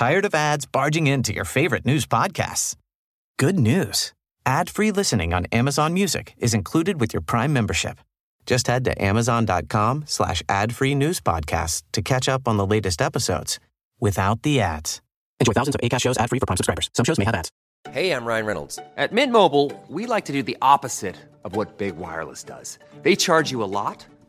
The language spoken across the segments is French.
Tired of ads barging into your favorite news podcasts? Good news. Ad-free listening on Amazon Music is included with your Prime membership. Just head to amazon.com slash ad-free news podcasts to catch up on the latest episodes without the ads. Enjoy thousands of ACAST shows ad-free for Prime subscribers. Some shows may have ads. Hey, I'm Ryan Reynolds. At Mint Mobile, we like to do the opposite of what Big Wireless does. They charge you a lot,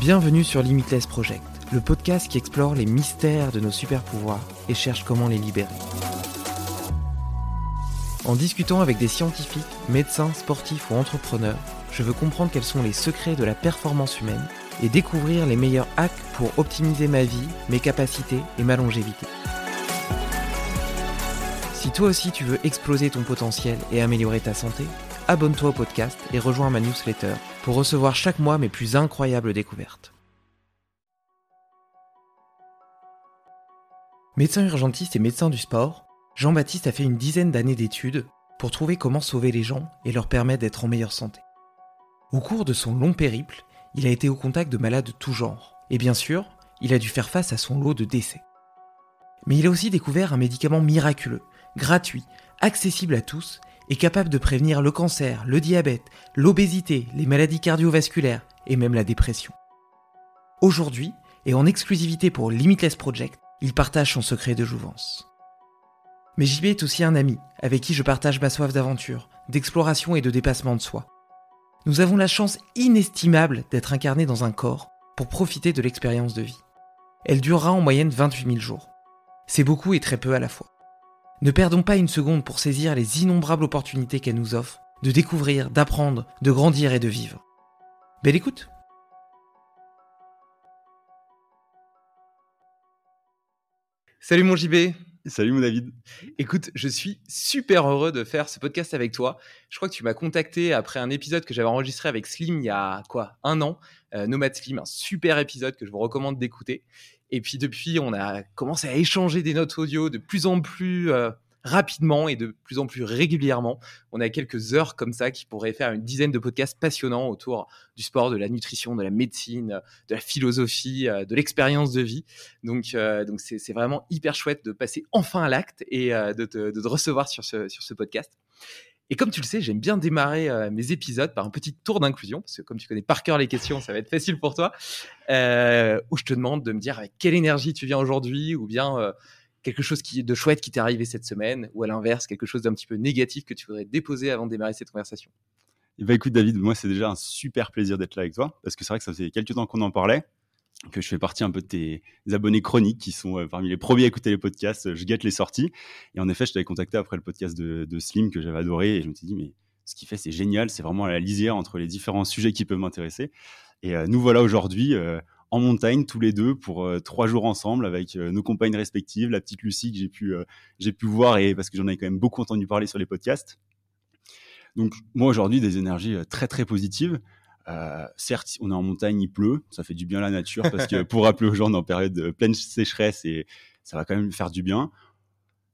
Bienvenue sur Limitless Project, le podcast qui explore les mystères de nos super pouvoirs et cherche comment les libérer. En discutant avec des scientifiques, médecins, sportifs ou entrepreneurs, je veux comprendre quels sont les secrets de la performance humaine et découvrir les meilleurs hacks pour optimiser ma vie, mes capacités et ma longévité. Si toi aussi tu veux exploser ton potentiel et améliorer ta santé, abonne-toi au podcast et rejoins ma newsletter pour recevoir chaque mois mes plus incroyables découvertes. Médecin urgentiste et médecin du sport, Jean-Baptiste a fait une dizaine d'années d'études pour trouver comment sauver les gens et leur permettre d'être en meilleure santé. Au cours de son long périple, il a été au contact de malades de tout genre, et bien sûr, il a dû faire face à son lot de décès. Mais il a aussi découvert un médicament miraculeux, gratuit, accessible à tous et capable de prévenir le cancer, le diabète, l'obésité, les maladies cardiovasculaires et même la dépression. Aujourd'hui, et en exclusivité pour Limitless Project, il partage son secret de jouvence. Mais JB est aussi un ami, avec qui je partage ma soif d'aventure, d'exploration et de dépassement de soi. Nous avons la chance inestimable d'être incarnés dans un corps pour profiter de l'expérience de vie. Elle durera en moyenne 28 000 jours. C'est beaucoup et très peu à la fois. Ne perdons pas une seconde pour saisir les innombrables opportunités qu'elle nous offre, de découvrir, d'apprendre, de grandir et de vivre. Belle écoute Salut mon JB Salut mon David. Écoute, je suis super heureux de faire ce podcast avec toi. Je crois que tu m'as contacté après un épisode que j'avais enregistré avec Slim il y a quoi? Un an, euh, Nomad Slim, un super épisode que je vous recommande d'écouter. Et puis depuis, on a commencé à échanger des notes audio de plus en plus euh, rapidement et de plus en plus régulièrement. On a quelques heures comme ça qui pourraient faire une dizaine de podcasts passionnants autour du sport, de la nutrition, de la médecine, de la philosophie, euh, de l'expérience de vie. Donc, euh, donc c'est, vraiment hyper chouette de passer enfin à l'acte et de, te, de te recevoir sur ce, sur ce podcast. Et comme tu le sais, j'aime bien démarrer euh, mes épisodes par un petit tour d'inclusion, parce que comme tu connais par cœur les questions, ça va être facile pour toi, euh, où je te demande de me dire avec quelle énergie tu viens aujourd'hui, ou bien euh, quelque chose de chouette qui t'est arrivé cette semaine, ou à l'inverse, quelque chose d'un petit peu négatif que tu voudrais déposer avant de démarrer cette conversation. Et bah écoute David, moi c'est déjà un super plaisir d'être là avec toi, parce que c'est vrai que ça faisait quelques temps qu'on en parlait, que je fais partie un peu de tes abonnés chroniques qui sont euh, parmi les premiers à écouter les podcasts. Je guette les sorties. Et en effet, je t'avais contacté après le podcast de, Slim que j'avais adoré. Et je me suis dit, mais ce qu'il fait, c'est génial. C'est vraiment à la lisière entre les différents sujets qui peuvent m'intéresser. Et euh, nous voilà aujourd'hui euh, en montagne tous les deux pour euh, trois jours ensemble avec euh, nos compagnes respectives, la petite Lucie que j'ai pu, euh, j'ai pu voir et parce que j'en avais quand même beaucoup entendu parler sur les podcasts. Donc moi aujourd'hui des énergies euh, très très positives. Euh, certes, on est en montagne, il pleut, ça fait du bien à la nature parce que pour rappeler aux gens, on est en période de pleine sécheresse et ça va quand même faire du bien.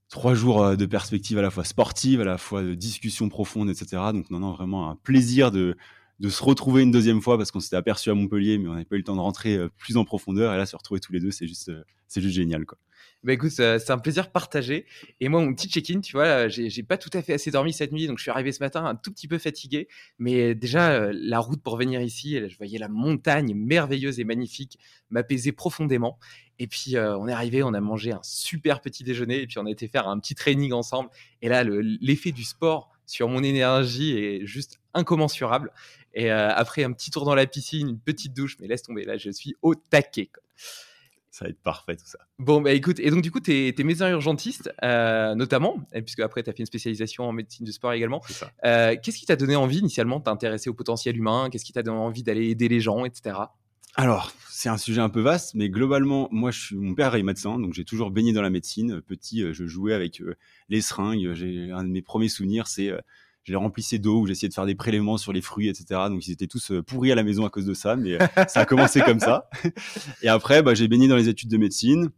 trois jours de perspective à la fois sportive, à la fois de discussion profonde, etc. Donc non, non, vraiment un plaisir de, de se retrouver une deuxième fois parce qu'on s'était aperçu à Montpellier, mais on n'avait pas eu le temps de rentrer plus en profondeur. Et là, se retrouver tous les deux, c'est juste, c'est juste génial, quoi. Bah écoute, c'est un plaisir partagé. Et moi, mon petit check-in, tu vois, j'ai pas tout à fait assez dormi cette nuit, donc je suis arrivé ce matin un tout petit peu fatigué. Mais déjà, la route pour venir ici, je voyais la montagne merveilleuse et magnifique m'apaiser profondément. Et puis, on est arrivé, on a mangé un super petit déjeuner, et puis on a été faire un petit training ensemble. Et là, l'effet du sport sur mon énergie est juste incommensurable. Et après un petit tour dans la piscine, une petite douche, mais laisse tomber, là, je suis au taquet. Quoi ça va être parfait tout ça. Bon, bah écoute, et donc du coup, tu es, médecin urgentiste, euh, notamment, puisque après, tu as fait une spécialisation en médecine du sport également. Euh, Qu'est-ce qui t'a donné envie initialement de t'intéresser au potentiel humain? Qu'est-ce qui t'a donné envie d'aller aider les gens, etc. alors, c'est un sujet un peu vaste, mais globalement, moi, je suis, mon père est médecin, donc j'ai toujours baigné dans la médecine. Petit, euh, je jouais avec euh, les seringues. J'ai un de mes premiers souvenirs, c'est je les remplissais d'eau, ou j'essayais de faire des prélèvements sur les fruits, etc. Donc ils étaient tous euh, pourris à la maison à cause de ça, mais euh, ça a commencé comme ça. Et après, bah, j'ai baigné dans les études de médecine.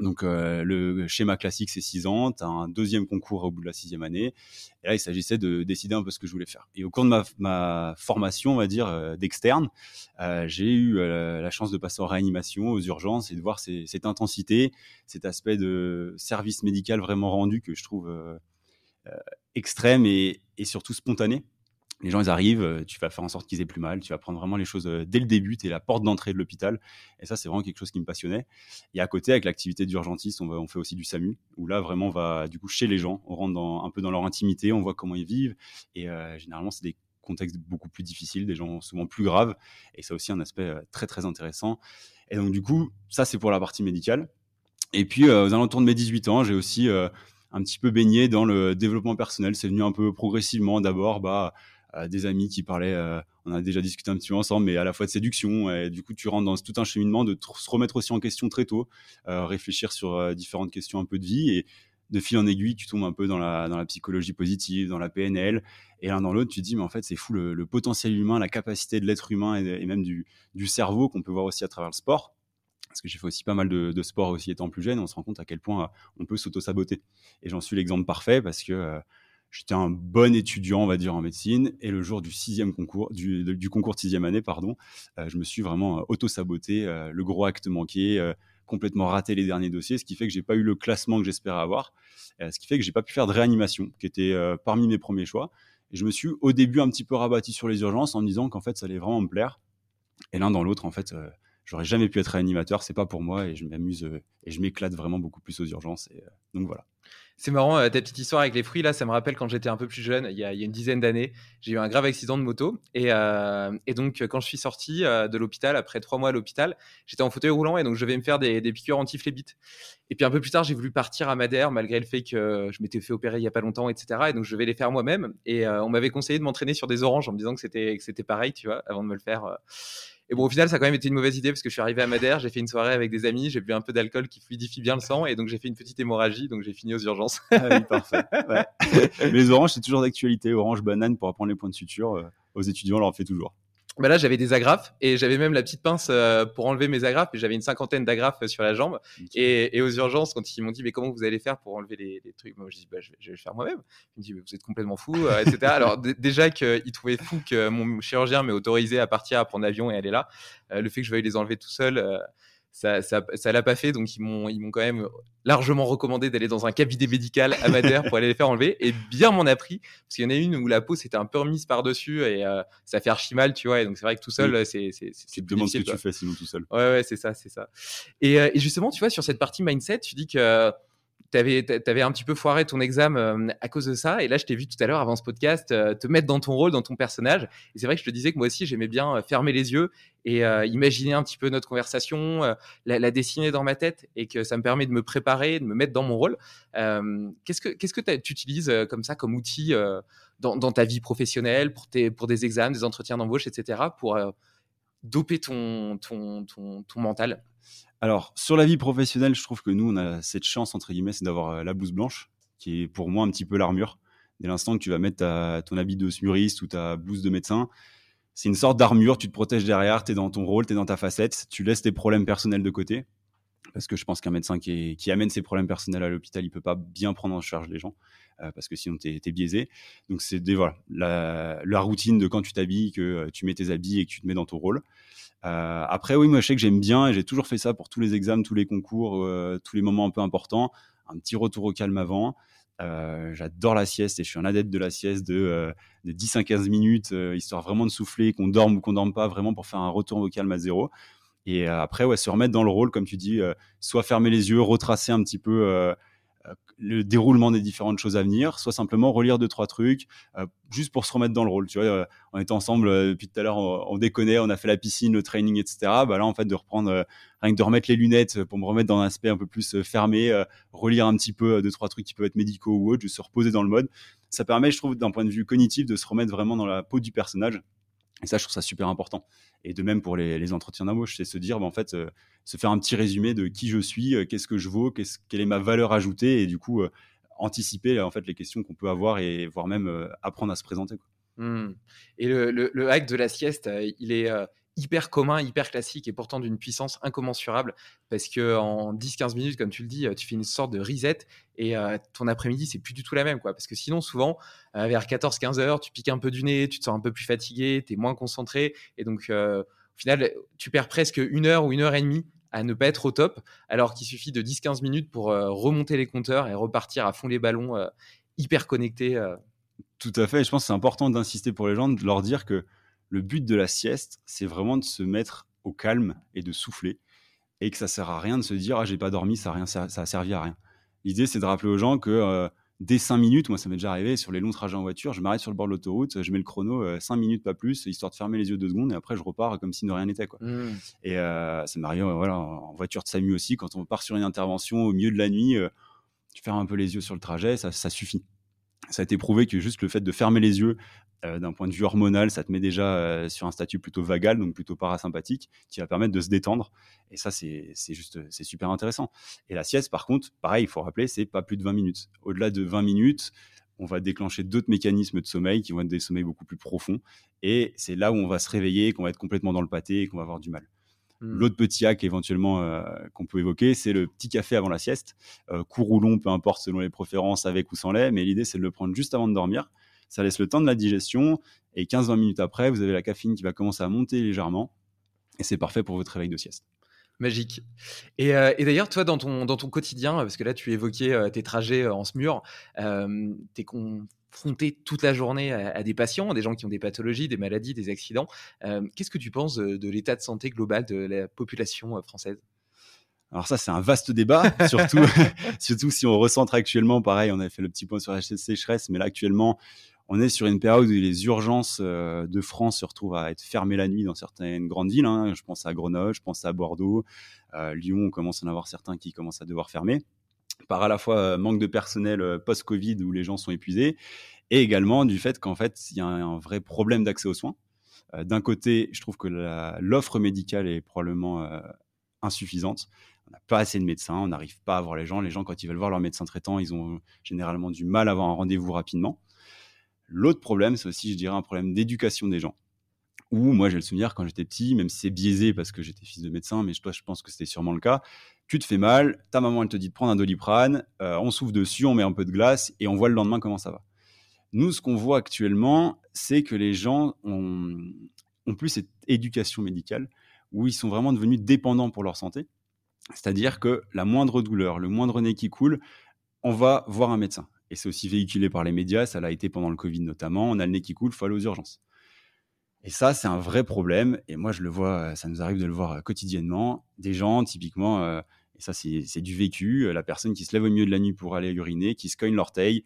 Donc euh, le schéma classique, c'est six ans, tu as un deuxième concours au bout de la sixième année. Et là, il s'agissait de décider un peu ce que je voulais faire. Et au cours de ma, ma formation, on va dire, d'externe, j'ai eu la chance de passer en réanimation aux urgences et de voir cette intensité, cet aspect de service médical vraiment rendu que je trouve euh, extrême et, surtout spontané. Les gens, ils arrivent, euh, tu vas faire en sorte qu'ils aient plus mal, tu vas prendre vraiment les choses euh, dès le début, tu es la porte d'entrée de l'hôpital. Et ça, c'est vraiment quelque chose qui me passionnait. Et à côté, avec l'activité d'urgentiste, on, fait aussi du SAMU, où là, vraiment, on va du coup chez les gens, on rentre un peu dans leur intimité, on voit comment ils vivent. Et généralement, c'est des contextes beaucoup plus difficiles, des gens souvent plus graves. Et ça aussi un aspect très, très intéressant. Et donc, du coup, ça, c'est pour la partie médicale. Et puis, aux alentours de mes 18 ans, j'ai aussi un petit peu baigné dans le développement personnel. C'est venu un peu progressivement. D'abord, bah, euh, des amis qui parlaient, euh, on a déjà discuté un petit peu ensemble, mais à la fois de séduction. Et du coup, tu rentres dans tout un cheminement de se remettre aussi en question très tôt, euh, réfléchir sur différentes questions un peu de vie. Et de fil en aiguille, tu tombes un peu dans la, dans la psychologie positive, dans la PNL. Et l'un dans l'autre, tu te dis, mais en fait, c'est fou le, potentiel humain, la capacité de l'être humain et, même du, du cerveau qu'on peut voir aussi à travers le sport parce que j'ai fait aussi pas mal de, sport aussi étant plus jeune, on se rend compte à quel point euh, on peut s'auto-saboter. Et j'en suis l'exemple parfait parce que euh, j'étais un bon étudiant, on va dire, en médecine, et le jour du sixième concours, du, concours de sixième année, pardon, euh, je me suis vraiment auto-saboté, le gros acte manqué, complètement raté les derniers dossiers, ce qui fait que j'ai pas eu le classement que j'espérais avoir, ce qui fait que j'ai pas pu faire de réanimation, qui était parmi mes premiers choix. Et je me suis au début un petit peu rabattu sur les urgences en me disant qu'en fait ça allait vraiment me plaire. Et l'un dans l'autre, en fait, j'aurais jamais pu être animateur, c'est pas pour moi et je m'amuse euh, et je m'éclate vraiment beaucoup plus aux urgences. Et, euh, donc voilà. C'est marrant, euh, ta petite histoire avec les fruits, là, ça me rappelle quand j'étais un peu plus jeune, il y a, une dizaine d'années, j'ai eu un grave accident de moto. Et, donc, quand je suis sorti de l'hôpital, après trois mois à l'hôpital, j'étais en fauteuil roulant et donc je vais me faire des, des piqûres anti-phlébites. Et puis un peu plus tard, j'ai voulu partir à Madère, malgré le fait que je m'étais fait opérer il y a pas longtemps, etc. Et donc, je vais les faire moi-même. Et on m'avait conseillé de m'entraîner sur des oranges en me disant que c'était pareil, tu vois, avant de me le faire. Et bon, au final, ça a quand même été une mauvaise idée parce que je suis arrivé à Madère, j'ai fait une soirée avec des amis, j'ai bu un peu d'alcool qui fluidifie bien le sang et donc j'ai fait une petite hémorragie, donc j'ai fini aux urgences. Ah oui, parfait. les oranges, c'est toujours d'actualité. Orange, banane pour apprendre les points de suture. Euh, aux étudiants, on leur en fait toujours. Bah là, j'avais des agrafes et j'avais même la petite pince euh, pour enlever mes agrafes et j'avais une cinquantaine d'agrafes euh, sur la jambe. Et, aux urgences, quand ils m'ont dit, mais comment vous allez faire pour enlever les, trucs? Moi, je dis, bah, je, vais, le faire moi-même. Ils me disent, mais vous êtes complètement fou, euh, etc. Alors, déjà qu'ils trouvaient fou que mon chirurgien m'ait autorisé à partir à prendre l'avion et aller là. le fait que je veuille les enlever tout seul ça, ça, ça l'a pas fait, donc ils m'ont, ils m'ont quand même largement recommandé d'aller dans un cabinet médical amateur pour aller les faire enlever. Et bien m'en a pris, parce qu'il y en a une où la peau s'était un peu remise par dessus et euh, ça fait archi mal, tu vois. Et donc c'est vrai que tout seul, c'est, c'est, c'est tu te demandes ce que tu fais sinon tout seul. Ouais, ouais, c'est ça, c'est ça. Et, euh, et justement, tu vois, sur cette partie mindset, tu dis que tu avais, un petit peu foiré ton examen euh, à cause de ça. Et là, je t'ai vu tout à l'heure avant ce podcast euh, te mettre dans ton rôle, dans ton personnage. Et c'est vrai que je te disais que moi aussi, j'aimais bien euh, fermer les yeux et imaginer un petit peu notre conversation, la, dessiner dans ma tête et que ça me permet de me préparer, de me mettre dans mon rôle. qu'est-ce que, qu'est-ce que tu utilises comme ça, comme outil dans, ta vie professionnelle, pour, tes, pour des examens, des entretiens d'embauche, etc., pour doper ton, ton, ton, ton mental? Alors, sur la vie professionnelle, je trouve que nous, on a cette chance, entre guillemets, c'est d'avoir euh, la blouse blanche, qui est pour moi un petit peu l'armure. Dès l'instant que tu vas mettre ton habit de smuriste ou ta blouse de médecin, c'est une sorte d'armure, tu te protèges derrière, tu es dans ton rôle, tu es dans ta facette, tu laisses tes problèmes personnels de côté. Parce que je pense qu'un médecin qui, amène ses problèmes personnels à l'hôpital, il peut pas bien prendre en charge les gens, euh, parce que sinon tu es, biaisé. Donc c'est voilà, la, routine de quand tu t'habilles, que euh, tu mets tes habits et que tu te mets dans ton rôle. Euh, après, oui, moi je sais que j'aime bien, et j'ai toujours fait ça pour tous les examens, tous les concours, tous les moments un peu importants, un petit retour au calme avant. J'adore la sieste et je suis un adepte de la sieste de, de 10 à 15 minutes, histoire vraiment de souffler, qu'on dorme ou qu'on dorme pas, vraiment pour faire un retour au calme à zéro. Et euh, après, se remettre dans le rôle, comme tu dis, euh, soit fermer les yeux, retracer un petit peu euh, le déroulement des différentes choses à venir, soit simplement relire deux trois trucs, juste pour se remettre dans le rôle. Tu vois, on était ensemble depuis tout à l'heure, on, déconnait, on a fait la piscine, le training, etc. Bah là, en fait, de reprendre, rien que de remettre les lunettes pour me remettre dans un aspect un peu plus fermé, relire un petit peu deux trois trucs qui peuvent être médicaux ou autres, juste se reposer dans le mode. Ça permet, je trouve, d'un point de vue cognitif, de se remettre vraiment dans la peau du personnage et ça, je trouve ça super important. Et de même pour les, entretiens d'embauche, c'est se dire, bah, en fait, euh, se faire un petit résumé de qui je suis, euh, qu'est-ce que je vaux, quelle est ma valeur ajoutée, et du coup, euh, anticiper en fait les questions qu'on peut avoir et voire même apprendre à se présenter. Mmh. Et le, hack de la sieste, il est hyper commun, hyper classique et pourtant d'une puissance incommensurable parce que en 10-15 minutes, comme tu le dis, tu fais une sorte de reset et euh, ton après-midi, c'est plus du tout la même. quoi. Parce que sinon, souvent, euh, vers 14-15 heures, tu piques un peu du nez, tu te sens un peu plus fatigué, tu es moins concentré et donc euh, au final, tu perds presque une heure ou une heure et demie à ne pas être au top alors qu'il suffit de 10-15 minutes pour remonter les compteurs et repartir à fond les ballons hyper connectés. Tout à fait. je pense que c'est important d'insister pour les gens, de leur dire que le but de la sieste, c'est vraiment de se mettre au calme et de souffler. Et que ça sert à rien de se dire, ah, j'ai pas dormi, ça a, rien, ça a servi à rien. L'idée, c'est de rappeler aux gens que euh, dès 5 minutes, moi, ça m'est déjà arrivé sur les longs trajets en voiture, je m'arrête sur le bord de l'autoroute, je mets le chrono 5 euh, minutes, pas plus, histoire de fermer les yeux deux secondes, et après, je repars comme si de rien n'était. Quoi. Mmh. Et euh, ça m'arrive voilà, en voiture de SAMU aussi, quand on part sur une intervention au milieu de la nuit, tu fermes un peu les yeux sur le trajet, ça, ça suffit ça a été prouvé que juste le fait de fermer les yeux euh, d'un point de vue hormonal, ça te met déjà euh, sur un statut plutôt vagal, donc plutôt parasympathique, qui va permettre de se détendre. Et ça, c'est juste, c'est super intéressant. Et la sieste, par contre, pareil, il faut rappeler, c'est pas plus de 20 minutes. Au-delà de 20 minutes, on va déclencher d'autres mécanismes de sommeil qui vont être des sommeils beaucoup plus profonds. Et c'est là où on va se réveiller, qu'on va être complètement dans le pâté et qu'on va avoir du mal. Hmm. L'autre petit hack éventuellement euh, qu'on peut évoquer, c'est le petit café avant la sieste, court ou long, peu importe selon les préférences, avec ou sans lait, mais l'idée c'est de le prendre juste avant de dormir ça laisse le temps de la digestion. Et 15-20 minutes après, vous avez la caféine qui va commencer à monter légèrement. Et c'est parfait pour votre réveil de sieste. Magique. Et, euh, d'ailleurs, toi, dans ton, dans ton quotidien, parce que là, tu évoquais euh, tes trajets euh, en SMUR, tu es confronté toute la journée à, des patients, à des gens qui ont des pathologies, des maladies, des accidents. Qu'est-ce que tu penses de, l'état de santé global de la population française? Alors ça, c'est un vaste débat, surtout, surtout si on recentre actuellement, pareil, on avait fait le petit point sur la sécheresse, mais là actuellement, on est sur une période où les urgences euh, de France se retrouvent à être fermées la nuit dans certaines grandes villes. Hein. Je pense à Grenoble, je pense à Bordeaux, euh, Lyon, on commence à en avoir certains qui commencent à devoir fermer. Par à la fois euh, manque de personnel post-Covid où les gens sont épuisés, et également du fait qu'en fait, il y a un, vrai problème d'accès aux soins. D'un côté, je trouve que l'offre médicale est probablement insuffisante. On n'a pas assez de médecins, on n'arrive pas à voir les gens. Les gens, quand ils veulent voir leur médecin traitant, ils ont généralement du mal à avoir un rendez-vous rapidement. L'autre problème, c'est aussi, je dirais, un problème d'éducation des gens. Où moi, j'ai le souvenir quand j'étais petit, même si c'est biaisé parce que j'étais fils de médecin, mais toi, je pense que c'était sûrement le cas. Tu te fais mal, ta maman, elle te dit de prendre un doliprane, euh, on souffle dessus, on met un peu de glace et on voit le lendemain comment ça va. Nous, ce qu'on voit actuellement, c'est que les gens ont, plus cette éducation médicale où ils sont vraiment devenus dépendants pour leur santé. C'est-à-dire que la moindre douleur, le moindre nez qui coule, on va voir un médecin et c'est aussi véhiculé par les médias, ça l'a été pendant le Covid notamment, on a le nez qui coule, il faut aller aux urgences. Et ça, c'est un vrai problème, et moi je le vois, ça nous arrive de le voir quotidiennement, des gens typiquement, euh, et ça c'est du vécu, la personne qui se lève au milieu de la nuit pour aller uriner, qui se cogne l'orteil,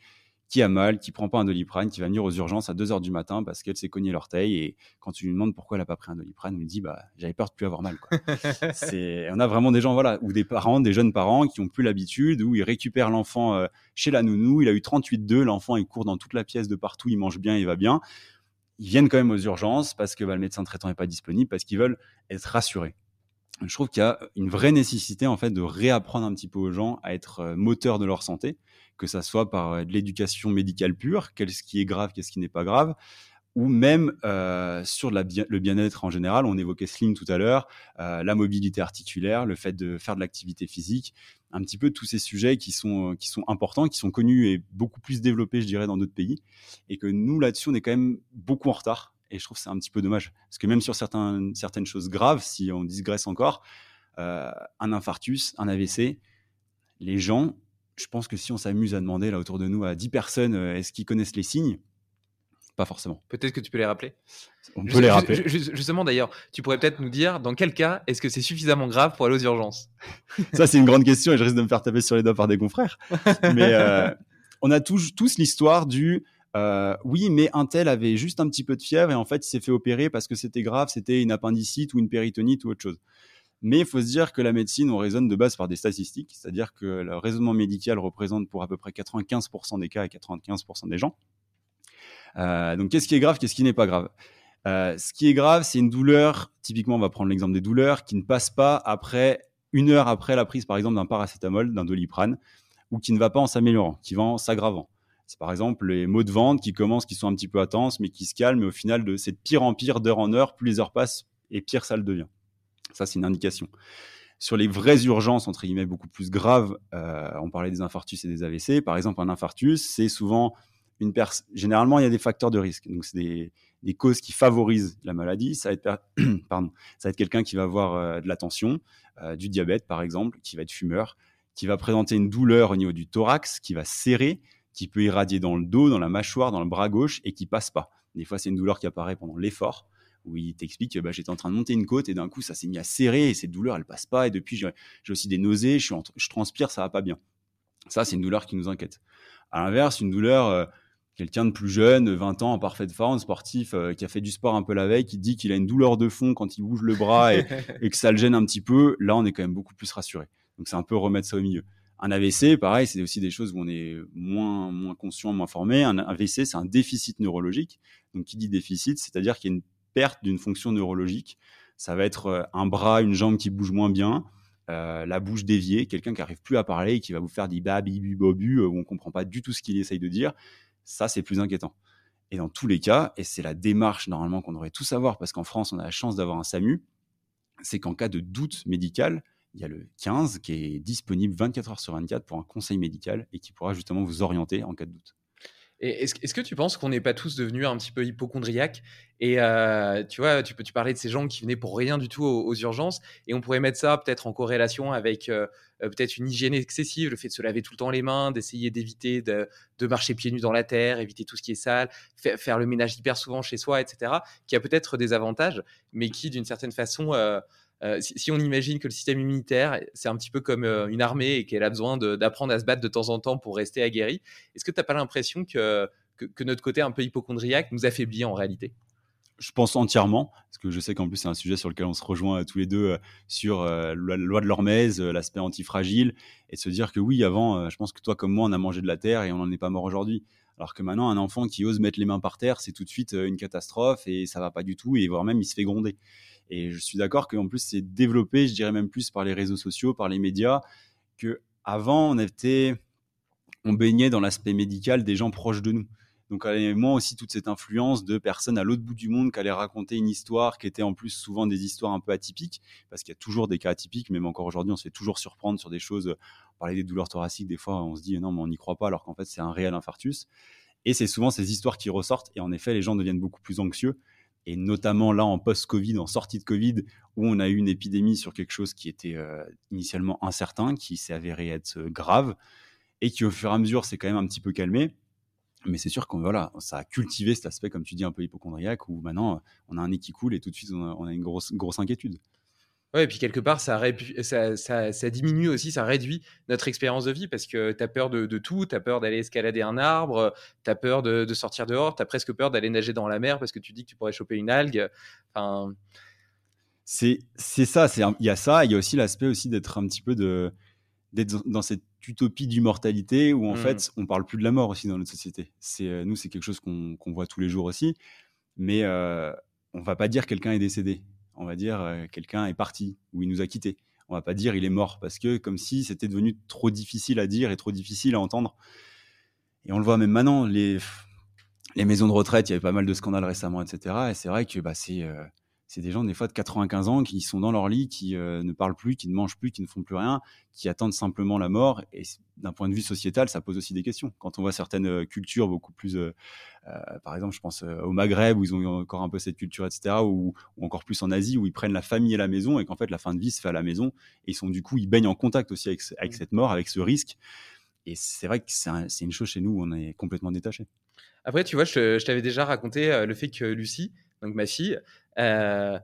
qui a mal, qui prend pas un doliprane, qui va venir aux urgences à 2 heures du matin parce qu'elle s'est cogné l'orteil. Et quand tu lui demandes pourquoi elle n'a pas pris un doliprane, elle lui dit bah, J'avais peur de plus avoir mal. c'est... On a vraiment des gens, voilà, ou des parents, des jeunes parents qui ont plus l'habitude, où ils récupèrent l'enfant euh, chez la nounou, il a eu 38,2, l'enfant il court dans toute la pièce de partout, il mange bien, il va bien. Ils viennent quand même aux urgences parce que bah, le médecin traitant n'est pas disponible, parce qu'ils veulent être rassurés je trouve qu'il y a une vraie nécessité en fait de réapprendre un petit peu aux gens à être euh, moteurs de leur santé, que ça soit par euh, de l'éducation médicale pure, qu'est-ce qui est grave, qu'est-ce qui n'est pas grave, ou même euh, sur le bien-être en général. On évoquait Slim tout à l'heure, euh, la mobilité articulaire, le fait de faire de l'activité physique, un petit peu tous ces sujets qui sont, qui sont importants, qui sont connus et beaucoup plus développés, je dirais, dans d'autres pays. Et que nous, là-dessus, on est quand même beaucoup en retard. Et je trouve que c'est un petit peu dommage. Parce que même sur certaines choses graves, si on digresse encore, un infarctus, un AVC, les gens, je pense que si on s'amuse à demander là autour de nous à 10 personnes, est-ce qu'ils connaissent les signes? Pas forcément. Peut-être que tu peux les rappeler. On peut les rappeler. Justement, d'ailleurs, tu pourrais peut-être nous dire dans quel cas est-ce que c'est suffisamment grave pour aller aux urgences? Ça, c'est une grande question et je risque de me faire taper sur les doigts par des confrères. Mais euh, on a tous, tous l'histoire du euh, oui, mais un tel avait juste un petit peu de fièvre et en fait, il s'est fait opérer parce que c'était grave, c'était une appendicite ou une péritonite ou autre chose. Mais il faut se dire que la médecine, on raisonne de base par des statistiques, c'est-à-dire que le raisonnement médical représente pour à peu près 95% des cas et 95% des gens. Euh, donc, qu'est-ce qui est grave, qu'est-ce qui n'est pas grave? Euh, Ce qui est grave, c'est une douleur. Typiquement, on va prendre l'exemple des douleurs qui ne passent pas après une heure après la prise, par exemple, d'un paracétamol, d'un doliprane, ou qui ne va pas en s'améliorant, qui va en s'aggravant. C'est par exemple les maux de ventre qui commencent, qui sont un petit peu intenses, mais qui se calment, et au final, c'est de pire en pire, d'heure en heure, plus les heures passent, et pire ça le devient. Ça, c'est une indication. Sur les vraies urgences, entre guillemets, beaucoup plus graves, euh, on parlait des infarctus et des AVC. Par exemple, un infarctus, c'est souvent une généralement, il y a des facteurs de risque. Donc, c'est des, des, causes qui favorisent la maladie. Ça va être, pardon, ça va être quelqu'un qui va avoir euh, de la tension, euh, du diabète, par exemple, qui va être fumeur, qui va présenter une douleur au niveau du thorax, qui va serrer, qui peut irradier dans le dos, dans la mâchoire, dans le bras gauche et qui passe pas. Des fois, c'est une douleur qui apparaît pendant l'effort où il t'explique bah, j'étais en train de monter une côte et d'un coup ça s'est mis à serrer et cette douleur elle passe pas et depuis j'ai aussi des nausées, je, suis je transpire, ça va pas bien. Ça c'est une douleur qui nous inquiète. À l'inverse, une douleur euh, quelqu'un de plus jeune, 20 ans, en parfaite forme, sportif, euh, qui a fait du sport un peu la veille, qui dit qu'il a une douleur de fond quand il bouge le bras et, que ça le gêne un petit peu, là, on est quand même beaucoup plus rassuré. Donc, c'est un peu remettre ça au milieu. Un AVC, pareil, c'est aussi des choses où on est moins, moins conscient, moins formé. Un AVC, c'est un déficit neurologique. Donc, qui dit déficit, c'est-à-dire qu'il y a une perte d'une fonction neurologique. Ça va être euh, un bras, une jambe qui bouge moins bien, euh, la bouche déviée, quelqu'un qui arrive plus à parler et qui va vous faire des babi bobu où on comprend pas du tout ce qu'il essaye de dire ça, c'est plus inquiétant. Et dans tous les cas, et c'est la démarche normalement qu'on devrait tous savoir, parce qu'en France, on a la chance d'avoir un SAMU, c'est qu'en cas de doute médical, il y a le 15 qui est disponible 24 heures sur 24 pour un conseil médical et qui pourra justement vous orienter en cas de doute. Est-ce que tu penses qu'on n'est pas tous devenus un petit peu hypochondriaques Et euh, tu vois, tu peux tu de ces gens qui venaient pour rien du tout aux, urgences, et on pourrait mettre ça peut-être en corrélation avec euh, euh, peut-être une hygiène excessive, le fait de se laver tout le temps les mains, d'essayer d'éviter de, marcher pieds nus dans la terre, éviter tout ce qui est sale, faire, le ménage hyper souvent chez soi, etc. Qui a peut-être des avantages, mais qui d'une certaine façon si, on imagine que le système immunitaire, c'est un petit peu comme euh, une armée et qu'elle a besoin d'apprendre à se battre de temps en temps pour rester aguerrie, est-ce que tu n'as pas l'impression que, notre côté un peu hypochondriaque nous affaiblit en réalité? Je pense entièrement, parce que je sais qu'en plus c'est un sujet sur lequel on se rejoint tous les deux euh, sur la loi de l'hormèse, l'aspect antifragile, et de se dire que oui, avant, je pense que toi comme moi, on a mangé de la terre et on n'en est pas mort aujourd'hui. Alors que maintenant, un enfant qui ose mettre les mains par terre, c'est tout de suite une catastrophe et ça va pas du tout, et voire même il se fait gronder. Et je suis d'accord qu'en plus, c'est développé, je dirais même plus par les réseaux sociaux, par les médias, que avant on était, on baignait dans l'aspect médical des gens proches de nous. Donc, moi aussi, toute cette influence de personnes à l'autre bout du monde qui allaient raconter une histoire qui était en plus souvent des histoires un peu atypiques, parce qu'il y a toujours des cas atypiques, même encore aujourd'hui, on se fait toujours surprendre sur des choses. On parlait des douleurs thoraciques, des fois, on se dit non, mais on n'y croit pas, alors qu'en fait, c'est un réel infarctus. Et c'est souvent ces histoires qui ressortent, et en effet, les gens deviennent beaucoup plus anxieux et notamment là en post-Covid, en sortie de Covid, où on a eu une épidémie sur quelque chose qui était euh, initialement incertain, qui s'est avéré être euh, grave, et qui au fur et à mesure s'est quand même un petit peu calmé. Mais c'est sûr qu'on voilà, ça a cultivé cet aspect, comme tu dis, un peu hypochondriaque, où maintenant on a un nez qui coule et tout de suite on a, une grosse, grosse inquiétude. Ouais, et puis quelque part, ça, ça, ça, diminue aussi, ça réduit notre expérience de vie parce que tu as peur de, tout, tu as peur d'aller escalader un arbre, tu as peur de, sortir dehors, tu as presque peur d'aller nager dans la mer parce que tu dis que tu pourrais choper une algue. Enfin... C'est ça, il y a ça, il y a aussi l'aspect aussi d'être un petit peu de d'être dans cette utopie d'immortalité où en mmh. fait on parle plus de la mort aussi dans notre société. C'est euh, nous c'est quelque chose qu'on voit tous les jours aussi, mais euh, on va pas dire quelqu'un est décédé on va dire euh, quelqu'un est parti ou il nous a quittés. On va pas dire il est mort parce que comme si c'était devenu trop difficile à dire et trop difficile à entendre. Et on le voit même maintenant, les, les maisons de retraite, il y avait pas mal de scandales récemment, etc. Et c'est vrai que bah, c'est c'est des gens des fois de 95 ans qui sont dans leur lit, qui euh, ne parlent plus, qui ne mangent plus, qui ne font plus rien, qui attendent simplement la mort. Et d'un point de vue sociétal, ça pose aussi des questions. Quand on voit certaines euh, cultures beaucoup plus, euh, par exemple, je pense au Maghreb où ils ont encore un peu cette culture, etc., ou, encore plus en Asie où ils prennent la famille à la maison et qu'en fait la fin de vie se fait à la maison et ils sont du coup ils baignent en contact aussi avec, avec mmh. cette mort, avec ce risque. Et c'est vrai que c'est une chose chez nous où on est complètement détaché. Après, tu vois, je, je t'avais déjà raconté le fait que Lucie, donc ma fille, euh,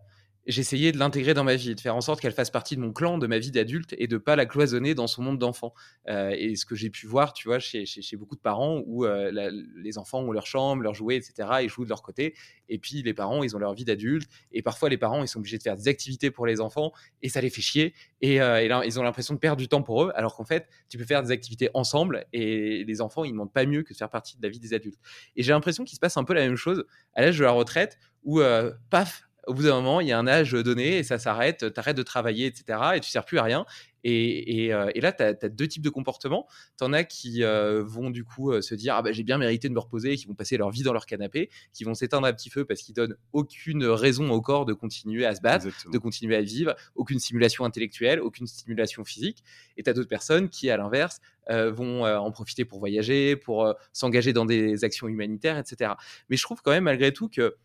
j'essayais de l'intégrer dans ma vie, de faire en sorte qu'elle fasse partie de mon clan, de ma vie d'adulte, et de pas la cloisonner dans son monde d'enfant. Euh, et ce que j'ai pu voir, tu vois, chez, beaucoup de parents, où euh, les enfants ont leur chambre, leurs jouets, etc., ils jouent de leur côté, et puis les parents, ils ont leur vie d'adulte, et parfois les parents, ils sont obligés de faire des activités pour les enfants, et ça les fait chier, et, et là, ils ont l'impression de perdre du temps pour eux, alors qu'en fait, tu peux faire des activités ensemble, et les enfants, ils ne demandent pas mieux que de faire partie de la vie des adultes. Et j'ai l'impression qu'il se passe un peu la même chose à l'âge de la retraite, où, paf, au bout d'un moment, il y a un âge donné et ça s'arrête, tu arrêtes de travailler, etc. Et tu sers plus à rien. Et, euh, là, tu as, deux types de comportements. Tu en as qui euh, vont du coup euh, se dire ah bah, j'ai bien mérité de me reposer, qui vont passer leur vie dans leur canapé, qui vont s'éteindre à petit feu parce qu'ils donnent aucune raison au corps de continuer à se battre, de continuer à vivre, aucune stimulation intellectuelle, aucune stimulation physique. Et tu as d'autres personnes qui, à l'inverse, vont en profiter pour voyager, pour s'engager dans des actions humanitaires, etc. Mais je trouve quand même malgré tout que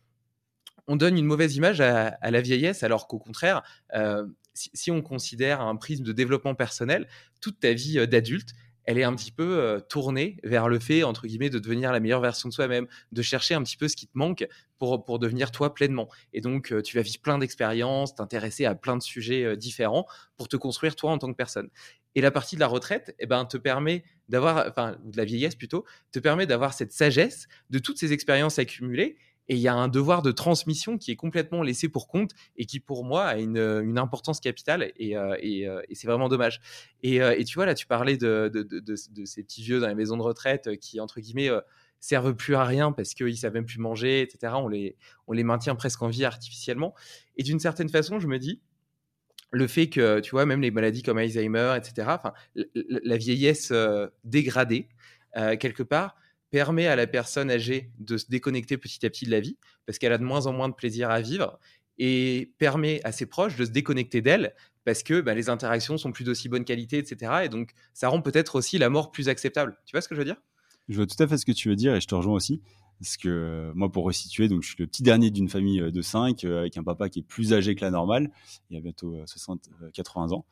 on donne une mauvaise image à, la vieillesse, alors qu'au contraire, euh, si, on considère un prisme de développement personnel, toute ta vie euh, d'adulte, elle est un petit peu euh, tournée vers le fait, entre guillemets, de devenir la meilleure version de soi-même, de chercher un petit peu ce qui te manque pour, pour devenir toi pleinement. Et donc, tu vas vivre plein d'expériences, t'intéresser à plein de sujets différents pour te construire toi en tant que personne. Et la partie de la retraite, eh ben, te permet d'avoir, enfin, de la vieillesse plutôt, te permet d'avoir cette sagesse de toutes ces expériences accumulées et il y a un devoir de transmission qui est complètement laissé pour compte et qui, pour moi, a une, une importance capitale. Et, euh, euh, et c'est vraiment dommage. Et, euh, tu vois, là, tu parlais de, ces petits vieux dans les maisons de retraite qui, entre guillemets, servent plus à rien parce qu'ils savent même plus manger, etc. On les, on les maintient presque en vie artificiellement. Et d'une certaine façon, je me dis, le fait que, tu vois, même les maladies comme Alzheimer, etc., la vieillesse dégradée, quelque part, permet à la personne âgée de se déconnecter petit à petit de la vie, parce qu'elle a de moins en moins de plaisir à vivre, et permet à ses proches de se déconnecter d'elle, parce que bah, les interactions sont plus d'aussi bonne qualité, etc. Et donc, ça rend peut-être aussi la mort plus acceptable. Tu vois ce que je veux dire? Je vois tout à fait ce que tu veux dire, et je te rejoins aussi. Parce que euh, moi, pour resituer, donc je suis le petit dernier d'une famille euh, de 5, euh, avec un papa qui est plus âgé que la normale, il a bientôt 60, 80 ans.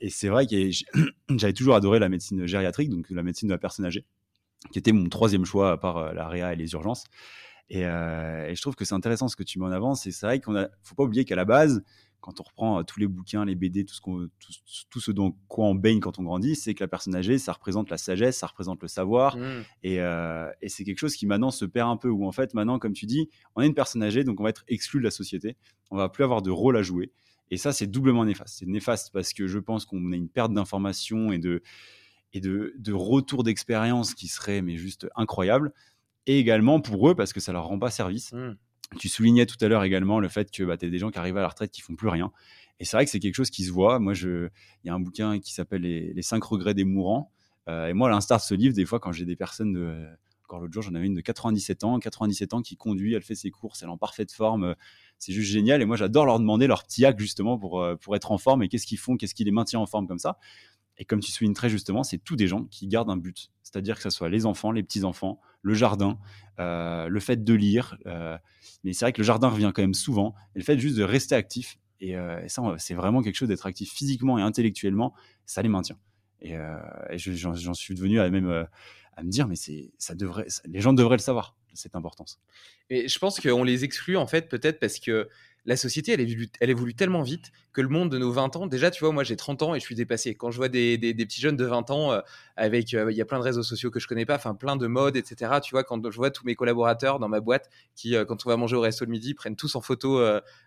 et c'est vrai que j'avais toujours adoré la médecine gériatrique, donc la médecine de la personne âgée qui était mon troisième choix à part euh, la réa et les urgences. Euh, et, je trouve que c'est intéressant ce que tu mets en avant. C'est vrai qu'on a, faut pas oublier qu'à la base, quand on reprend euh, tous les bouquins, les BD, tout ce, qu'on, tout, ce dont quoi on baigne quand on grandit, c'est que la personne âgée, ça représente la sagesse, ça représente le savoir. Mmh. Et, et, c'est quelque chose qui maintenant se perd un peu, où en fait, maintenant, comme tu dis, on est une personne âgée, donc on va être exclu de la société. On va plus avoir de rôle à jouer. Et ça, c'est doublement néfaste. C'est néfaste parce que je pense qu'on a une perte d'informations et de, et de, de retour d'expérience qui serait mais juste incroyable. Et également pour eux, parce que ça leur rend pas service. Mmh. Tu soulignais tout à l'heure également le fait que bah, tu as des gens qui arrivent à la retraite qui font plus rien. Et c'est vrai que c'est quelque chose qui se voit. Moi, il y a un bouquin qui s'appelle les, les 5 regrets des mourants. Euh, et moi, à l'instar de ce livre, des fois, quand j'ai des personnes de. Encore l'autre jour, j'en avais une de 97 ans, 97 ans qui conduit, elle fait ses courses, elle est en parfaite forme. C'est juste génial. Et moi, j'adore leur demander leur petit acte justement pour, euh, pour être en forme et qu'est-ce qu'ils font, qu'est-ce qui les maintient en forme comme ça. Et comme tu soulignes très justement, c'est tous des gens qui gardent un but. C'est-à-dire que ce soit les enfants, les petits-enfants, le jardin, euh, le fait de lire. Euh, mais c'est vrai que le jardin revient quand même souvent. Et le fait juste de rester actif. Et, euh, ça, c'est vraiment quelque chose d'être actif physiquement et intellectuellement. Ça les maintient. Et, j'en suis devenu à même à me dire, mais ça devrait, les gens devraient le savoir, cette importance. Et je pense qu'on les exclut en fait peut-être parce que la société, elle évolue, elle évolue tellement vite que le monde de nos 20 ans, déjà, tu vois, moi j'ai 30 ans et je suis dépassé. Quand je vois des, petits jeunes de 20 ans euh, avec, euh, il y a plein de réseaux sociaux que je connais pas, enfin plein de modes, etc. Tu vois, quand je vois tous mes collaborateurs dans ma boîte qui, euh, quand on va manger au resto le midi, prennent tous en photo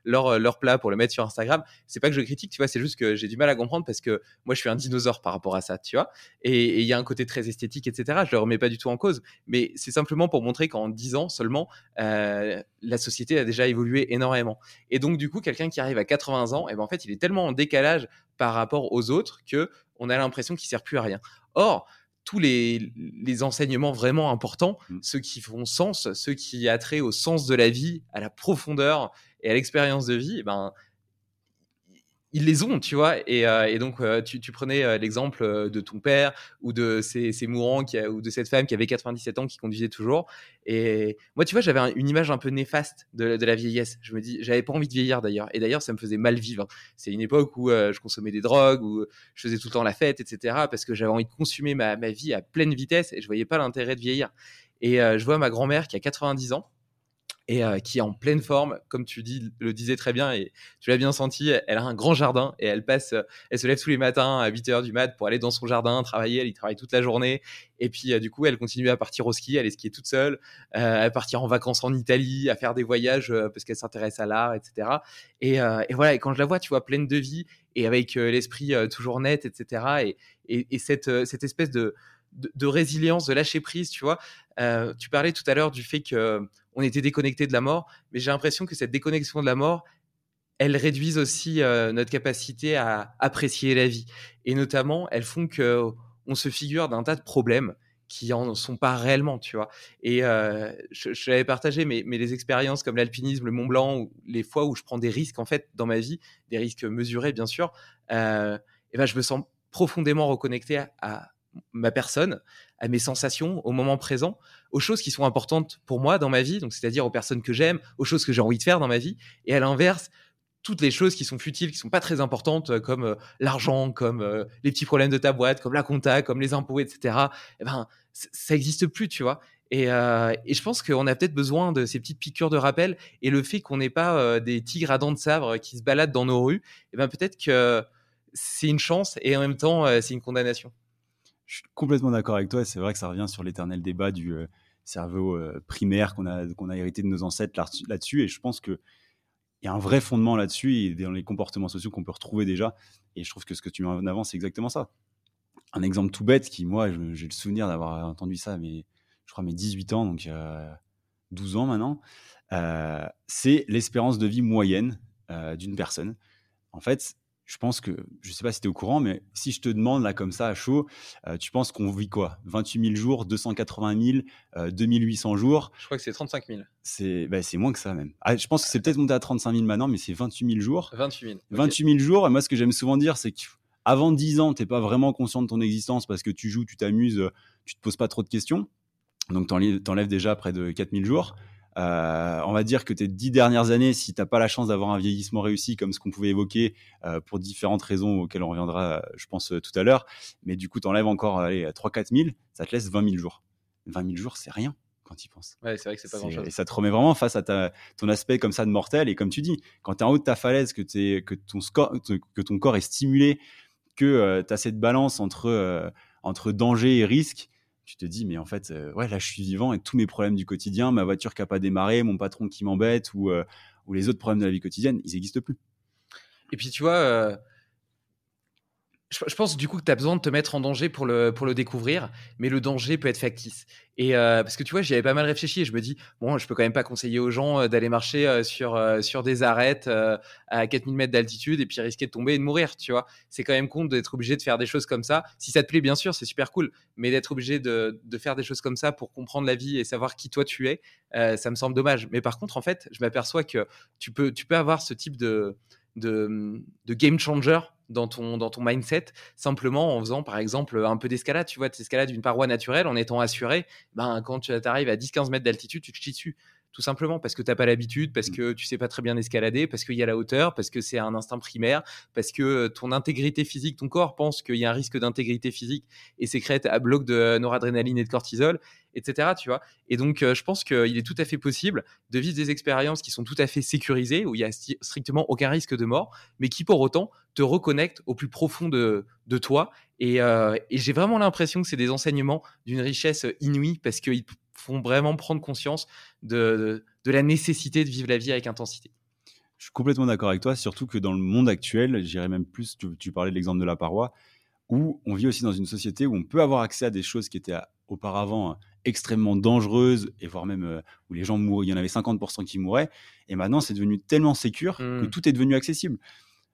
leur, leur plat pour le mettre sur Instagram, c'est pas que je critique, tu vois, c'est juste que j'ai du mal à comprendre parce que moi je suis un dinosaure par rapport à ça, tu vois. Et il y a un côté très esthétique, etc. Je le remets pas du tout en cause, mais c'est simplement pour montrer qu'en 10 ans seulement, la société a déjà évolué énormément. Et donc, du coup, quelqu'un qui arrive à 80 ans, et eh ben en fait, il est tellement en décalage par rapport aux autres que on a l'impression qu'il sert plus à rien. Or, tous les, les enseignements vraiment importants, Mm. ceux qui font sens, ceux qui attrait au sens de la vie, à la profondeur et à l'expérience de vie, eh ben, ils les ont, tu vois. Et, euh, donc, euh, tu, prenais euh, l'exemple de ton père ou de ces, mourants qui a- ou de cette femme qui avait 97 ans qui conduisait toujours. Et moi, tu vois, j'avais un- une image un peu néfaste de, la vieillesse. Je me dis, j'avais pas envie de vieillir d'ailleurs. Et d'ailleurs, ça me faisait mal vivre. C'est une époque où je consommais des drogues, où je faisais tout le temps la fête, etc. Parce que j'avais envie de consommer ma, ma vie à pleine vitesse et je voyais pas l'intérêt de vieillir. Et je vois ma grand-mère qui a 90 ans et euh, qui est en pleine forme, comme tu dis, le disais très bien et tu l'as bien senti. Elle a un grand jardin et elle passe, euh, elle se lève tous les matins à 8 heures du mat pour aller dans son jardin travailler. Elle y travaille toute la journée et puis euh, du coup, elle continue à partir au ski, elle est skier toute seule, à partir en vacances en Italie, à faire des voyages parce qu'elle s'intéresse à l'art, etc. Et, voilà. Et quand je la vois, tu vois, pleine de vie et avec l'esprit toujours net, etc. Et, et, et cette, cette espèce de, de, résilience, de lâcher prise, tu vois. Euh, tu parlais tout à l'heure du fait que euh, on était déconnecté de la mort, mais j'ai l'impression que cette déconnexion de la mort, elles réduisent aussi euh, notre capacité à apprécier la vie. Et notamment, elles font que on se figure d'un tas de problèmes qui en sont pas réellement, tu vois. Et je, l'avais partagé, mais, mais les expériences comme l'alpinisme, le Mont Blanc, ou les fois où je prends des risques en fait dans ma vie, des risques mesurés bien sûr, et ben je me sens profondément reconnecté à ma personne, à mes sensations, au moment présent, aux choses qui sont importantes pour moi dans ma vie, donc c'est-à-dire aux personnes que j'aime, aux choses que j'ai envie de faire dans ma vie, et à l'inverse, toutes les choses qui sont futiles, qui sont pas très importantes, euh, comme euh, l'argent, comme euh, les petits problèmes de ta boîte, comme la compta, comme les impôts, etc. Eh ben, ça existe plus, tu vois. Et, je pense qu'on a peut-être besoin de ces petites piqûres de rappel et le fait qu'on n'ait pas des tigres à dents de sabre qui se baladent dans nos rues, eh ben peut-être que c'est une chance et en même temps c'est une condamnation. Je suis complètement d'accord avec toi. C'est vrai que ça revient sur l'éternel débat du euh, cerveau euh, primaire qu'on a, qu'on a hérité de nos ancêtres là- là-dessus. Et je pense qu'il y a un vrai fondement là-dessus et dans les comportements sociaux qu'on peut retrouver déjà. Et je trouve que ce que tu mets en avant, c'est exactement ça. Un exemple tout bête qui, moi, j'ai le souvenir d'avoir entendu ça, mais je crois mes 18 ans, donc a 12 ans maintenant, euh, c'est l'espérance de vie moyenne euh, d'une personne. En fait, je pense que, je sais pas si tu es au courant, mais si je te demande là comme ça à chaud, euh, tu penses qu'on vit quoi? 28 000 jours, 280 000, euh, 2800 jours? Je crois que c'est 35 000. C'est bah, c'est moins que ça même. Ah, je pense que c'est peut-être monté à 35 000 maintenant, mais c'est 28 000 jours. 28 000. ok. 28 000 jours, et moi ce que j'aime souvent dire, c'est qu'avant 10 ans, t'es pas vraiment conscient de ton existence parce que tu joues, tu t'amuses, euh, tu te poses pas trop de questions. Donc t'enlèves t'enlèves déjà près de 4 000 jours. Euh, on va dire que tes 10 dernières années, si t'as pas la chance d'avoir un vieillissement réussi, comme ce qu'on pouvait évoquer euh, pour différentes raisons auxquelles on reviendra, euh, je pense, euh, tout à l'heure, mais du coup t'enlèves encore allez, 3-4 000, ça te laisse 20 000 jours. 20 000 jours, c'est rien quand tu y penses. Ouais, c'est vrai que c'est pas C'est- grand-chose. Et ça te remet vraiment face à ta, ton aspect comme ça de mortel. Et comme tu dis, quand tu es en haut de ta falaise, que, t'es- que, ton, score, que ton corps est stimulé, que tu as cette balance entre, euh, entre danger et risque, tu te dis, mais en fait, euh, ouais, là, je suis vivant et tous mes problèmes du quotidien, ma voiture qui n'a pas démarré, mon patron qui m'embête ou, euh, ou les autres problèmes de la vie quotidienne, ils n'existent plus. Et puis, tu vois, euh, je, pense du coup que tu as besoin de te mettre en danger pour le, pour le découvrir, mais le danger peut être factice. Et euh, parce que tu vois, j'y avais pas mal réfléchi et je me dis, bon, je peux quand même pas conseiller aux gens euh, d'aller marcher euh, sur, sur des arêtes à 4000 mètres d'altitude et puis risquer de tomber et de mourir, tu vois. C'est quand même con d'être obligé de faire des choses comme ça. Si ça te plaît, bien sûr, c'est super cool, mais d'être obligé de, de faire des choses comme ça pour comprendre la vie et savoir qui toi tu es, ça me semble dommage. Mais par contre, en fait, je m'aperçois que tu peux, tu peux avoir ce type de, de, game changer dans ton, dans ton mindset, simplement en faisant par exemple un peu d'escalade. Tu vois, tu escalades une paroi naturelle en étant assuré. Ben, quand tu arrives à 10-15 mètres d'altitude, tu te chies dessus. Tout simplement parce que tu n'as pas l'habitude, parce que tu sais pas très bien escalader, parce qu'il y a la hauteur, parce que c'est un instinct primaire, parce que ton intégrité physique, ton corps pense qu'il y a un risque d'intégrité physique et sécrète à bloc de noradrénaline et de cortisol, etc. Tu vois et donc, euh, je pense qu'il est tout à fait possible de vivre des expériences qui sont tout à fait sécurisées, où il y a sti- strictement aucun risque de mort, mais qui pour autant te reconnectent au plus profond de, de toi. Et, euh, et j'ai vraiment l'impression que c'est des enseignements d'une richesse inouïe parce qu'ils font vraiment prendre conscience de, de, de la nécessité de vivre la vie avec intensité. Je suis complètement d'accord avec toi, surtout que dans le monde actuel, j'irais même plus, tu, tu parlais de l'exemple de la paroi, où on vit aussi dans une société où on peut avoir accès à des choses qui étaient euh, auparavant euh, extrêmement dangereuses, et voire même euh, où les gens mouraient, il y en avait 50% qui mouraient, et maintenant c'est devenu tellement sécure que tout est devenu accessible.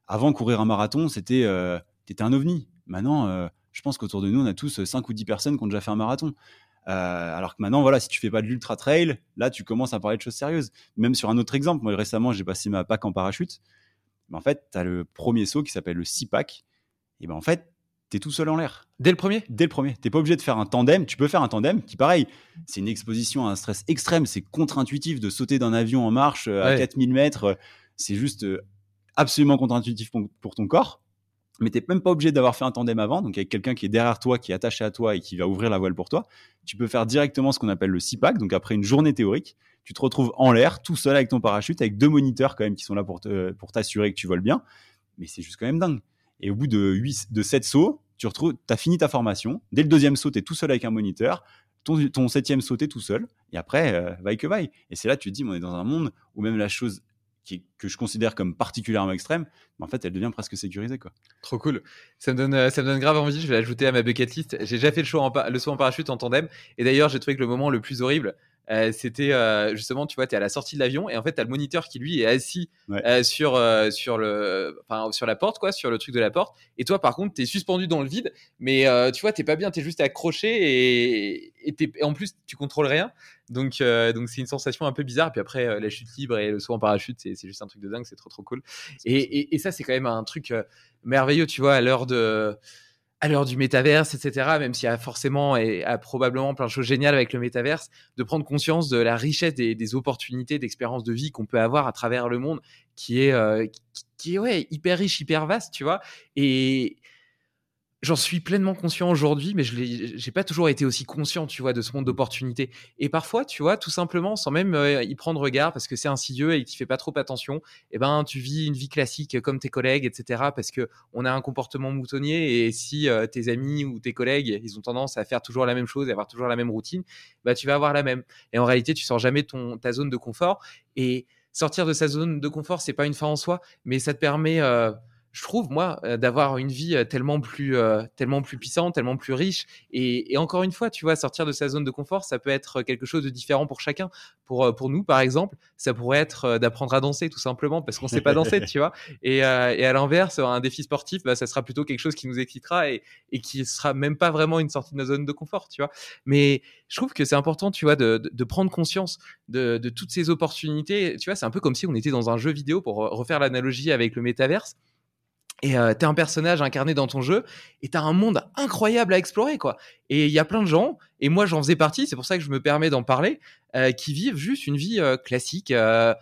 Avant, courir un marathon, c'était euh, un ovni. Maintenant, euh, je pense qu'autour de nous, on a tous 5 ou 10 personnes qui ont déjà fait un marathon. Euh, alors que maintenant, voilà, si tu fais pas de l'ultra trail, là, tu commences à parler de choses sérieuses. Même sur un autre exemple, moi récemment, j'ai passé ma PAC en parachute. Mais en fait, tu as le premier saut qui s'appelle le 6 pack. Et ben en fait, tu es tout seul en l'air. Dès le premier? Dès le premier. Tu pas obligé de faire un tandem. Tu peux faire un tandem qui, pareil, c'est une exposition à un stress extrême. C'est contre-intuitif de sauter d'un avion en marche euh, à 4000 mètres. C'est juste euh, absolument contre-intuitif pour ton corps mais tu n'es même pas obligé d'avoir fait un tandem avant, donc avec quelqu'un qui est derrière toi, qui est attaché à toi et qui va ouvrir la voile pour toi. Tu peux faire directement ce qu'on appelle le CIPAC, donc après une journée théorique, tu te retrouves en l'air, tout seul avec ton parachute, avec deux moniteurs quand même qui sont là pour, pour t'assurer que tu voles bien, mais c'est juste quand même dingue. Et au bout de, 8, de 7 sauts, tu retrouves, as fini ta formation. Dès le deuxième saut, tu es tout seul avec un moniteur. Ton, ton septième saut, tu tout seul. Et après, euh, vaille que vaille. Et c'est là que tu te dis, on est dans un monde où même la chose que je considère comme particulièrement extrême, mais en fait, elle devient presque sécurisée. Quoi. Trop cool. Ça me, donne, euh, ça me donne grave envie. Je vais l'ajouter à ma bucket list. J'ai déjà fait le, le saut en parachute en tandem. Et d'ailleurs, j'ai trouvé que le moment le plus horrible, euh, c'était euh, justement, tu vois, tu es à la sortie de l'avion et en fait, tu as le moniteur qui lui est assis euh, sur, sur, le, sur la porte, quoi, sur le truc de la porte. Et toi, par contre, tu es suspendu dans le vide, mais tu vois, t'es pas bien, tu es juste accroché et, et, en plus, tu contrôles rien. Donc, donc c'est une sensation un peu bizarre. Puis après, la chute libre et le saut en parachute, c'est juste un truc de dingue, c'est trop trop cool. Et, et, ça, c'est quand même un truc merveilleux, tu vois, à l'heure de à l'heure du métaverse, etc., même s'il y a forcément et a probablement plein de choses géniales avec le métaverse, de prendre conscience de la richesse des, opportunités, d'expériences de vie qu'on peut avoir à travers le monde, qui est, euh, qui, est ouais, hyper riche, hyper vaste, tu vois. Et, J'en suis pleinement conscient aujourd'hui, mais je n'ai pas toujours été aussi conscient, tu vois, de ce monde d'opportunités. Et parfois, tu vois, tout simplement, sans même euh, y prendre regard, parce que c'est insidieux et que tu fais pas trop attention, eh ben, tu vis une vie classique comme tes collègues, etc. Parce que on a un comportement moutonnier et si euh, tes amis ou tes collègues, ils ont tendance à faire toujours la même chose, à avoir toujours la même routine, bah, tu vas avoir la même. Et en réalité, tu sors jamais ton, ta zone de confort. Et sortir de sa zone de confort, c'est pas une fin en soi, mais ça te permet euh, je trouve moi euh, d'avoir une vie euh, tellement plus euh, tellement plus puissante, tellement plus riche et, encore une fois, tu vois, sortir de sa zone de confort, ça peut être quelque chose de différent pour chacun. Pour pour nous par exemple, ça pourrait être d'apprendre à danser tout simplement parce qu'on sait pas danser, tu vois. Et, à l'inverse, un défi sportif, bah, ça sera plutôt quelque chose qui nous excitera et, et qui sera même pas vraiment une sortie de notre zone de confort, tu vois. Mais je trouve que c'est important, tu vois, de, de, prendre conscience de, de toutes ces opportunités. Tu vois, c'est un peu comme si on était dans un jeu vidéo pour refaire l'analogie avec le métaverse et euh, t'es un personnage incarné dans ton jeu et t'as un monde incroyable à explorer quoi. Et il y a plein de gens et moi j'en faisais partie, c'est pour ça que je me permets d'en parler, euh, qui vivent juste une vie euh, classique, euh,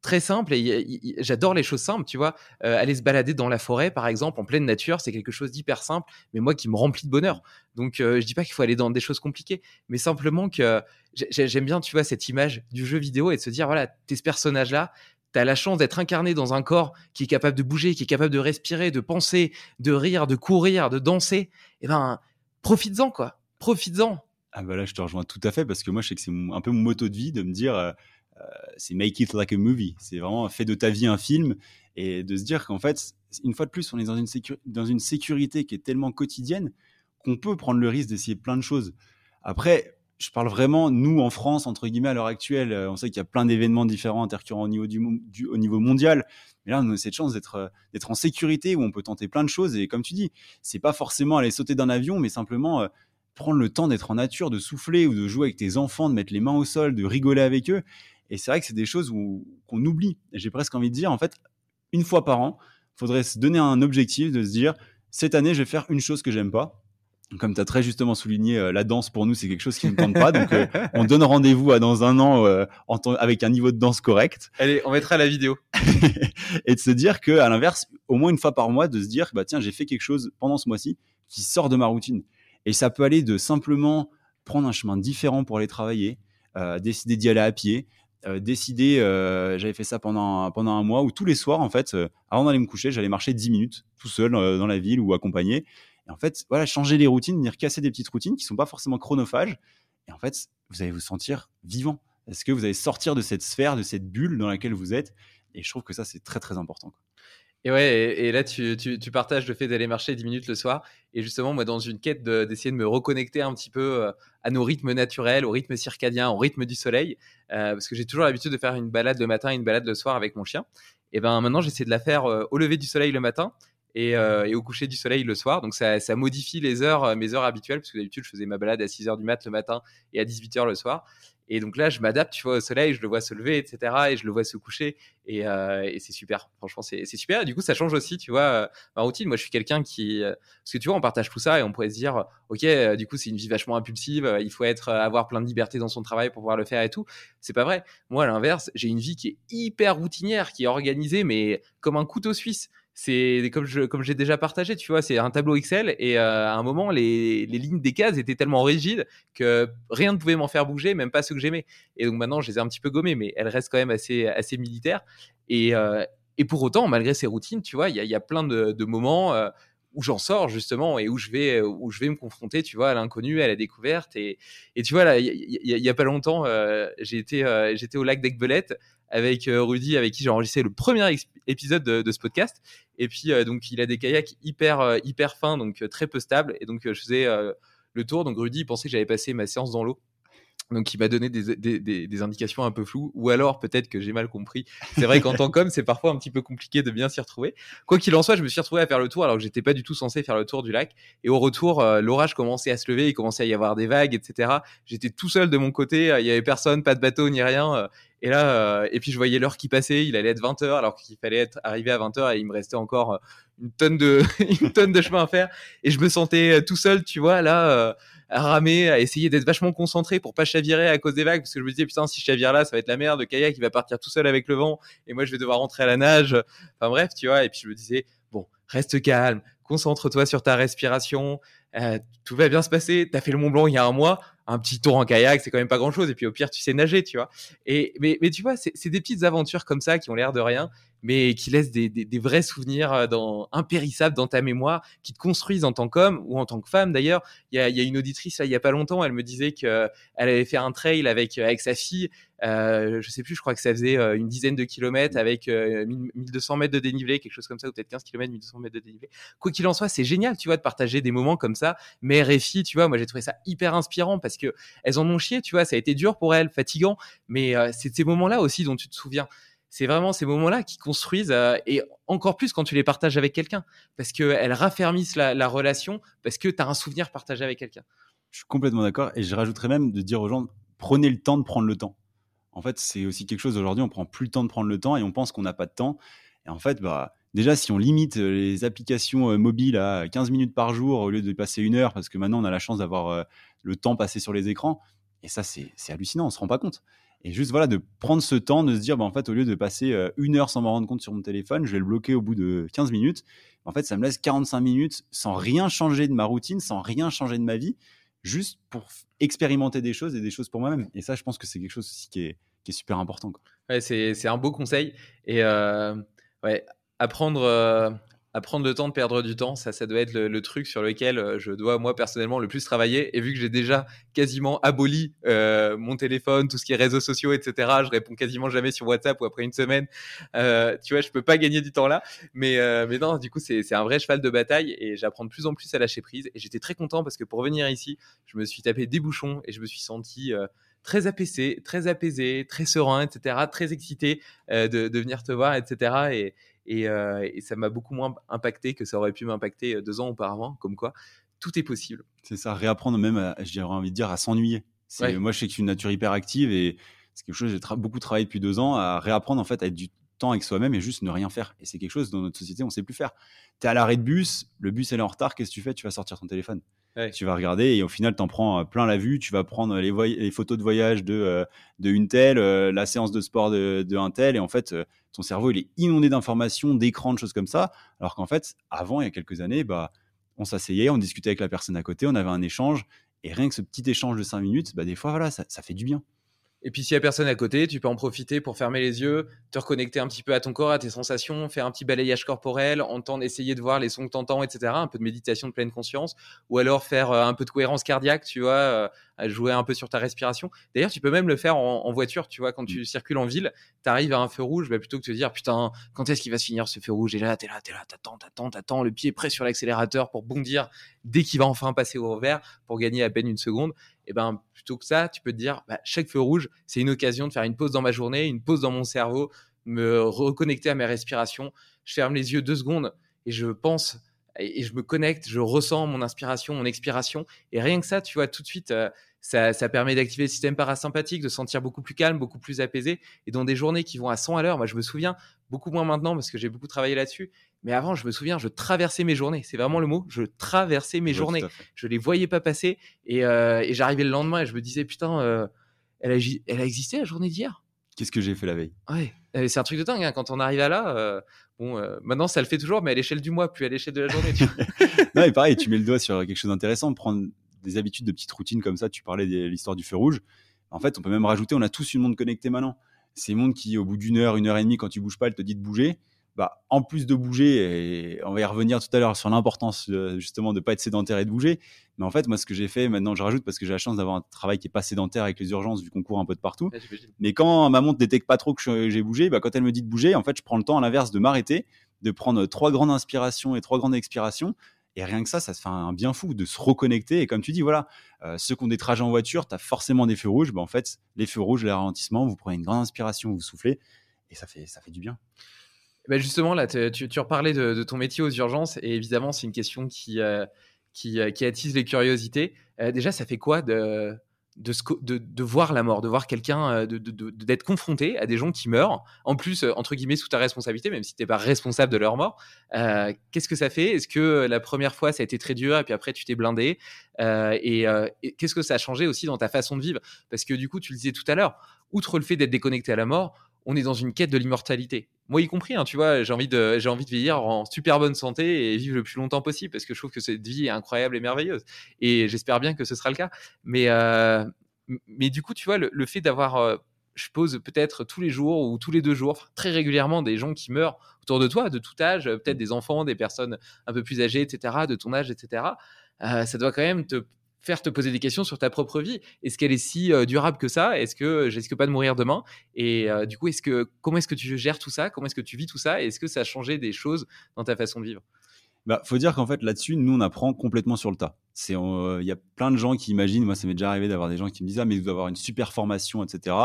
très simple et j'adore les choses simples, tu vois. Aller se balader dans la forêt par exemple en pleine nature, c'est quelque chose d'hyper simple, mais moi qui me remplit de bonheur. Donc je dis pas qu'il faut aller dans des choses compliquées, mais simplement que j'aime bien, tu vois, cette image du jeu vidéo et de se dire voilà, t'es ce personnage là tu as la chance d'être incarné dans un corps qui est capable de bouger, qui est capable de respirer, de penser, de rire, de courir, de danser, eh ben, profites-en, quoi. Profites-en. Ah bah là, je te rejoins tout à fait parce que moi, je sais que c'est un peu mon moto de vie de me dire, euh, euh, c'est make it like a movie. C'est vraiment fait de ta vie un film et de se dire qu'en fait, une fois de plus, on est dans une, dans une sécurité qui est tellement quotidienne qu'on peut prendre le risque d'essayer plein de choses. Après, je parle vraiment, nous, en France, entre guillemets, à l'heure actuelle, euh, on sait qu'il y a plein d'événements différents intercurrents au niveau, au niveau mondial. Mais là, on a cette chance d'être, euh, d'être en sécurité où on peut tenter plein de choses. Et comme tu dis, c'est pas forcément aller sauter d'un avion, mais simplement euh, prendre le temps d'être en nature, de souffler ou de jouer avec tes enfants, de mettre les mains au sol, de rigoler avec eux. Et c'est vrai que c'est des choses qu'on oublie. J'ai presque envie de dire, en fait, une fois par an, faudrait se donner un objectif de se dire, cette année, je vais faire une chose que j'aime pas comme tu as très justement souligné, euh, la danse pour nous, c'est quelque chose qui ne tente pas. Donc, euh, on donne rendez-vous à dans un an euh, avec un niveau de danse correct. Allez, on mettra la vidéo. et de se dire que, à l'inverse, au moins une fois par mois, de se dire, bah tiens, j'ai fait quelque chose pendant ce mois-ci qui sort de ma routine. Et ça peut aller de simplement prendre un chemin différent pour aller travailler, décider d'y aller à pied, décider, j'avais fait ça pendant pendant un mois où tous les soirs, en fait, avant d'aller me coucher, j'allais marcher 10 minutes tout seul dans la ville ou accompagné et en fait, voilà, changer les routines, venir casser des petites routines qui sont pas forcément chronophages. Et en fait, vous allez vous sentir vivant. Est-ce que vous allez sortir de cette sphère, de cette bulle dans laquelle vous êtes? Et je trouve que ça, c'est très, très important. Et ouais, et, là, tu, partages le fait d'aller marcher 10 minutes le soir. Et justement, moi, dans une quête d'essayer de, me reconnecter un petit peu euh, à nos rythmes naturels, au rythme circadien, au rythme du soleil, euh, parce que j'ai toujours l'habitude de faire une balade le matin et une balade le soir avec mon chien. Et ben maintenant, j'essaie de la faire euh, au lever du soleil le matin et, au coucher du soleil le soir. Donc ça, ça modifie les heures, mes heures habituelles, parce que d'habitude je faisais ma balade à 6 h du mat le matin et à 18 h le soir. Et donc là, je m'adapte, tu vois, au soleil, je le vois se lever, etc. Et je le vois se coucher. Et, euh, et c'est super. Franchement, c'est super. Et du coup, ça change aussi, tu vois, euh, ma routine. Moi, je suis quelqu'un qui. Euh, parce que tu vois, on partage tout ça et on pourrait se dire, OK, du coup, c'est une vie vachement impulsive. Il faut être, avoir plein de liberté dans son travail pour pouvoir le faire et tout. C'est pas vrai. Moi, à l'inverse, j'ai une vie qui est hyper routinière, qui est organisée, mais comme un couteau suisse c'est comme je comme j'ai déjà partagé, tu vois, c'est un tableau Excel et euh, à un moment les, les, lignes des cases étaient tellement rigides que rien ne pouvait m'en faire bouger, même pas ceux que j'aimais. Et donc maintenant, je les ai un petit peu gommés, mais elles restent quand même assez assez militaires. Et, euh, et pour autant, malgré ces routines, tu vois, il y a, y a, plein de, de moments euh, où j'en sors justement et où je vais où je vais me confronter, tu vois, à l'inconnu, à la découverte. Et, et tu vois là, il y, a pas longtemps, j'ai été j'étais au lac d'Aigbelette avec euh, Rudy, avec qui j'ai enregistré le premier épisode de, ce podcast. Et puis, euh, donc, il a des kayaks hyper, euh, hyper fins, donc très peu stables. Et donc, je faisais le tour. Donc, Rudy, il pensait que j'avais passé ma séance dans l'eau. Donc, il m'a donné des, indications un peu floues, ou alors peut-être que j'ai mal compris. C'est vrai qu'en tant qu'homme, c'est parfois un petit peu compliqué de bien s'y retrouver. Quoi qu'il en soit, je me suis retrouvé à faire le tour alors que j'étais pas du tout censé faire le tour du lac. Et au retour, l'orage commençait à se lever, il commençait à y avoir des vagues, etc. J'étais tout seul de mon côté, il y avait personne, pas de bateau ni rien. Et là, euh, et puis je voyais l'heure qui passait, il allait être 20h alors qu'il fallait être arrivé à 20h et il me restait encore euh, une tonne de une tonne de chemin à faire et je me sentais euh, tout seul, tu vois, là ramer, à essayer d'être vachement concentré pour pas chavirer à cause des vagues parce que je me disais putain si je chavire là, ça va être la merde, le kayak il va partir tout seul avec le vent et moi je vais devoir rentrer à la nage. Enfin bref, tu vois, et puis je me disais bon, reste calme, concentre-toi sur ta respiration, tout va bien se passer, t'as fait le Mont Blanc il y a un mois, un petit tour en kayak, c'est quand même pas grand chose. Et puis au pire, tu sais nager, tu vois. Et mais, mais tu vois, c'est des petites aventures comme ça qui ont l'air de rien, mais qui laissent des, des, vrais souvenirs euh, dans, impérissables dans ta mémoire, qui te construisent en tant qu'homme ou en tant que femme. D'ailleurs, il y a, y a, une auditrice là, il y a pas longtemps, elle me disait qu'elle avait fait un trail avec avec sa fille. Euh, je sais plus, je crois que ça faisait euh, une dizaine de kilomètres avec 1200 mètres de dénivelé, quelque chose comme ça, ou peut-être 15 kilomètres, 1200 mètres de dénivelé. Quoi qu'il en soit, c'est génial, tu vois, de partager des moments comme ça. Et fille, tu vois, moi j'ai trouvé ça hyper inspirant parce que elles en ont chié, tu vois, ça a été dur pour elles, fatigant, mais c'est ces moments-là aussi dont tu te souviens c'est vraiment ces moments-là qui construisent, euh, et encore plus quand tu les partages avec quelqu'un, parce qu'elles raffermissent la, relation, parce que tu as un souvenir partagé avec quelqu'un. Je suis complètement d'accord, et je rajouterais même de dire aux gens, prenez le temps de prendre le temps. En fait, c'est aussi quelque chose aujourd'hui, on prend plus le temps de prendre le temps, et on pense qu'on n'a pas de temps. Et en fait, bah, déjà, si on limite euh, les applications euh, mobiles à 15 minutes par jour au lieu de passer une heure, parce que maintenant on a la chance d'avoir le temps passé sur les écrans, et ça, c'est hallucinant, on se rend pas compte. Et juste voilà, de prendre ce temps, de se dire, bah, en fait, au lieu de passer euh, une heure sans m'en rendre compte sur mon téléphone, je vais le bloquer au bout de 15 minutes. En fait, ça me laisse 45 minutes sans rien changer de ma routine, sans rien changer de ma vie, juste pour expérimenter des choses et des choses pour moi-même. Et ça, je pense que c'est quelque chose aussi qui est, qui est super important. Ouais, c'est un beau conseil. Et euh, ouais, apprendre, euh, à prendre le temps de perdre du temps, ça, ça doit être le, truc sur lequel euh, je dois moi personnellement le plus travailler. Et vu que j'ai déjà quasiment aboli euh, mon téléphone, tout ce qui est réseaux sociaux, etc., je réponds quasiment jamais sur WhatsApp ou après une semaine. Euh, tu vois, je peux pas gagner du temps là. Mais mais non, du coup, c'est un vrai cheval de bataille et j'apprends de plus en plus à lâcher prise. Et j'étais très content parce que pour venir ici, je me suis tapé des bouchons et je me suis senti très apaisé, très apaisé, très serein, etc., très excité de, venir te voir, etc. Et, euh, et, ça m'a beaucoup moins impacté que ça aurait pu m'impacter euh, deux ans auparavant, comme quoi tout est possible. C'est ça, réapprendre même, j'ai envie de dire, à s'ennuyer. Moi, je sais que je suis une nature hyper active et c'est quelque chose que j'ai beaucoup travaillé depuis deux ans, à réapprendre en fait à être du temps avec soi-même et juste ne rien faire. Et c'est quelque chose dans notre société, on ne sait plus faire. Tu es à l'arrêt de bus, le bus est en retard, qu'est-ce que tu fais? Tu vas sortir ton téléphone. Tu vas regarder et au final, tu en prends euh, plein la vue. Tu vas prendre les, photos de voyage de, euh, de une telle, euh, la séance de sport de, de un tel. Et en fait, ton cerveau, il est inondé d'informations, d'écrans, de choses comme ça. Alors qu'en fait, avant, il y a quelques années, bah, on s'asseyait, on discutait avec la personne à côté, on avait un échange. Et rien que ce petit échange de cinq minutes, bah, des fois, voilà, ça fait du bien. Et puis s'il y a personne à côté, tu peux en profiter pour fermer les yeux, te reconnecter un petit peu à ton corps, à tes sensations, faire un petit balayage corporel, entendre, essayer de voir les sons que t'entends, etc. Un peu de méditation de pleine conscience, ou alors faire euh, un peu de cohérence cardiaque, tu vois, euh, jouer un peu sur ta respiration. D'ailleurs, tu peux même le faire en, voiture, tu vois, quand tu mm. circules en ville, tu arrives à un feu rouge, bah, plutôt que de te dire, putain, quand est-ce qu'il va se finir ce feu rouge? Et là, t'es là, t'es là, t'attends, t'attends, t'attends, le pied prêt sur l'accélérateur pour bondir dès qu'il va enfin passer au revers pour gagner à peine une seconde et ben plutôt que ça, tu peux te dire, bah, chaque feu rouge, c'est une occasion de faire une pause dans ma journée, une pause dans mon cerveau, me reconnecter à mes respirations. Je ferme les yeux deux secondes et je pense et, je me connecte, je ressens mon inspiration, mon expiration. Et rien que ça, tu vois, tout de suite, euh, ça, permet d'activer le système parasympathique, de se sentir beaucoup plus calme, beaucoup plus apaisé. Et dans des journées qui vont à 100 à l'heure, moi, je me souviens, beaucoup moins maintenant parce que j'ai beaucoup travaillé là-dessus. Mais avant, je me souviens, je traversais mes journées. C'est vraiment le mot. Je traversais mes journées. Je les voyais pas passer. Et, euh, et j'arrivais le lendemain et je me disais, putain, euh, elle, a, elle a existé la journée d'hier? Qu'est-ce que j'ai fait la veille? Ouais, c'est un truc de dingue. Hein. Quand on arrive à là, Bon, euh, maintenant, ça le fait toujours, mais à l'échelle du mois, puis à l'échelle de la journée. non, et pareil, tu mets le doigt sur quelque chose d'intéressant, prendre des habitudes de petites routines comme ça. Tu parlais de l'histoire du feu rouge. En fait, on peut même rajouter, on a tous une montre connectée maintenant. C'est une montre qui, au bout d'une heure, une heure et demie, quand tu bouges pas, elle te dit de bouger bah, en plus de bouger, et on va y revenir tout à l'heure sur l'importance justement de ne pas être sédentaire et de bouger. Mais en fait, moi, ce que j'ai fait, maintenant, je rajoute parce que j'ai la chance d'avoir un travail qui est pas sédentaire avec les urgences vu qu'on court un peu de partout. Mais quand ma montre détecte pas trop que j'ai bougé, bah, quand elle me dit de bouger, en fait, je prends le temps à l'inverse de m'arrêter, de prendre trois grandes inspirations et trois grandes expirations. Et rien que ça, ça se fait un bien fou de se reconnecter. Et comme tu dis, voilà, euh, ceux qui ont des trajets en voiture, tu as forcément des feux rouges. Bah, en fait, les feux rouges, les ralentissements, vous prenez une grande inspiration, vous soufflez, et ça fait, ça fait du bien. Bah, justement, là, tu, reparlais de, ton métier aux urgences, et évidemment, c'est une question qui, euh, euh, qui, attise les curiosités. Euh, déjà, ça fait quoi de, de, de, voir la mort, de voir quelqu'un, d'être confronté à des gens qui meurent, en plus, entre guillemets, sous ta responsabilité, même si tu n'es pas responsable de leur mort? Qu'est-ce que ça fait? Est-ce que la première fois, ça a été très dur, et puis après, tu t'es blindé? Et, et qu'est-ce que ça a changé aussi dans ta façon de vivre? Parce que du coup, tu le disais tout à l'heure, outre le fait d'être déconnecté à la mort, on est dans une quête de l'immortalité. Moi y compris, hein, tu vois, j'ai envie, de, j'ai envie de vieillir en super bonne santé et vivre le plus longtemps possible parce que je trouve que cette vie est incroyable et merveilleuse. Et j'espère bien que ce sera le cas. Mais, euh, mais du coup, tu vois, le, fait d'avoir, euh, je pose peut-être tous les jours ou tous les deux jours, très régulièrement, des gens qui meurent autour de toi, de tout âge, peut-être des enfants, des personnes un peu plus âgées, etc., de ton âge, etc., euh, ça doit quand même te faire te poser des questions sur ta propre vie. Est-ce qu'elle est si euh, durable que ça? Est-ce que je risque pas de mourir demain? Et euh, du coup, comment est-ce que tu gères tout ça? Comment est-ce que tu vis tout ça? Est-ce que ça a changé des choses dans ta façon de vivre? Bah, faut dire qu'en fait là-dessus, nous on apprend complètement sur le tas. Euh, il y a plein de gens qui imaginent. Moi, ça m'est déjà arrivé d'avoir des gens qui me disent ah mais vous devez avoir une super formation, etc.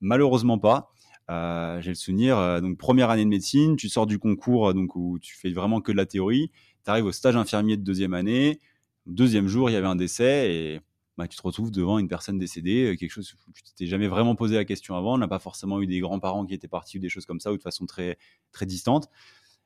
Malheureusement pas. j'ai le souvenir, donc première année de médecine, tu sors du concours donc où tu fais vraiment que de la théorie, tu arrives au stage infirmier de deuxième année, Deuxième jour, il y avait un décès et bah, tu te retrouves devant une personne décédée, euh, quelque chose où tu t'es jamais vraiment posé la question avant. On n'a pas forcément eu des grands-parents qui étaient partis ou des choses comme ça ou de façon très, très distante.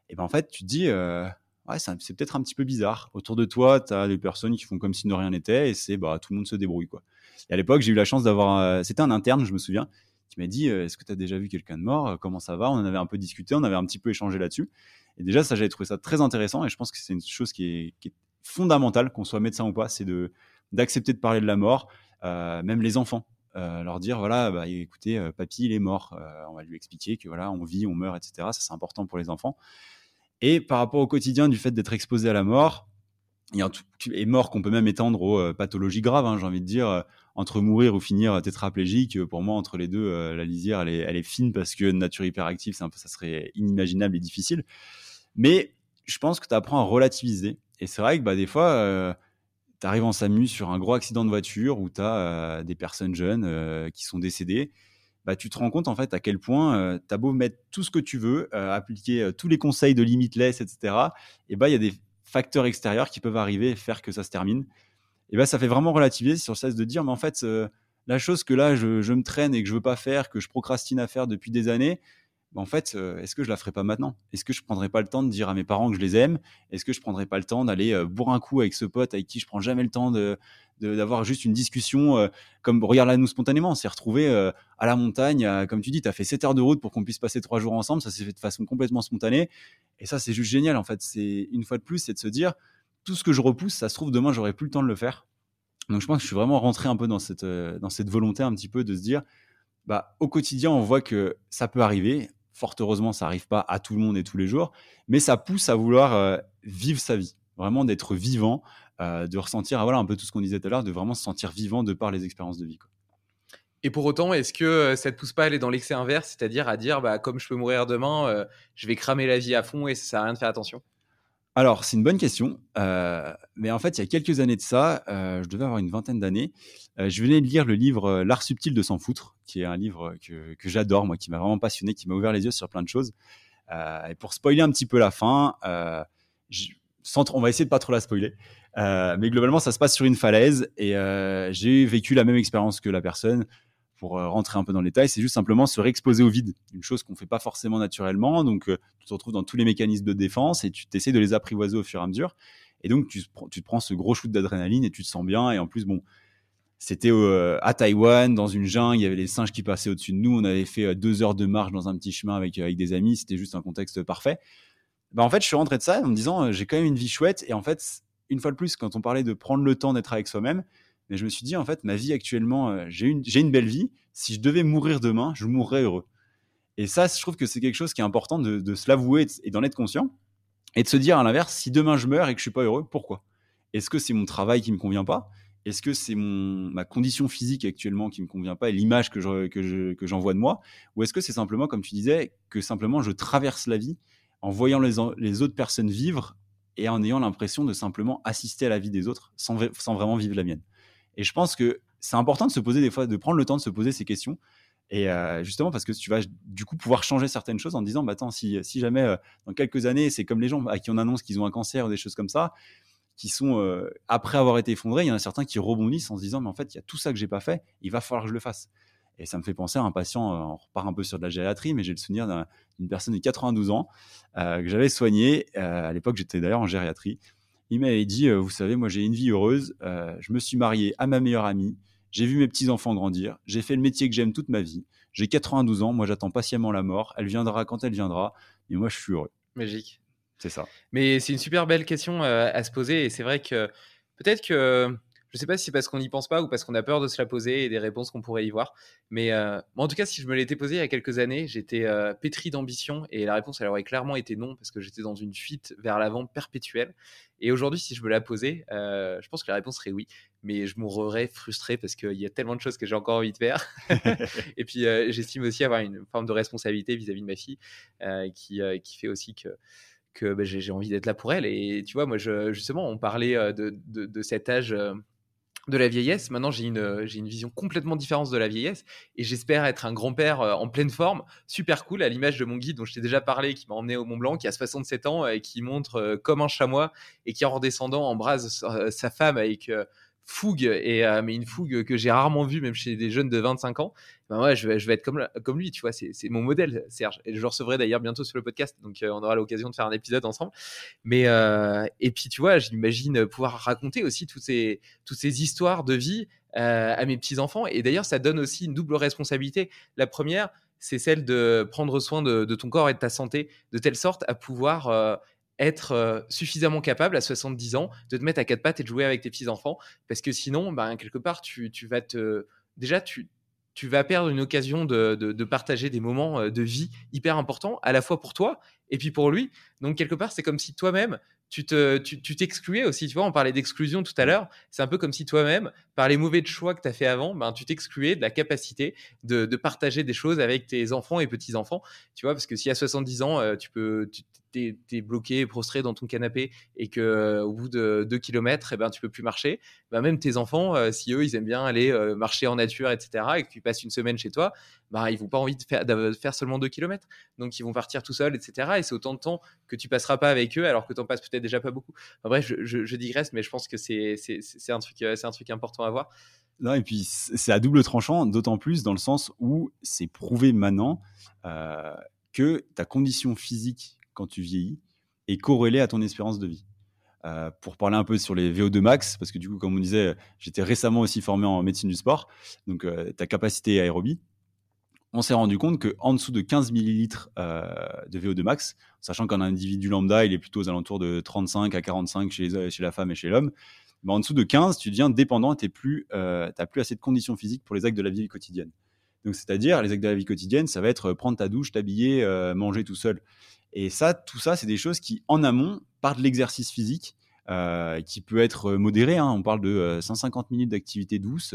Et ben en fait, tu te dis, euh, ouais, c'est peut-être un petit peu bizarre. Autour de toi, tu as des personnes qui font comme si de rien n'était et c'est bah, tout le monde se débrouille. Quoi. Et à l'époque, j'ai eu la chance d'avoir. Euh, c'était un interne, je me souviens, qui m'a dit Est-ce que tu as déjà vu quelqu'un de mort? Comment ça va? On en avait un peu discuté, on avait un petit peu échangé là-dessus. Et déjà, ça, j'avais trouvé ça très intéressant et je pense que c'est une chose qui qui est fondamental, qu'on soit médecin ou pas, c'est de d'accepter de parler de la mort, euh, même les enfants. Euh, leur dire voilà bah, écoutez euh, papy il est mort on va lui expliquer que voilà on vit on meurt etc ça c'est important pour les enfants et par rapport au quotidien du fait d'être exposé à la mort il y a et mort qu'on peut même étendre aux pathologies graves hein, j'ai envie de dire entre mourir ou finir tétraplégique pour moi entre les deux la lisière elle est, elle est, fine parce que nature hyperactive ça serait inimaginable et difficile mais je pense que tu apprends à relativiser et c'est vrai que bah, des fois, euh, tu arrives en SAMU sur un gros accident de voiture où tu as euh, des personnes jeunes euh, qui sont décédées. Bah, tu te rends compte en fait à quel point tu as beau mettre tout ce que tu veux, appliquer tous les conseils de limitless, etc. Et bah il y a des facteurs extérieurs qui peuvent arriver et faire que ça se termine. Et bah ça fait vraiment relativiser sur le sens de dire mais en fait la chose que là je, je, me traîne et que je veux pas faire, que je procrastine à faire depuis des années, en fait, euh, est-ce que je la ferai pas maintenant? Est-ce que je prendrai pas le temps de dire à mes parents que je les aime? Est-ce que je prendrai pas le temps d'aller euh, boire un coup avec ce pote avec qui je prends jamais le temps d'avoir juste une discussion euh, comme regarde là nous spontanément on s'est retrouvé à la montagne comme tu dis tu as fait 7 heures de route pour qu'on puisse passer 3 jours ensemble ça s'est fait de façon complètement spontanée. Et ça c'est juste génial en fait. C'est une fois de plus c'est de se dire tout ce que je repousse ça se trouve demain j'aurai plus le temps de le faire. Donc je pense que je suis vraiment rentré un peu dans cette dans cette volonté un petit peu de se dire bah au quotidien on voit que ça peut arriver Fort heureusement, ça n'arrive pas à tout le monde et tous les jours, mais ça pousse à vouloir euh, vivre sa vie, vraiment d'être vivant, euh, de ressentir, voilà, un peu tout ce qu'on disait tout à l'heure, de vraiment se sentir vivant de par les expériences de vie. Et pour autant, est-ce que euh, ça ne te pousse pas à aller dans l'excès inverse, c'est-à-dire à dire, bah, comme je peux mourir demain, je vais cramer la vie à fond et ça sert à rien de faire attention? Alors, c'est une bonne question. Euh, mais en fait, il y a quelques années de ça, euh, je devais avoir une vingtaine d'années, euh, je venais de lire le livre L'art subtil de s'en foutre, qui est un livre que, j'adore, qui m'a vraiment passionné, qui m'a ouvert les yeux sur plein de choses. et pour spoiler un petit peu la fin, on va essayer de pas trop la spoiler. mais globalement, ça se passe sur une falaise et j'ai vécu la même expérience que la personne pour rentrer un peu dans le détail, c'est juste simplement se réexposer au vide, une chose qu'on fait pas forcément naturellement. Donc, tu te retrouves dans tous les mécanismes de défense et tu t'essaies de les apprivoiser au fur et à mesure. Et donc, tu, te prends ce gros shoot d'adrénaline et tu te sens bien. Et en plus, bon, c'était à Taïwan, dans une jungle, il y avait les singes qui passaient au-dessus de nous. On avait fait deux heures de marche dans un petit chemin avec, avec des amis. C'était juste un contexte parfait. Bah, en fait, je suis rentré de ça en me disant, j'ai quand même une vie chouette. Et en fait, une fois de plus, quand on parlait de prendre le temps d'être avec soi-même, mais je me suis dit, en fait, ma vie actuellement, euh, j'ai une, une belle vie. Si je devais mourir demain, je mourrais heureux. Et ça, je trouve que c'est quelque chose qui est important de, se l'avouer et d'en être conscient. Et de se dire à l'inverse, si demain je meurs et que je suis pas heureux, pourquoi? Est-ce que c'est mon travail qui me convient pas? Est-ce que c'est ma condition physique actuellement qui me convient pas et l'image que, je, que, j'envoie de moi? Ou est-ce que c'est simplement, comme tu disais, que simplement je traverse la vie en voyant les, les autres personnes vivre et en ayant l'impression de simplement assister à la vie des autres sans, sans vraiment vivre la mienne? Et je pense que c'est important de se poser des fois, de prendre le temps de se poser ces questions. Et euh, justement, parce que tu vas du coup pouvoir changer certaines choses en disant, bah attends, si, jamais euh, dans quelques années, c'est comme les gens à qui on annonce qu'ils ont un cancer ou des choses comme ça, qui sont euh, après avoir été effondrés, il y en a certains qui rebondissent en se disant, mais en fait, il y a tout ça que j'ai pas fait, il va falloir que je le fasse. Et ça me fait penser à un patient, on repart un peu sur de la gériatrie, mais j'ai le souvenir d'une personne de 92 ans que j'avais soignée. à l'époque, j'étais d'ailleurs en gériatrie il m'avait dit, euh, vous savez, moi j'ai une vie heureuse, euh, je me suis marié à ma meilleure amie, j'ai vu mes petits-enfants grandir, j'ai fait le métier que j'aime toute ma vie, j'ai 92 ans, moi j'attends patiemment la mort, elle viendra quand elle viendra, et moi je suis heureux. Magique. C'est ça. Mais c'est une super belle question euh, à se poser, et c'est vrai que peut-être que je ne sais pas si c'est parce qu'on n'y pense pas ou parce qu'on a peur de se la poser et des réponses qu'on pourrait y voir. Mais euh, en tout cas, si je me l'étais posé il y a quelques années, j'étais euh, pétri d'ambition et la réponse, elle aurait clairement été non parce que j'étais dans une fuite vers l'avant perpétuelle. Et aujourd'hui, si je me la posais, euh, je pense que la réponse serait oui. Mais je mourrais frustré parce qu'il y a tellement de choses que j'ai encore envie de faire. et puis, j'estime aussi avoir une forme de responsabilité vis-à-vis de ma fille qui, qui fait aussi que que bah, j'ai envie d'être là pour elle. Et tu vois, moi, je, justement, on parlait de, de, de cet âge de la vieillesse. Maintenant, j'ai une, euh, une vision complètement différente de la vieillesse et j'espère être un grand-père euh, en pleine forme, super cool, à l'image de mon guide dont je t'ai déjà parlé, qui m'a emmené au Mont Blanc, qui a 67 ans et qui montre euh, comme un chamois et qui, en redescendant, embrase sa femme avec fougue et mais une fougue que j'ai rarement vue même chez des jeunes de 25 ans. Ben je vais, je vais être comme comme lui tu vois c'est mon modèle Serge. Et je recevrai d'ailleurs bientôt sur le podcast donc on aura l'occasion de faire un épisode ensemble. Mais et puis tu vois j'imagine pouvoir raconter aussi toutes ces toutes ces histoires de vie à mes petits enfants et d'ailleurs ça donne aussi une double responsabilité. La première c'est celle de prendre soin de, de, ton corps et de ta santé de telle sorte à pouvoir être euh, suffisamment capable à 70 ans de te mettre à quatre pattes et de jouer avec tes petits-enfants. Parce que sinon, ben, quelque part, tu, vas te. Déjà, tu, tu vas perdre une occasion de, partager des moments euh, de vie hyper importants, à la fois pour toi et puis pour lui. Donc, quelque part, c'est comme si toi-même, tu te, tu, t'excluais aussi. Tu vois, on parlait d'exclusion tout à l'heure. C'est un peu comme si toi-même, par les mauvais choix que tu as fait avant, ben, tu t'excluais de la capacité de, partager des choses avec tes enfants et petits-enfants. Tu vois, parce que si à 70 ans, euh, tu peux, tu es, bloqué, prostré dans ton canapé et que euh, au bout de 2 km, eh ben, tu peux plus marcher, ben, même tes enfants, euh, si eux, ils aiment bien aller marcher en nature, etc., et que tu passes une semaine chez toi, ben, ils n'ont pas envie de faire, seulement 2 km. Donc, ils vont partir tout seuls, etc. Et c'est autant de temps que tu passeras pas avec eux alors que tu en passes peut-être déjà pas beaucoup. Bref, je, digresse, mais je pense que c'est un, truc, un truc important Non, et puis c'est à double tranchant, d'autant plus dans le sens où c'est prouvé maintenant euh, que ta condition physique quand tu vieillis est corrélée à ton espérance de vie. Euh, pour parler un peu sur les VO2 max, parce que du coup, comme on disait, j'étais récemment aussi formé en médecine du sport, donc euh, ta capacité aérobie, on s'est rendu compte qu'en dessous de 15 millilitres de VO2 max, sachant qu'un individu lambda, il est plutôt aux alentours de 35 à 45 chez, chez la femme et chez l'homme, en dessous de 15, tu deviens dépendant et tu n'as euh, plus assez de conditions physiques pour les actes de la vie quotidienne. Donc, c'est-à-dire, les actes de la vie quotidienne, ça va être prendre ta douche, t'habiller, euh, manger tout seul. Et ça, tout ça, c'est des choses qui, en amont, partent de l'exercice physique, qui peut être modéré. Hein. On parle de 150 minutes d'activité douce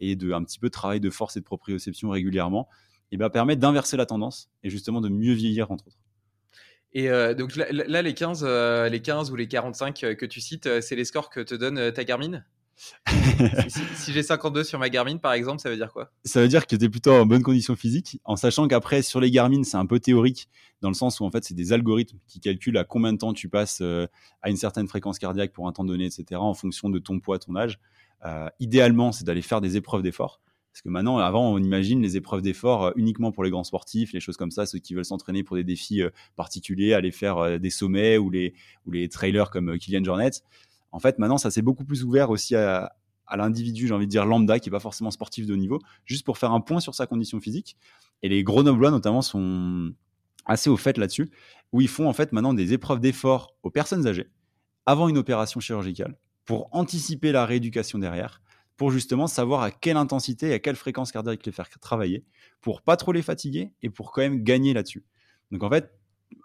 et de un petit peu de travail de force et de proprioception régulièrement, et ben, permet d'inverser la tendance et justement de mieux vieillir, entre autres. Et euh, donc là, les, 15, euh, les 15 ou les 45 euh, que tu cites, c'est les scores que te donne ta Garmin si, si j'ai 52 sur ma Garmin, par exemple, ça veut dire quoi? Ça veut dire que tu es plutôt en bonne condition physique, en sachant qu'après, sur les Garmin, c'est un peu théorique, dans le sens où en fait, c'est des algorithmes qui calculent à combien de temps tu passes euh, à une certaine fréquence cardiaque pour un temps donné, etc., en fonction de ton poids, ton âge. Euh, idéalement, c'est d'aller faire des épreuves d'effort. Parce que maintenant, avant, on imagine les épreuves d'effort euh, uniquement pour les grands sportifs, les choses comme ça, ceux qui veulent s'entraîner pour des défis euh, particuliers, aller faire euh, des sommets ou les, trailers comme Kylian Jornet. En fait, maintenant, ça s'est beaucoup plus ouvert aussi à, à l'individu, j'ai envie de dire lambda, qui n'est pas forcément sportif de haut niveau, juste pour faire un point sur sa condition physique. Et les Grenoblois, notamment, sont assez au fait là-dessus, où ils font en fait maintenant des épreuves d'effort aux personnes âgées avant une opération chirurgicale pour anticiper la rééducation derrière pour justement savoir à quelle intensité et à quelle fréquence cardiaque les faire travailler, pour pas trop les fatiguer et pour quand même gagner là-dessus. Donc en fait,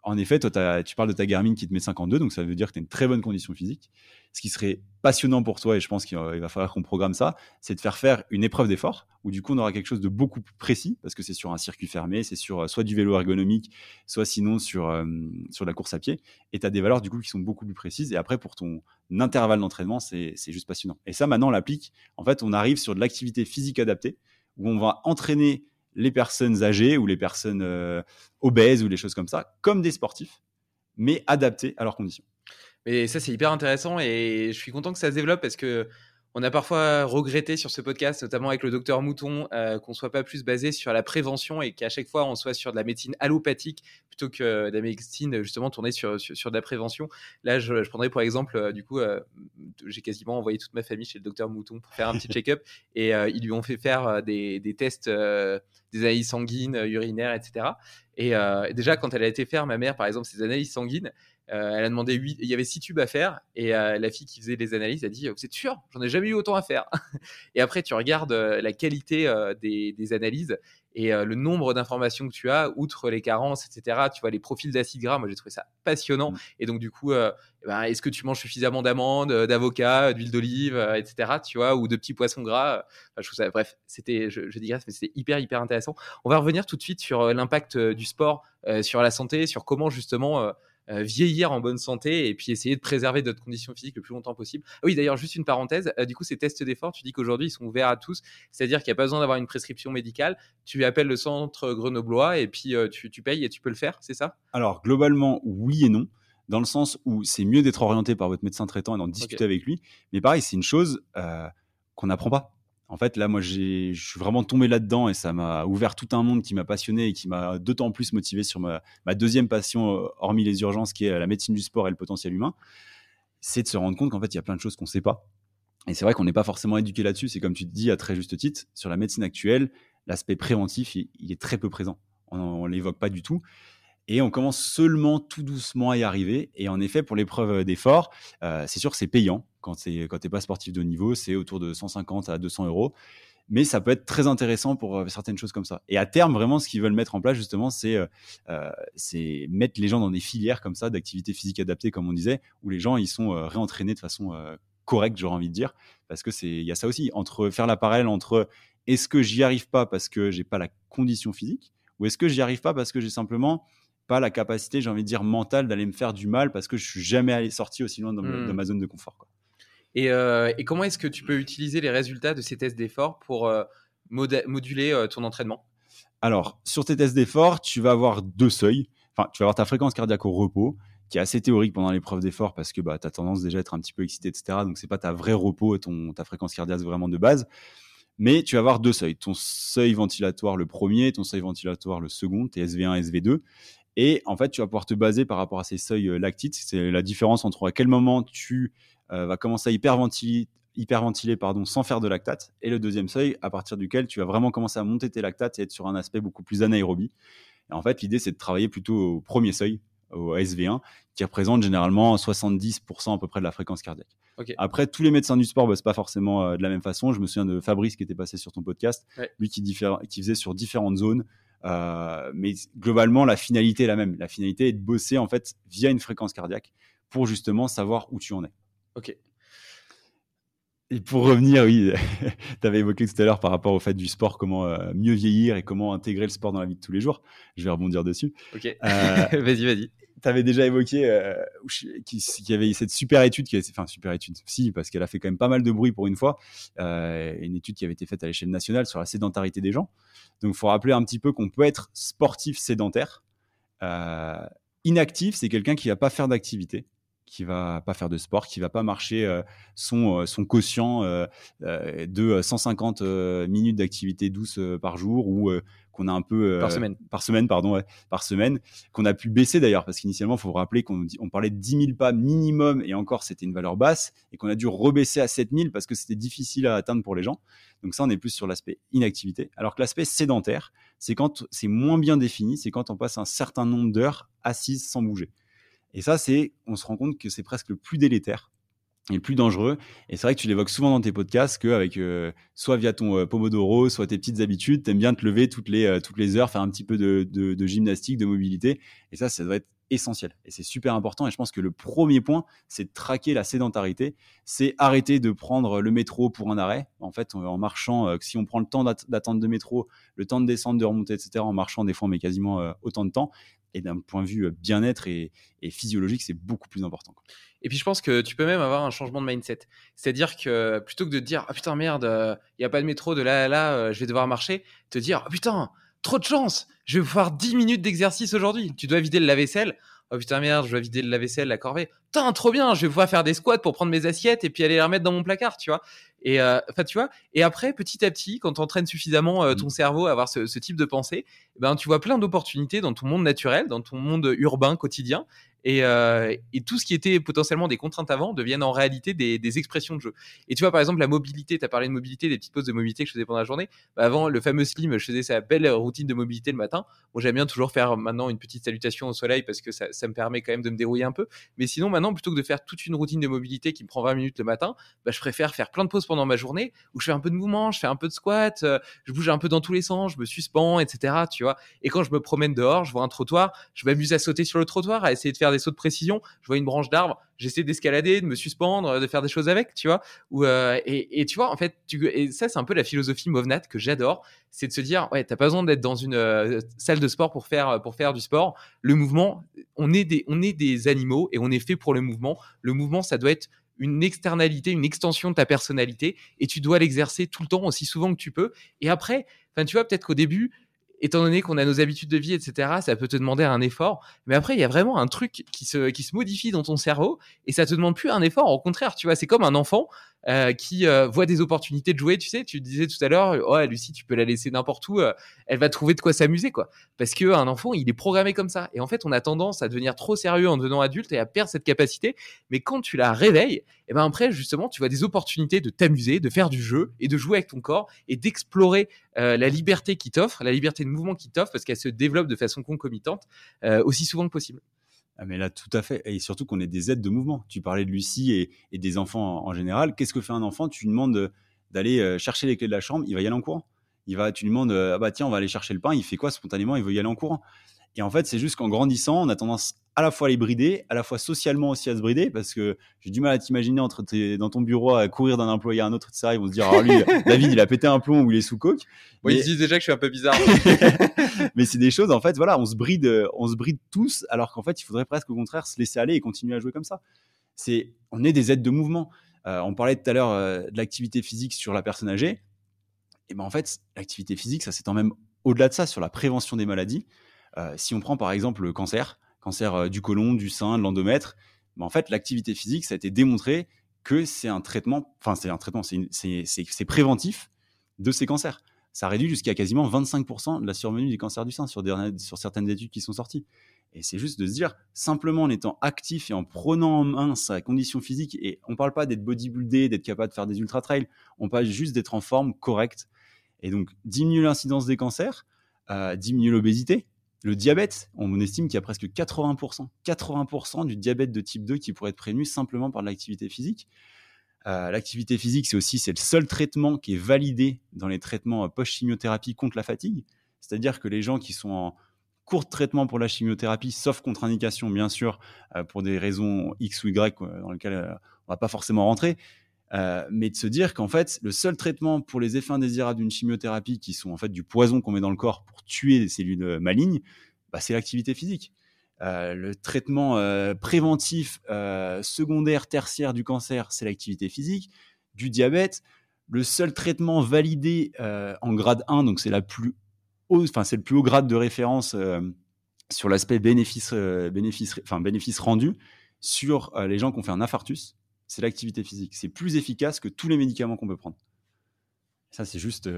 en effet, toi, tu parles de ta Garmin qui te met 52, donc ça veut dire que tu as une très bonne condition physique. Ce qui serait passionnant pour toi, et je pense qu'il va falloir qu'on programme ça, c'est de faire faire une épreuve d'effort, où du coup on aura quelque chose de beaucoup plus précis, parce que c'est sur un circuit fermé, c'est sur euh, soit du vélo ergonomique, soit sinon sur, euh, sur la course à pied, et tu as des valeurs du coup qui sont beaucoup plus précises. Et après, pour ton intervalle d'entraînement, c'est juste passionnant. Et ça, maintenant, on l'applique. En fait, on arrive sur de l'activité physique adaptée, où on va entraîner les personnes âgées ou les personnes euh, obèses ou les choses comme ça, comme des sportifs, mais adaptés à leurs conditions. Mais ça, c'est hyper intéressant et je suis content que ça se développe parce que on a parfois regretté sur ce podcast, notamment avec le docteur Mouton, euh, qu'on soit pas plus basé sur la prévention et qu'à chaque fois on soit sur de la médecine allopathique plutôt que de la médecine justement tournée sur, sur, de la prévention. Là, je, je prendrais pour exemple, euh, du coup, euh, j'ai quasiment envoyé toute ma famille chez le docteur Mouton pour faire un petit check-up et ils lui ont fait faire des, des tests, des analyses sanguines, urinaires, etc. Et déjà, quand elle a été faire, ma mère, par exemple, ses analyses sanguines, euh, elle a demandé 8, il y avait six tubes à faire et euh, la fille qui faisait les analyses a dit Vous êtes sûr? J'en ai jamais eu autant à faire. et après, tu regardes euh, la qualité des, analyses et le nombre d'informations que tu as, outre les carences, etc. Tu vois les profils d'acides gras. Moi, j'ai trouvé ça passionnant. Mmh. Et donc, du coup, eh ben, est-ce que tu manges suffisamment d'amandes, d'avocats, d'huile d'olive, etc. Tu vois, ou de petits poissons gras je trouve ça, Bref, c'était, je, je digresse, mais c'était hyper, hyper intéressant. On va revenir tout de suite sur l'impact du sport sur la santé, sur comment justement euh, vieillir en bonne santé et puis essayer de préserver notre condition physique le plus longtemps possible. Ah oui, d'ailleurs, juste une parenthèse, euh, du coup, ces tests d'effort, tu dis qu'aujourd'hui, ils sont ouverts à tous, c'est-à-dire qu'il n'y a pas besoin d'avoir une prescription médicale, tu appelles le centre grenoblois et puis euh, tu, payes et tu peux le faire, c'est ça? Alors, globalement, oui et non dans le sens où c'est mieux d'être orienté par votre médecin traitant et d'en discuter avec lui. Mais pareil, c'est une chose qu'on n'apprend pas. En fait, là, moi, je suis vraiment tombé là-dedans et ça m'a ouvert tout un monde qui m'a passionné et qui m'a d'autant plus motivé sur ma, deuxième passion, euh, hormis les urgences, qui est la médecine du sport et le potentiel humain. C'est de se rendre compte qu'en fait, il y a plein de choses qu'on ne sait pas. Et c'est vrai qu'on n'est pas forcément éduqué là-dessus. C'est comme tu te dis à très juste titre, sur la médecine actuelle, l'aspect préventif, il, est très peu présent. On ne l'évoque pas du tout. Et on commence seulement tout doucement à y arriver. Et en effet, pour l'épreuve d'effort, euh, c'est sûr que c'est payant. Quand tu n'es pas sportif de haut niveau, c'est autour de 150 à 200 euros. Mais ça peut être très intéressant pour euh, certaines choses comme ça. Et à terme, vraiment, ce qu'ils veulent mettre en place, justement, c'est euh, mettre les gens dans des filières comme ça, d'activités physiques adaptées, comme on disait, où les gens, ils sont réentraînés de façon correcte, j'aurais envie de dire. Parce que c'est, il y a ça aussi, entre faire la parallèle entre est-ce que j'y arrive pas parce que j'ai pas la condition physique, ou est-ce que j'y arrive pas parce que j'ai simplement pas la capacité, j'ai envie de dire, mentale d'aller me faire du mal parce que je suis jamais allé sorti aussi loin de, hmm. ma zone de confort. Quoi. Euh, et, comment est-ce que tu peux utiliser les résultats de ces tests d'effort pour euh, moduler euh, ton entraînement? Alors, sur tes tests d'effort, tu vas avoir deux seuils. Enfin, tu vas avoir ta fréquence cardiaque au repos, qui est assez théorique pendant l'épreuve d'effort parce que bah, tu as tendance déjà à être un petit peu excité, etc. Donc, c'est pas ta vraie repos, ton, ta fréquence cardiaque vraiment de base. Mais tu vas avoir deux seuils. Ton seuil ventilatoire le premier, ton seuil ventilatoire le second, tes SV1 SV2. Et en fait, tu vas pouvoir te baser par rapport à ces seuils lactites. C'est la différence entre à quel moment tu euh, vas commencer à hyperventiler, hyperventiler pardon, sans faire de lactate. Et le deuxième seuil, à partir duquel tu vas vraiment commencer à monter tes lactates et être sur un aspect beaucoup plus anaérobie. Et en fait, l'idée, c'est de travailler plutôt au premier seuil, au SV1, qui représente généralement 70% à peu près de la fréquence cardiaque. Après, tous les médecins du sport bossent pas forcément euh, de la même façon. Je me souviens de Fabrice qui était passé sur ton podcast, lui qui, qui faisait sur différentes zones. Euh, mais globalement, la finalité est la même. La finalité est de bosser en fait via une fréquence cardiaque pour justement savoir où tu en es. Ok. Et pour revenir, oui, tu avais évoqué tout à l'heure par rapport au fait du sport, comment euh, mieux vieillir et comment intégrer le sport dans la vie de tous les jours. Je vais rebondir dessus. Ok. Euh, vas-y, vas-y. tu avais déjà évoqué euh, qu'il y avait cette super étude, qui enfin super étude, si, parce qu'elle a fait quand même pas mal de bruit pour une fois, une étude qui avait été faite à l'échelle nationale sur la sédentarité des gens. Donc, il faut rappeler un petit peu qu'on peut être sportif sédentaire. Inactif, c'est quelqu'un qui va pas faire d'activité qui va pas faire de sport, qui va pas marcher euh, son, euh, son quotient euh, de 150 minutes d'activité douce par jour ou qu'on a un peu par semaine. par semaine pardon par semaine qu'on a pu baisser d'ailleurs. Parce qu'initialement il faut rappeler qu'on on parlait de 10 000 pas minimum et encore c'était une valeur basse et qu'on a dû rebaisser à 7 000 parce que c'était difficile à atteindre pour les gens. Donc ça on est plus sur l'aspect inactivité. Alors que l'aspect sédentaire c'est quand c'est moins bien défini c'est quand on passe un certain nombre d'heures assises sans bouger et ça, c'est, on se rend compte que c'est presque le plus délétère et le plus dangereux. Et c'est vrai que tu l'évoques souvent dans tes podcasts qu'avec euh, soit via ton euh, Pomodoro, soit tes petites habitudes, tu aimes bien te lever toutes les, euh, toutes les heures, faire un petit peu de, de, de, gymnastique, de mobilité. Et ça, ça doit être essentiel. Et c'est super important. Et je pense que le premier point, c'est de traquer la sédentarité. C'est arrêter de prendre le métro pour un arrêt. En fait, en marchant, si on prend le temps d'attendre de métro, le temps de descendre, de remonter, etc., en marchant, des fois, on met quasiment autant de temps et d'un point de vue bien-être et, physiologique, c'est beaucoup plus important. Et puis je pense que tu peux même avoir un changement de mindset. C'est-à-dire que plutôt que de te dire ah putain merde, il n'y a pas de métro de là à là, je vais devoir marcher, te dire ah putain, trop de chance, je vais pouvoir 10 minutes d'exercice aujourd'hui. Tu dois vider le lave-vaisselle. Oh putain merde, je dois vider le lave-vaisselle, la corvée. Putain, trop bien, je vais pouvoir faire des squats pour prendre mes assiettes et puis aller les remettre dans mon placard, tu vois. Et euh, tu vois. Et après, petit à petit, quand tu entraînes suffisamment euh, ton mmh. cerveau à avoir ce, ce type de pensée, eh ben tu vois plein d'opportunités dans ton monde naturel, dans ton monde urbain quotidien. Et, euh, et, tout ce qui était potentiellement des contraintes avant deviennent en réalité des, expressions de jeu. Et tu vois, par exemple, la mobilité, tu as parlé de mobilité, des petites pauses de mobilité que je faisais pendant la journée. Bah avant, le fameux slim, je faisais sa belle routine de mobilité le matin. Moi, j'aime bien toujours faire maintenant une petite salutation au soleil parce que ça, ça, me permet quand même de me dérouiller un peu. Mais sinon, maintenant, plutôt que de faire toute une routine de mobilité qui me prend 20 minutes le matin, bah, je préfère faire plein de pauses pendant ma journée où je fais un peu de mouvement, je fais un peu de squat, euh, je bouge un peu dans tous les sens, je me suspends, etc. Tu vois. Et quand je me promène dehors, je vois un trottoir, je m'amuse à sauter sur le trottoir, à essayer de faire des sauts de précision. Je vois une branche d'arbre, j'essaie d'escalader, de me suspendre, de faire des choses avec, tu vois. Euh, et, tu vois, en fait, tu, et ça, c'est un peu la philosophie Movnat que j'adore, c'est de se dire, ouais, t'as pas besoin d'être dans une euh, salle de sport pour faire pour faire du sport. Le mouvement, on est des on est des animaux et on est fait pour le mouvement. Le mouvement, ça doit être une externalité, une extension de ta personnalité, et tu dois l'exercer tout le temps, aussi souvent que tu peux. Et après, tu vois, peut-être qu'au début, étant donné qu'on a nos habitudes de vie, etc., ça peut te demander un effort. Mais après, il y a vraiment un truc qui se, qui se modifie dans ton cerveau et ça te demande plus un effort. Au contraire, tu vois, c'est comme un enfant euh, qui euh, voit des opportunités de jouer. Tu sais, tu disais tout à l'heure, oh, Lucie, tu peux la laisser n'importe où, euh, elle va trouver de quoi s'amuser, quoi. Parce que un enfant, il est programmé comme ça. Et en fait, on a tendance à devenir trop sérieux en devenant adulte et à perdre cette capacité. Mais quand tu la réveilles, et eh ben après, justement, tu vois des opportunités de t'amuser, de faire du jeu et de jouer avec ton corps et d'explorer la liberté qui t'offre, la liberté de mouvement qui t'offre, parce qu'elle se développe de façon concomitante aussi souvent que possible. Ah mais là, tout à fait. Et surtout qu'on est des aides de mouvement. Tu parlais de Lucie et, des enfants en, général. Qu'est-ce que fait un enfant? Tu lui demandes d'aller euh, chercher les clés de la chambre, il va y aller en courant. Il va, tu lui demandes, euh, ah bah tiens, on va aller chercher le pain. Il fait quoi spontanément? Il veut y aller en courant. Et en fait, c'est juste qu'en grandissant, on a tendance à la fois à les brider, à la fois socialement aussi à se brider, parce que j'ai du mal à t'imaginer entre dans ton bureau à courir d'un employé à un autre, etc. Ils vont se dire, alors lui, David, il a pété un plomb ou il est sous coke. Ils disent déjà que je suis un peu bizarre. mais c'est des choses, en fait, voilà, on se bride, on se bride tous, alors qu'en fait, il faudrait presque au contraire se laisser aller et continuer à jouer comme ça. C'est, on est des aides de mouvement. Euh, on parlait tout à l'heure euh, de l'activité physique sur la personne âgée. Et ben en fait, l'activité physique, ça s'étend même au-delà de ça sur la prévention des maladies. Euh, si on prend par exemple le cancer, cancer euh, du côlon, du sein, de l'endomètre, ben, en fait, l'activité physique, ça a été démontré que c'est un traitement, enfin, c'est un traitement, c'est préventif de ces cancers. Ça réduit jusqu'à quasiment 25% de la survenue du cancer du sein sur, sur certaines études qui sont sorties. Et c'est juste de se dire, simplement en étant actif et en prenant en main sa condition physique, et on ne parle pas d'être bodybuildé, d'être capable de faire des ultra-trails, on parle juste d'être en forme correcte. Et donc, diminuer l'incidence des cancers, euh, diminuer l'obésité, le diabète, on estime qu'il y a presque 80%, 80% du diabète de type 2 qui pourrait être prévenu simplement par l'activité physique. Euh, l'activité physique, c'est aussi c'est le seul traitement qui est validé dans les traitements euh, post-chimiothérapie contre la fatigue. C'est-à-dire que les gens qui sont en court traitement pour la chimiothérapie, sauf contre-indication, bien sûr, euh, pour des raisons X ou Y dans lesquelles on va pas forcément rentrer, euh, mais de se dire qu'en fait, le seul traitement pour les effets indésirables d'une chimiothérapie, qui sont en fait du poison qu'on met dans le corps pour tuer les cellules euh, malignes, bah, c'est l'activité physique. Euh, le traitement préventif secondaire, tertiaire du cancer, c'est l'activité physique. Du diabète, le seul traitement validé en grade 1, donc c'est la plus le plus haut grade de référence sur l'aspect bénéfice, bénéfice, bénéfice rendu sur les gens qui ont fait un infarctus, c'est l'activité physique. C'est plus efficace que tous les médicaments qu'on peut prendre. Ça, c'est juste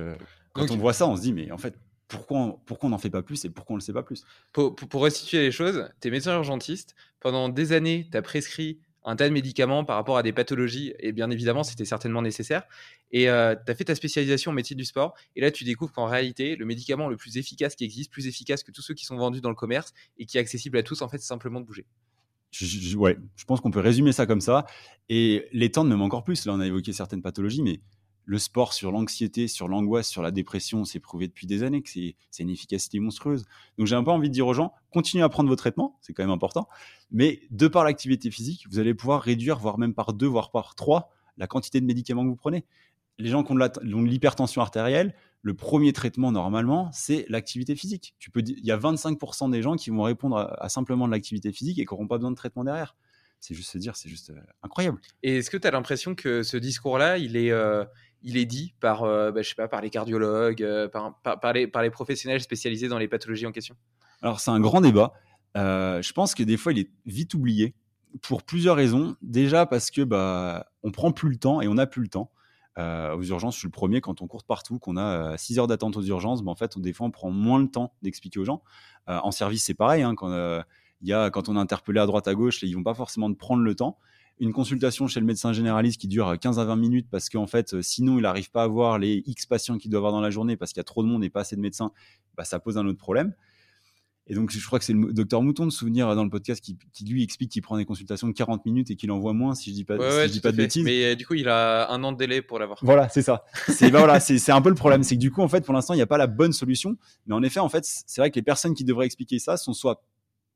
quand on voit ça, on se dit mais en fait pourquoi, pourquoi on n'en fait pas plus et pourquoi on ne le sait pas plus? Pour, pour, restituer les choses, tu es médecin urgentiste. Pendant des années, tu as prescrit un tas de médicaments par rapport à des pathologies, et bien évidemment, c'était certainement nécessaire. Et euh, tu as fait ta spécialisation en médecine du sport, et là, tu découvres qu'en réalité, le médicament le plus efficace qui existe, plus efficace que tous ceux qui sont vendus dans le commerce et qui est accessible à tous, en fait, c'est simplement de bouger. Je, ouais, je pense qu'on peut résumer ça comme ça. Et l'étendre encore plus. Là, on a évoqué certaines pathologies, mais le sport sur l'anxiété, sur l'angoisse, sur la dépression, c'est prouvé depuis des années que c'est une efficacité monstrueuse. Donc j'ai un peu envie de dire aux gens, continuez à prendre vos traitements, c'est quand même important, mais de par l'activité physique, vous allez pouvoir réduire, voire même par deux, voire par trois, la quantité de médicaments que vous prenez. Les gens qui ont de l'hypertension artérielle, le premier traitement normalement, c'est l'activité physique. Tu peux, il y a 25% des gens qui vont répondre à, simplement de l'activité physique et qui n'auront pas besoin de traitement derrière. C'est juste se dire, c'est juste euh, incroyable. Et est-ce que tu as l'impression que ce discours-là, il est, euh, il est dit par, euh, bah, je sais pas, par les cardiologues, euh, par, par, les, par, les, professionnels spécialisés dans les pathologies en question? Alors, c'est un grand débat. Je pense que des fois, il est vite oublié pour plusieurs raisons. Déjà parce que bah, on prend plus le temps et on n'a plus le temps. Aux urgences, je suis le premier quand on court partout, qu'on a 6 heures d'attente aux urgences. Bah, en fait, des fois, on prend moins le temps d'expliquer aux gens. en service, c'est pareil. Hein, quand, y a, quand on est interpellé à droite à gauche, ils vont pas forcément prendre le temps une consultation chez le médecin généraliste qui dure 15 à 20 minutes parce qu'en fait, euh, sinon, il n'arrive pas à voir les X patients qu'il doit avoir dans la journée parce qu'il y a trop de monde et pas assez de médecins, bah, ça pose un autre problème. Et donc, je crois que c'est le docteur Mouton de souvenir euh, dans le podcast qui, lui explique qu'il prend des consultations de 40 minutes et qu'il envoie moins, si je dis pas, dis pas de bêtises. Mais euh, du coup, il a un an de délai pour l'avoir. Voilà, c'est ça. C'est bah, voilà, c'est un peu le problème. C'est que du coup, en fait, pour l'instant, il n'y a pas la bonne solution. Mais en effet, en fait, c'est vrai que les personnes qui devraient expliquer ça sont soit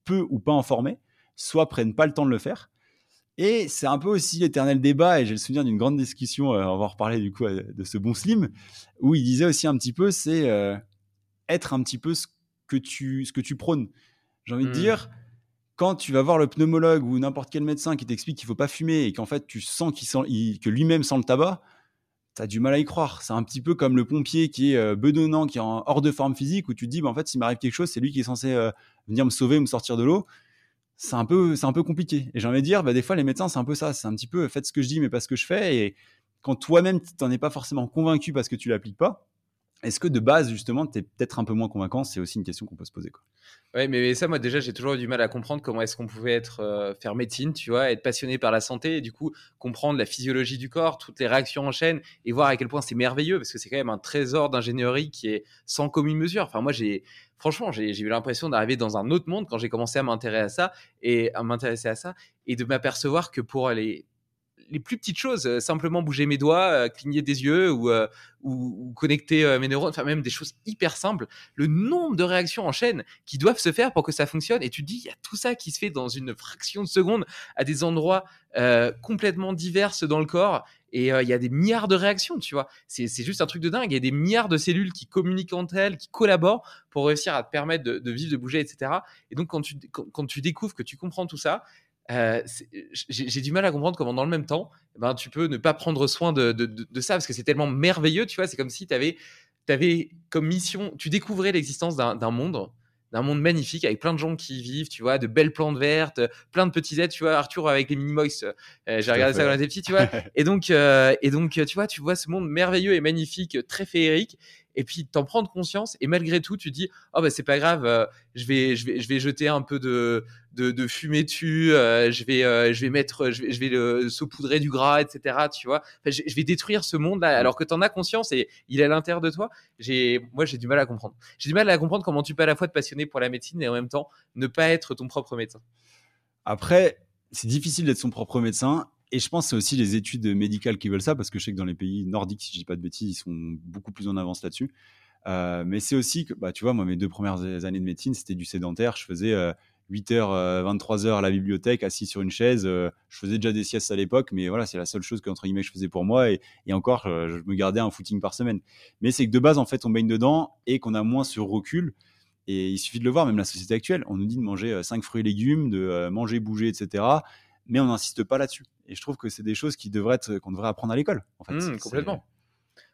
peu ou pas informées, soit prennent pas le temps de le faire. Et c'est un peu aussi l'éternel débat, et j'ai le souvenir d'une grande discussion, euh, on va reparler du coup euh, de ce bon slim, où il disait aussi un petit peu, c'est être un petit peu ce que tu, ce que tu prônes. J'ai envie de mmh. dire, quand tu vas voir le pneumologue ou n'importe quel médecin qui t'explique qu'il faut pas fumer et qu'en fait tu sens qu'il sent, que lui-même sent le tabac, tu as du mal à y croire. C'est un petit peu comme le pompier qui est bedonnant, qui est en, hors de forme physique, où tu te dis, bah, en fait, s'il m'arrive quelque chose, c'est lui qui est censé venir me sauver, me sortir de l'eau c'est un peu c'est un peu compliqué et j'ai envie de dire bah, des fois les médecins c'est un peu ça c'est un petit peu faites ce que je dis mais pas ce que je fais et quand toi-même tu n'en es pas forcément convaincu parce que tu l'appliques pas est-ce que de base justement tu es peut-être un peu moins convaincant? C'est aussi une question qu'on peut se poser quoi. Ouais, mais ça, moi, déjà, j'ai toujours eu du mal à comprendre comment est-ce qu'on pouvait être, euh, faire médecine, tu vois, être passionné par la santé et du coup, comprendre la physiologie du corps, toutes les réactions en chaîne et voir à quel point c'est merveilleux parce que c'est quand même un trésor d'ingénierie qui est sans commune mesure. Enfin, moi, j'ai, franchement, j'ai eu l'impression d'arriver dans un autre monde quand j'ai commencé à m'intéresser à ça et à m'intéresser à ça et de m'apercevoir que pour les, les plus petites choses, euh, simplement bouger mes doigts, euh, cligner des yeux ou, euh, ou, connecter mes neurones, enfin même des choses hyper simples, le nombre de réactions en chaîne qui doivent se faire pour que ça fonctionne. Et tu te dis, il y a tout ça qui se fait dans une fraction de seconde à des endroits complètement divers dans le corps. Et il y a des milliards de réactions, tu vois. C'est juste un truc de dingue. Il y a des milliards de cellules qui communiquent entre elles, qui collaborent pour réussir à te permettre de, vivre, de bouger, etc. Et donc, quand tu, quand tu découvres que tu comprends tout ça, euh, j'ai du mal à comprendre comment dans le même temps, ben, tu peux ne pas prendre soin de, de, ça parce que c'est tellement merveilleux, tu vois. C'est comme si tu avais, avais, comme mission, tu découvrais l'existence d'un monde, d'un monde magnifique avec plein de gens qui y vivent, tu vois, de belles plantes vertes, plein de petits êtres, tu vois. Arthur avec les Minimoys, euh, j'ai regardé ça quand j'étais petit, tu vois. et donc, euh, et donc, tu vois, tu vois ce monde merveilleux et magnifique, très féerique et puis t'en prendre conscience et malgré tout tu dis oh bah c'est pas grave euh, je vais je vais je vais jeter un peu de de, de fumée dessus euh, je vais euh, je vais mettre je vais je vais le saupoudrer du gras etc tu vois. Je, vais détruire ce monde là alors que t'en as conscience et il est à l'intérieur de toi. J'ai moi j'ai du mal à comprendre. J'ai du mal à comprendre comment tu peux à la fois te passionner pour la médecine et en même temps ne pas être ton propre médecin. Après c'est difficile d'être son propre médecin et je pense que c'est aussi les études médicales qui veulent ça, parce que je sais que dans les pays nordiques, si je dis pas de bêtises, ils sont beaucoup plus en avance là-dessus. Euh, mais c'est aussi que, bah, tu vois, moi, mes deux premières années de médecine, c'était du sédentaire. Je faisais 8h, 23h à la bibliothèque, assis sur une chaise. Euh, je faisais déjà des siestes à l'époque, mais voilà, c'est la seule chose que, entre guillemets, je faisais pour moi. Et, et encore, je me gardais un footing par semaine. Mais c'est que de base, en fait, on baigne dedans et qu'on a moins ce recul. Et il suffit de le voir, même la société actuelle, on nous dit de manger 5 fruits et légumes, de manger, bouger, etc. Mais on n'insiste pas là-dessus. Et je trouve que c'est des choses qui devraient être, qu'on devrait apprendre à l'école. En fait. Mmh, complètement.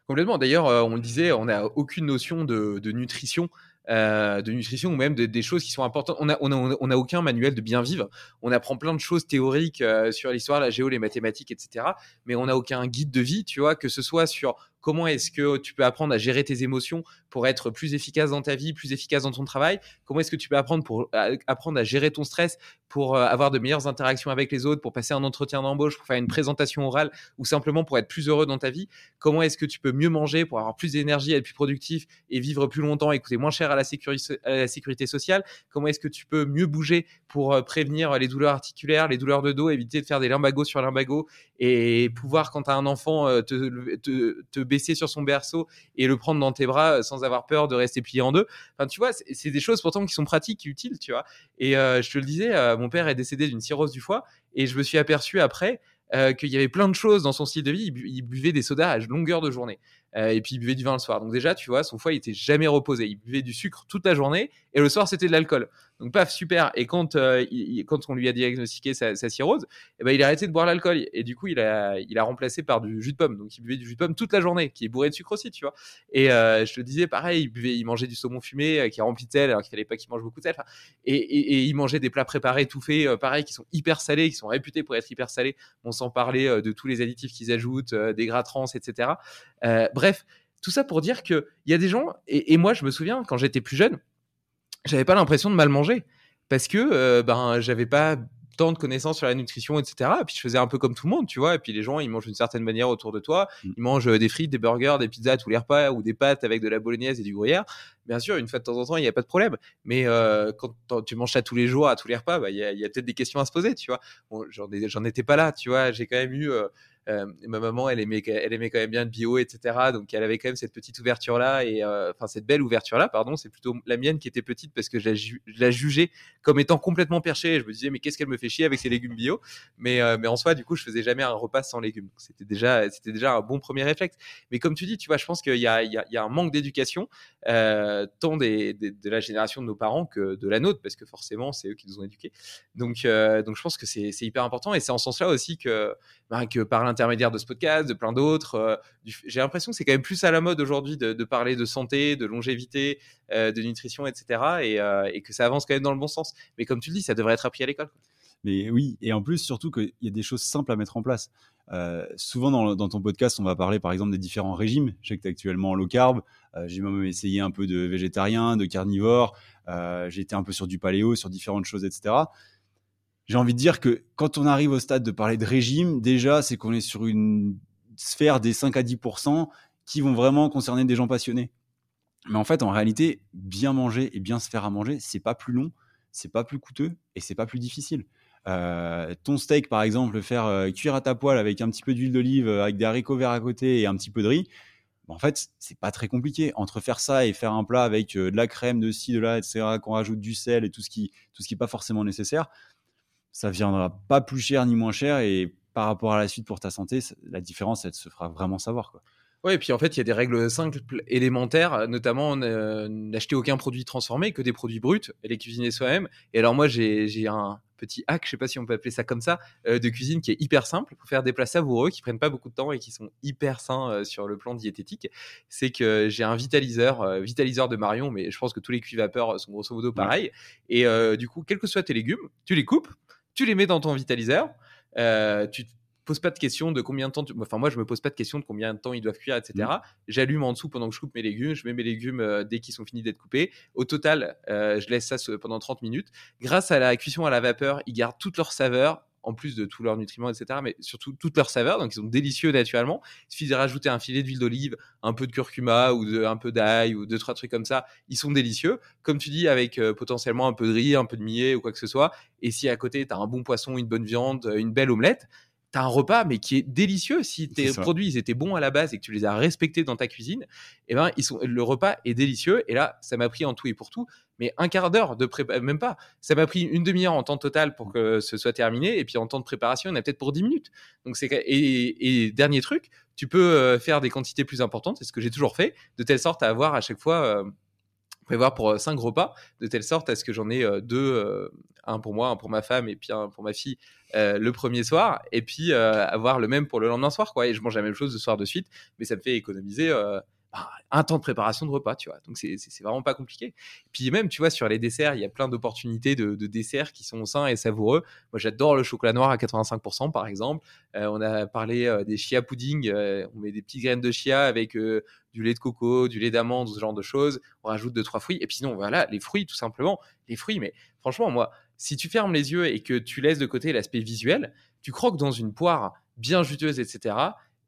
Complètement. D'ailleurs, on le disait, on n'a aucune notion de, de nutrition. Euh, de nutrition ou même de, des choses qui sont importantes. On n'a on a, on a aucun manuel de bien vivre. On apprend plein de choses théoriques euh, sur l'histoire, la géo, les mathématiques, etc. Mais on n'a aucun guide de vie, tu vois, que ce soit sur comment est-ce que tu peux apprendre à gérer tes émotions pour être plus efficace dans ta vie, plus efficace dans ton travail? Comment est-ce que tu peux apprendre pour apprendre à gérer ton stress pour euh, avoir de meilleures interactions avec les autres, pour passer un entretien d'embauche, pour faire une présentation orale ou simplement pour être plus heureux dans ta vie? Comment est-ce que tu peux mieux manger pour avoir plus d'énergie, être plus productif et vivre plus longtemps et coûter moins cher à la, sécurité, à sociale? Comment est-ce que tu peux mieux bouger pour euh, prévenir les douleurs articulaires, les douleurs de dos, éviter de faire des limbagos sur limbagos et pouvoir, quand tu as un enfant, euh, te, te baisser sur son berceau et le prendre dans tes bras euh, sans avoir peur de rester plié en deux. Enfin, tu vois, c'est des choses pourtant qui sont pratiques, utiles, tu vois. Et euh, je te le disais, euh, mon père est décédé d'une cirrhose du foie et je me suis aperçu après qu'il y avait plein de choses dans son style de vie. Il, buvait des sodas à longueur de journée. et puis il buvait du vin le soir. Donc déjà, tu vois, son foie, il était jamais reposé. Il buvait du sucre toute la journée et le soir, c'était de l'alcool. Donc paf, super. Et quand, euh, quand on lui a diagnostiqué sa, cirrhose, eh ben, il a arrêté de boire l'alcool. Et du coup, il a, il a remplacé par du jus de pomme. Donc il buvait du jus de pomme toute la journée, qui est bourré de sucre aussi, tu vois. Et euh, je te disais, pareil, il, buvait, il mangeait du saumon fumé euh, qui est rempli de sel, alors qu'il fallait pas qu'il mange beaucoup de sel. Et, et, il mangeait des plats préparés, tout faits, pareil, qui sont hyper salés, qui sont réputés pour être hyper salés. On s'en parlait de tous les additifs qu'ils ajoutent, des gras trans, etc. bref, tout ça pour dire qu'il y a des gens, et, et moi je me souviens quand j'étais plus jeune, j'avais pas l'impression de mal manger parce que euh, ben j'avais pas tant de connaissances sur la nutrition, etc. Et puis je faisais un peu comme tout le monde, tu vois. Et puis les gens, ils mangent d'une certaine manière autour de toi. Mmh. Ils mangent euh, des frites, des burgers, des pizzas tous les repas ou des pâtes avec de la bolognaise et du gruyère. Bien sûr, une fois de temps en temps, il n'y a pas de problème. Mais euh, quand tu manges ça tous les jours, à tous les repas, bah, il y a, peut-être des questions à se poser, tu vois. Bon, j'en étais pas là, tu vois. J'ai quand même eu euh, ma maman, elle aimait, elle aimait quand même bien le bio, etc. Donc elle avait quand même cette petite ouverture là et euh, enfin cette belle ouverture là, pardon. C'est plutôt la mienne qui était petite parce que je la, jugeais comme étant complètement perchée. Je me disais mais qu'est-ce qu'elle me fait chier avec ses légumes bio? Mais euh, mais en soi, du coup, je faisais jamais un repas sans légumes. C'était déjà c'était déjà un bon premier réflexe. Mais comme tu dis, tu vois, je pense qu'il y a, un manque d'éducation tant de la génération de nos parents que de la nôtre parce que forcément c'est eux qui nous ont éduqués. Donc donc je pense que c'est hyper important et c'est en ce sens-là aussi que ben, que par intermédiaire de ce podcast, de plein d'autres. Euh, j'ai l'impression que c'est quand même plus à la mode aujourd'hui de, parler de santé, de longévité, euh, de nutrition, etc. Euh, et, que ça avance quand même dans le bon sens. Mais comme tu le dis, ça devrait être appris à l'école. Mais oui, et en plus, surtout qu'il y a des choses simples à mettre en place. souvent dans, ton podcast, on va parler par exemple des différents régimes. Je sais que tu es actuellement en low carb. j'ai même essayé un peu de végétarien, de carnivore. j'ai été un peu sur du paléo, sur différentes choses, etc j'ai envie de dire que quand on arrive au stade de parler de régime, déjà, c'est qu'on est sur une sphère des 5 à 10% qui vont vraiment concerner des gens passionnés. Mais en fait, en réalité, bien manger et bien se faire à manger, c'est pas plus long, c'est pas plus coûteux et c'est pas plus difficile. Euh, ton steak, par exemple, le faire euh, cuire à ta poêle avec un petit peu d'huile d'olive, euh, avec des haricots verts à côté et un petit peu de riz, en fait, c'est pas très compliqué. Entre faire ça et faire un plat avec de la crème, de ci, de là, etc., qu'on rajoute du sel et tout ce qui, tout ce qui est pas forcément nécessaire, ça viendra pas plus cher ni moins cher et par rapport à la suite pour ta santé, la différence, elle se fera vraiment savoir. Quoi. Ouais, et puis en fait, il y a des règles simples, élémentaires, notamment n'acheter aucun produit transformé, que des produits bruts, et les cuisiner soi-même. Et alors moi, j'ai un petit hack, je sais pas si on peut appeler ça comme ça, euh, de cuisine qui est hyper simple pour faire des plats savoureux qui prennent pas beaucoup de temps et qui sont hyper sains euh, sur le plan diététique. C'est que j'ai un vitaliseur, euh, vitaliseur de Marion, mais je pense que tous les cuits vapeurs sont grosso modo pareils. Et du coup, quels que soient tes légumes, tu les coupes, tu les mets dans ton vitaliseur, euh, tu te poses pas de questions de combien de temps, enfin moi je me pose pas de questions de combien de temps ils doivent cuire, etc. Mm. J'allume en dessous pendant que je coupe mes légumes, je mets mes légumes euh, dès qu'ils sont finis d'être coupés. Au total, euh, je laisse ça pendant 30 minutes. Grâce à la cuisson à la vapeur, ils gardent toute leur saveur, en plus de tous leurs nutriments, etc., mais surtout toute leur saveur. Donc, ils sont délicieux naturellement. Il suffit de rajouter un filet d'huile d'olive, un peu de curcuma ou un peu d'ail ou deux, trois trucs comme ça. Ils sont délicieux. Comme tu dis, avec euh, potentiellement un peu de riz, un peu de millet ou quoi que ce soit. Et si à côté, tu as un bon poisson, une bonne viande, une belle omelette, tu as un repas, mais qui est délicieux. Si tes produits ils étaient bons à la base et que tu les as respectés dans ta cuisine, eh ben, ils sont, le repas est délicieux. Et là, ça m'a pris en tout et pour tout, mais un quart d'heure de préparation, même pas. Ça m'a pris une demi-heure en temps total pour que ce soit terminé. Et puis en temps de préparation, on a peut-être pour 10 minutes. Donc c'est, et, et, dernier truc, tu peux euh, faire des quantités plus importantes. C'est ce que j'ai toujours fait, de telle sorte à avoir à chaque fois. Euh, prévoir pour 5 repas, de telle sorte à ce que j'en ai deux, un pour moi, un pour ma femme et puis un pour ma fille le premier soir, et puis avoir le même pour le lendemain soir, quoi. Et je mange la même chose le soir de suite, mais ça me fait économiser bah, un temps de préparation de repas, tu vois. Donc c'est vraiment pas compliqué. Puis même, tu vois, sur les desserts, il y a plein d'opportunités de, desserts qui sont sains et savoureux. Moi, j'adore le chocolat noir à 85%, par exemple. Euh, on a parlé euh, des chia pudding. Euh, on met des petites graines de chia avec du lait de coco, du lait d'amande, ce genre de choses. On rajoute deux trois fruits. Et puis sinon, voilà, les fruits, tout simplement. Les fruits, mais franchement, moi, si tu fermes les yeux et que tu laisses de côté l'aspect visuel, tu croques dans une poire bien juteuse, etc.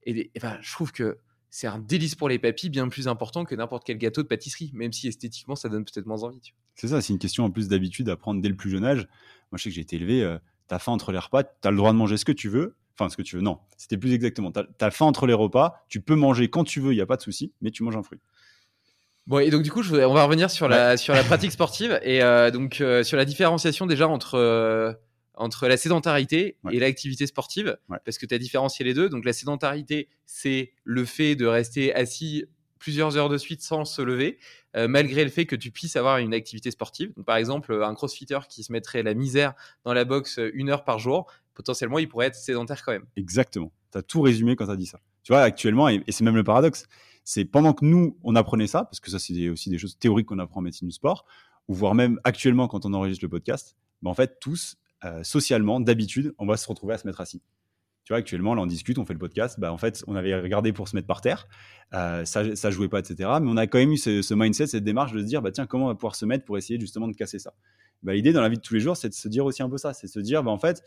Et, et ben, je trouve que c'est un délice pour les papilles bien plus important que n'importe quel gâteau de pâtisserie, même si esthétiquement ça donne peut-être moins envie. C'est ça, c'est une question en plus d'habitude à prendre dès le plus jeune âge. Moi je sais que j'ai été élevé, euh, t'as faim entre les repas, t'as le droit de manger ce que tu veux. Enfin, ce que tu veux, non, c'était plus exactement. T'as as faim entre les repas, tu peux manger quand tu veux, il n'y a pas de souci, mais tu manges un fruit. Bon, et donc du coup, on va revenir sur, la, sur la pratique sportive et euh, donc euh, sur la différenciation déjà entre entre la sédentarité et l'activité sportive, parce que tu as différencié les deux. Donc la sédentarité, c'est le fait de rester assis plusieurs heures de suite sans se lever, euh, malgré le fait que tu puisses avoir une activité sportive. Donc, par exemple, un crossfitter qui se mettrait la misère dans la boxe une heure par jour, potentiellement, il pourrait être sédentaire quand même. Exactement. Tu as tout résumé quand tu as dit ça. Tu vois, actuellement, et, c'est même le paradoxe, c'est pendant que nous, on apprenait ça, parce que ça, c'est aussi des choses théoriques qu'on apprend en médecine du sport, ou voire même actuellement quand on enregistre le podcast, ben en fait, tous, euh, socialement, d'habitude, on va se retrouver à se mettre assis. Tu vois, actuellement, là, on discute, on fait le podcast. Bah, en fait, on avait regardé pour se mettre par terre. Euh, ça, ça jouait pas, etc. Mais on a quand même eu ce, mindset, cette démarche de se dire, bah, tiens, comment on va pouvoir se mettre pour essayer justement de casser ça? Bah, L'idée dans la vie de tous les jours, c'est de se dire aussi un peu ça. C'est de se dire, bah, en fait,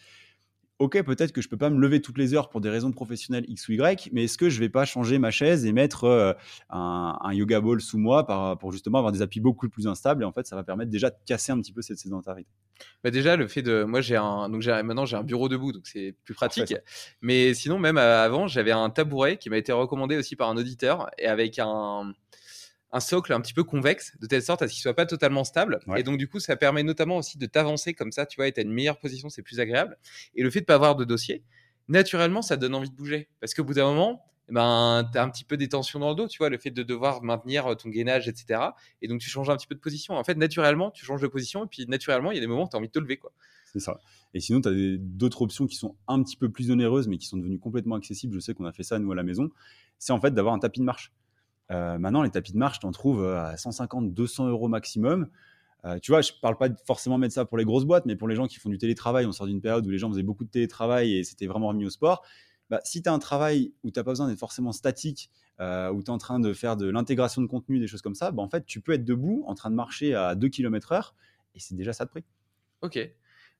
ok, peut-être que je peux pas me lever toutes les heures pour des raisons professionnelles X ou Y, mais est-ce que je vais pas changer ma chaise et mettre euh, un, yoga ball sous moi pour justement avoir des appuis beaucoup plus instables et en fait ça va permettre déjà de casser un petit peu cette sédentarité? Bah déjà le fait de moi j'ai un donc maintenant j'ai un bureau debout donc c'est plus pratique, mais sinon même euh, avant j'avais un tabouret qui m'a été recommandé aussi par un auditeur et avec un un socle un petit peu convexe, de telle sorte à ce qu'il soit pas totalement stable. Et donc, du coup, ça permet notamment aussi de t'avancer comme ça, tu vois, et tu as une meilleure position, c'est plus agréable. Et le fait de pas avoir de dossier, naturellement, ça donne envie de bouger. Parce qu'au bout d'un moment, eh ben, tu as un petit peu des tensions dans le dos, tu vois, le fait de devoir maintenir ton gainage, etc. Et donc, tu changes un petit peu de position. En fait, naturellement, tu changes de position, et puis naturellement, il y a des moments où tu as envie de te lever, quoi. C'est ça. Et sinon, tu as d'autres options qui sont un petit peu plus onéreuses, mais qui sont devenues complètement accessibles. Je sais qu'on a fait ça, nous, à la maison. C'est en fait d'avoir un tapis de marche. Euh, maintenant, les tapis de marche, tu en trouves euh, à 150, 200 euros maximum. Euh, tu vois, je parle pas de forcément mettre ça pour les grosses boîtes, mais pour les gens qui font du télétravail, on sort d'une période où les gens faisaient beaucoup de télétravail et c'était vraiment remis au sport. Bah, si tu as un travail où tu n'as pas besoin d'être forcément statique, où tu es en train de faire de l'intégration de contenu, des choses comme ça, bah, en fait, tu peux être debout en train de marcher à 2 km heure et c'est déjà ça de prix. Ok.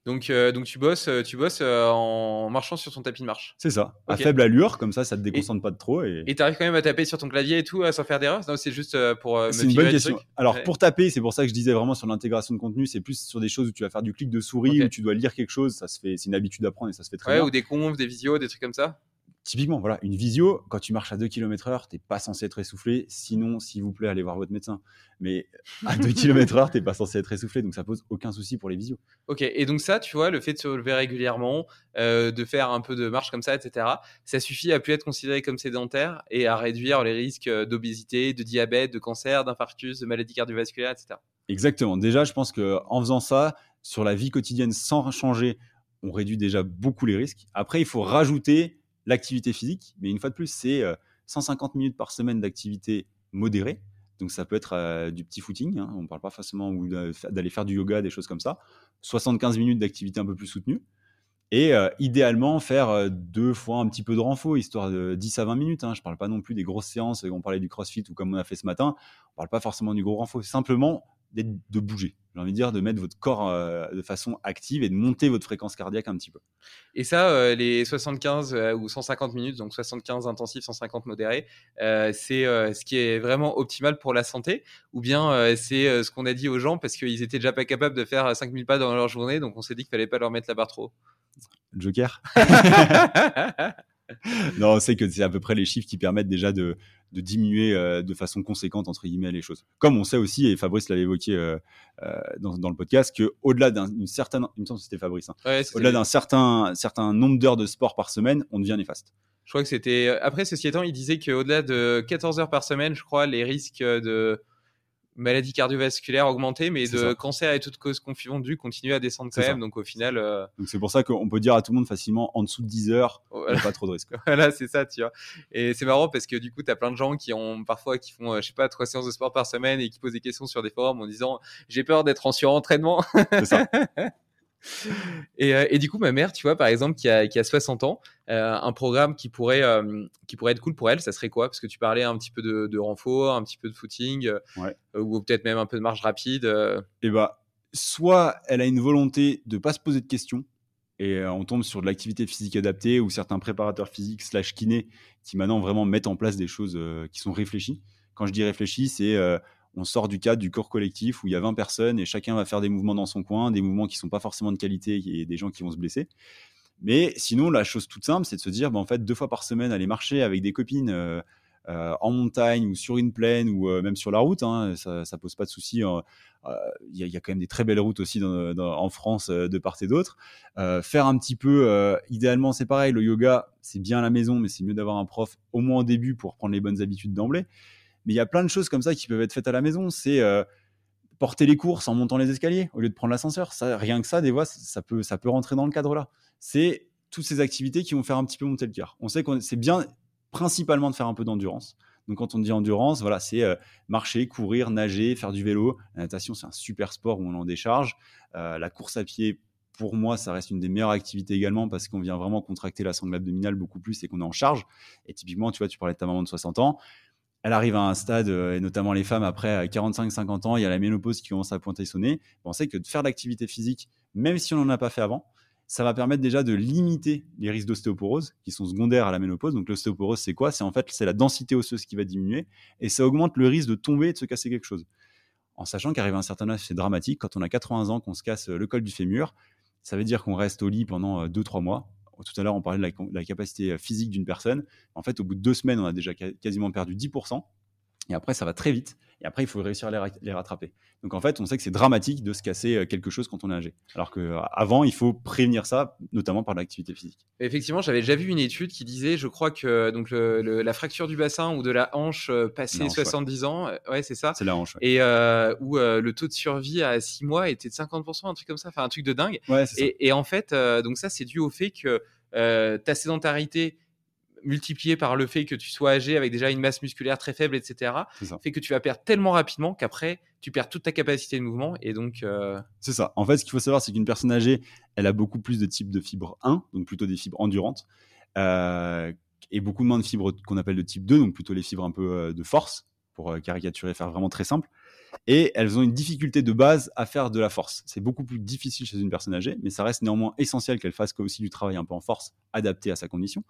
Donc, euh, donc tu bosses, euh, tu bosses euh, en marchant sur ton tapis de marche. C'est ça, à faible allure, comme ça, ça te déconcentre pas de trop. Et tu arrives quand même à taper sur ton clavier et tout sans faire d'erreur? Non, c'est juste pour. c'est une bonne question. Alors pour taper, c'est pour ça que je disais vraiment sur l'intégration de contenu, c'est plus sur des choses où tu vas faire du clic de souris, où tu dois lire quelque chose. Ça se fait, c'est une habitude d'apprendre et ça se fait très bien. Ou des confs, des visios, des trucs comme ça. Typiquement, voilà, une visio, quand tu marches à 2 km heure, t'es pas censé être essoufflé. Sinon, s'il vous plaît, allez voir votre médecin. Mais à 2 km heure, t'es pas censé être essoufflé. Donc, ça pose aucun souci pour les visios. Ok. Et donc, ça, tu vois, le fait de se relever régulièrement, euh, de faire un peu de marche comme ça, etc., ça suffit à plus être considéré comme sédentaire et à réduire les risques d'obésité, de diabète, de cancer, d'infarctus, de maladies cardiovasculaires, etc. Exactement. Déjà, je pense qu'en faisant ça, sur la vie quotidienne sans changer, on réduit déjà beaucoup les risques. Après, il faut rajouter l'activité physique, mais une fois de plus, c'est 150 euh, minutes par semaine d'activité modérée. Donc ça peut être euh, du petit footing, hein, on ne parle pas forcément d'aller faire du yoga, des choses comme ça. 75 minutes d'activité un peu plus soutenue. Et euh, idéalement, faire deux fois un petit peu de renfort, histoire de 10 à 20 minutes. Hein. Je ne parle pas non plus des grosses séances, on parlait du crossfit ou comme on a fait ce matin. On ne parle pas forcément du gros renfort. Simplement de bouger. J'ai envie de dire de mettre votre corps euh, de façon active et de monter votre fréquence cardiaque un petit peu. Et ça, euh, les 75 euh, ou 150 minutes, donc 75 intensifs, 150 modérés, c'est ce qui est vraiment optimal pour la santé Ou bien c'est ce qu'on a dit aux gens parce qu'ils étaient déjà pas capables de faire 5000 pas dans leur journée, donc on s'est dit qu'il fallait pas leur mettre la barre trop Joker? Non, on sait que c'est à peu près les chiffres qui permettent déjà de, diminuer euh, de façon conséquente entre guillemets les choses. Comme on sait aussi, et Fabrice l'avait évoqué euh, euh, dans, le podcast, que au-delà d'une certaine, il me semble que c'était Fabrice, hein, au-delà d'un certain, certain nombre d'heures de sport par semaine, on devient néfaste. Je crois que c'était après ceci étant, il disait qu'au-delà de 14 heures par semaine, je crois, les risques de maladie cardiovasculaire augmentée, mais de ça. cancer et toutes causes confondues continue à descendre quand ça. même. Donc au final, euh, Donc c'est pour ça qu'on peut dire à tout le monde facilement en dessous de 10 heures, il n'y voilà. a pas trop de risques. Voilà, c'est ça, tu vois. Et c'est marrant parce que du coup, tu as plein de gens qui ont parfois qui font, euh, je sais pas, trois séances de sport par semaine et qui posent des questions sur des forums en disant j'ai peur d'être en surentraînement. C'est ça. Et, euh, et du coup, ma mère, tu vois, par exemple, qui a, qui a 60 ans, euh, un programme qui pourrait, euh, qui pourrait être cool pour elle, ça serait quoi? Parce que tu parlais un petit peu de, de renfort, un petit peu de footing, Ouais. euh, ou peut-être même un peu de marche rapide. Et bah, soit elle a une volonté de pas se poser de questions, et on tombe sur de l'activité physique adaptée ou certains préparateurs physiques slash kinés qui maintenant vraiment mettent en place des choses qui sont réfléchies. Quand je dis réfléchi, c'est on sort du cadre du corps collectif où il y a 20 personnes et chacun va faire des mouvements dans son coin, des mouvements qui sont pas forcément de qualité et des gens qui vont se blesser. Mais sinon, la chose toute simple, c'est de se dire, bah, en fait, deux fois par semaine, aller marcher avec des copines euh, euh, en montagne ou sur une plaine ou euh, même sur la route, hein, ça, ça pose pas de souci. Il y, a- quand même des très belles routes aussi en France de part et d'autre. Faire un petit peu, idéalement, c'est pareil. Le yoga, c'est bien à la maison, mais c'est mieux d'avoir un prof au moins au début pour prendre les bonnes habitudes d'emblée. Mais il y a plein de choses comme ça qui peuvent être faites à la maison. C'est euh, porter les courses en montant les escaliers au lieu de prendre l'ascenseur. Rien que ça, des fois, ça- peut, ça peut rentrer dans le cadre là. C'est toutes ces activités qui vont faire un petit peu monter le cœur. On sait que c'est bien principalement de faire un peu d'endurance. Donc quand on dit endurance, voilà, c'est euh, marcher, courir, nager, faire du vélo. La natation, c'est un super sport où on en décharge. Euh, la course à pied, pour moi, ça reste une des meilleures activités également parce qu'on vient vraiment contracter la sangle abdominale beaucoup plus et qu'on est en charge. Et typiquement, tu vois, tu parlais de ta maman de 60 ans. Elle arrive à un stade, euh, et notamment les femmes, après à 45-50 ans, il y a la ménopause qui commence à pointer son nez. On sait que de faire de l'activité physique, même si on n'en a pas fait avant, ça va permettre déjà de limiter les risques d'ostéoporose qui sont secondaires à la ménopause. Donc l'ostéoporose, c'est quoi? C'est en fait c'est la densité osseuse qui va diminuer et ça augmente le risque de tomber et de se casser quelque chose. En sachant qu'arrivé à un certain âge, c'est dramatique. Quand on a 80 ans, qu'on se casse le col du fémur, ça veut dire qu'on reste au lit pendant 2-3 mois. Tout à l'heure, on parlait de la, capacité physique d'une personne. En fait, au bout de deux semaines, on a déjà quasiment perdu 10%. Et après, ça va très vite. Et après, il faut réussir à les, ra- les rattraper. Donc, en fait, on sait que c'est dramatique de se casser euh, quelque chose quand on est âgé. Alors qu'avant, il faut prévenir ça, notamment par l'activité physique. Effectivement, j'avais déjà vu une étude qui disait, je crois que donc le- le- la fracture du bassin ou de la hanche euh, passé La hanche, ouais. 70 ans, euh, ouais, c'est ça. C'est la hanche. Ouais, Et euh, où euh, le taux de survie à 6 mois était de 50%, un truc comme ça, enfin un truc de dingue. Ouais, ça. Et, en fait, euh, donc ça, c'est dû au fait que euh, ta sédentarité multipliée par le fait que tu sois âgé avec déjà une masse musculaire très faible, etc., fait que tu vas perdre tellement rapidement qu'après, tu perds toute ta capacité de mouvement. Et donc, euh, C'est ça. En fait, ce qu'il faut savoir, c'est qu'une personne âgée, elle a beaucoup plus de types de fibres 1, donc plutôt des fibres endurantes, euh, et beaucoup moins de fibres qu'on appelle de type 2, donc plutôt les fibres un peu euh, de force, pour caricaturer, faire vraiment très simple. Et elles ont une difficulté de base à faire de la force. C'est beaucoup plus difficile chez une personne âgée, mais ça reste néanmoins essentiel qu'elle fasse aussi du travail un peu en force, adapté à sa condition.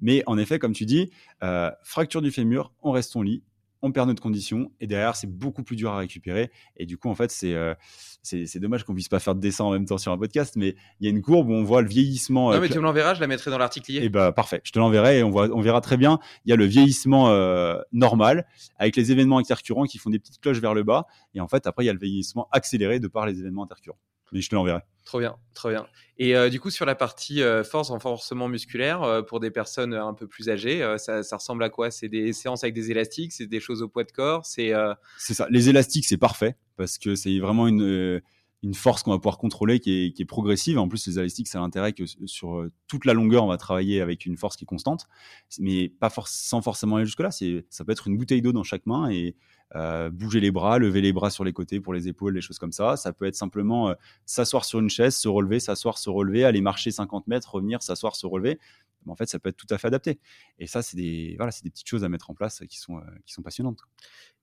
Mais en effet, comme tu dis, euh, fracture du fémur, on reste au lit, on perd notre condition, et derrière, c'est beaucoup plus dur à récupérer. Et du coup, en fait, c'est euh, c'est c'est dommage qu'on puisse pas faire de dessin en même temps sur un podcast, mais il y a une courbe où on voit le vieillissement. non, euh, mais cla- tu me l'enverras, je la mettrai dans l'article et bah parfait, je te l'enverrai et on, voit, on verra très bien. Il y a le vieillissement euh, normal avec les événements intercurrents qui font des petites cloches vers le bas. Et en fait, après, il y a le vieillissement accéléré de par les événements intercurrents. Mais je te l'enverrai. Trop bien, trop bien. Et euh, du coup, sur la partie euh, force, renforcement musculaire, euh, pour des personnes un peu plus âgées, ça, ça ressemble à quoi? C'est des séances avec des élastiques, c'est des choses au poids de corps, c'est ça. Les élastiques, c'est parfait parce que c'est vraiment une, une force qu'on va pouvoir contrôler qui est, progressive. En plus, les élastiques, ça a l'intérêt que sur euh, toute la longueur, on va travailler avec une force qui est constante, mais pas sans forcément aller jusque-là. Ça peut être une bouteille d'eau dans chaque main et euh, bouger les bras, lever les bras sur les côtés pour les épaules, des choses comme ça. Ça peut être simplement euh, s'asseoir sur une chaise, se relever, s'asseoir, se relever, aller marcher 50 mètres, revenir, s'asseoir, se relever. En fait, ça peut être tout à fait adapté. Et ça, c'est des, voilà, des petites choses à mettre en place qui sont, euh, qui sont passionnantes.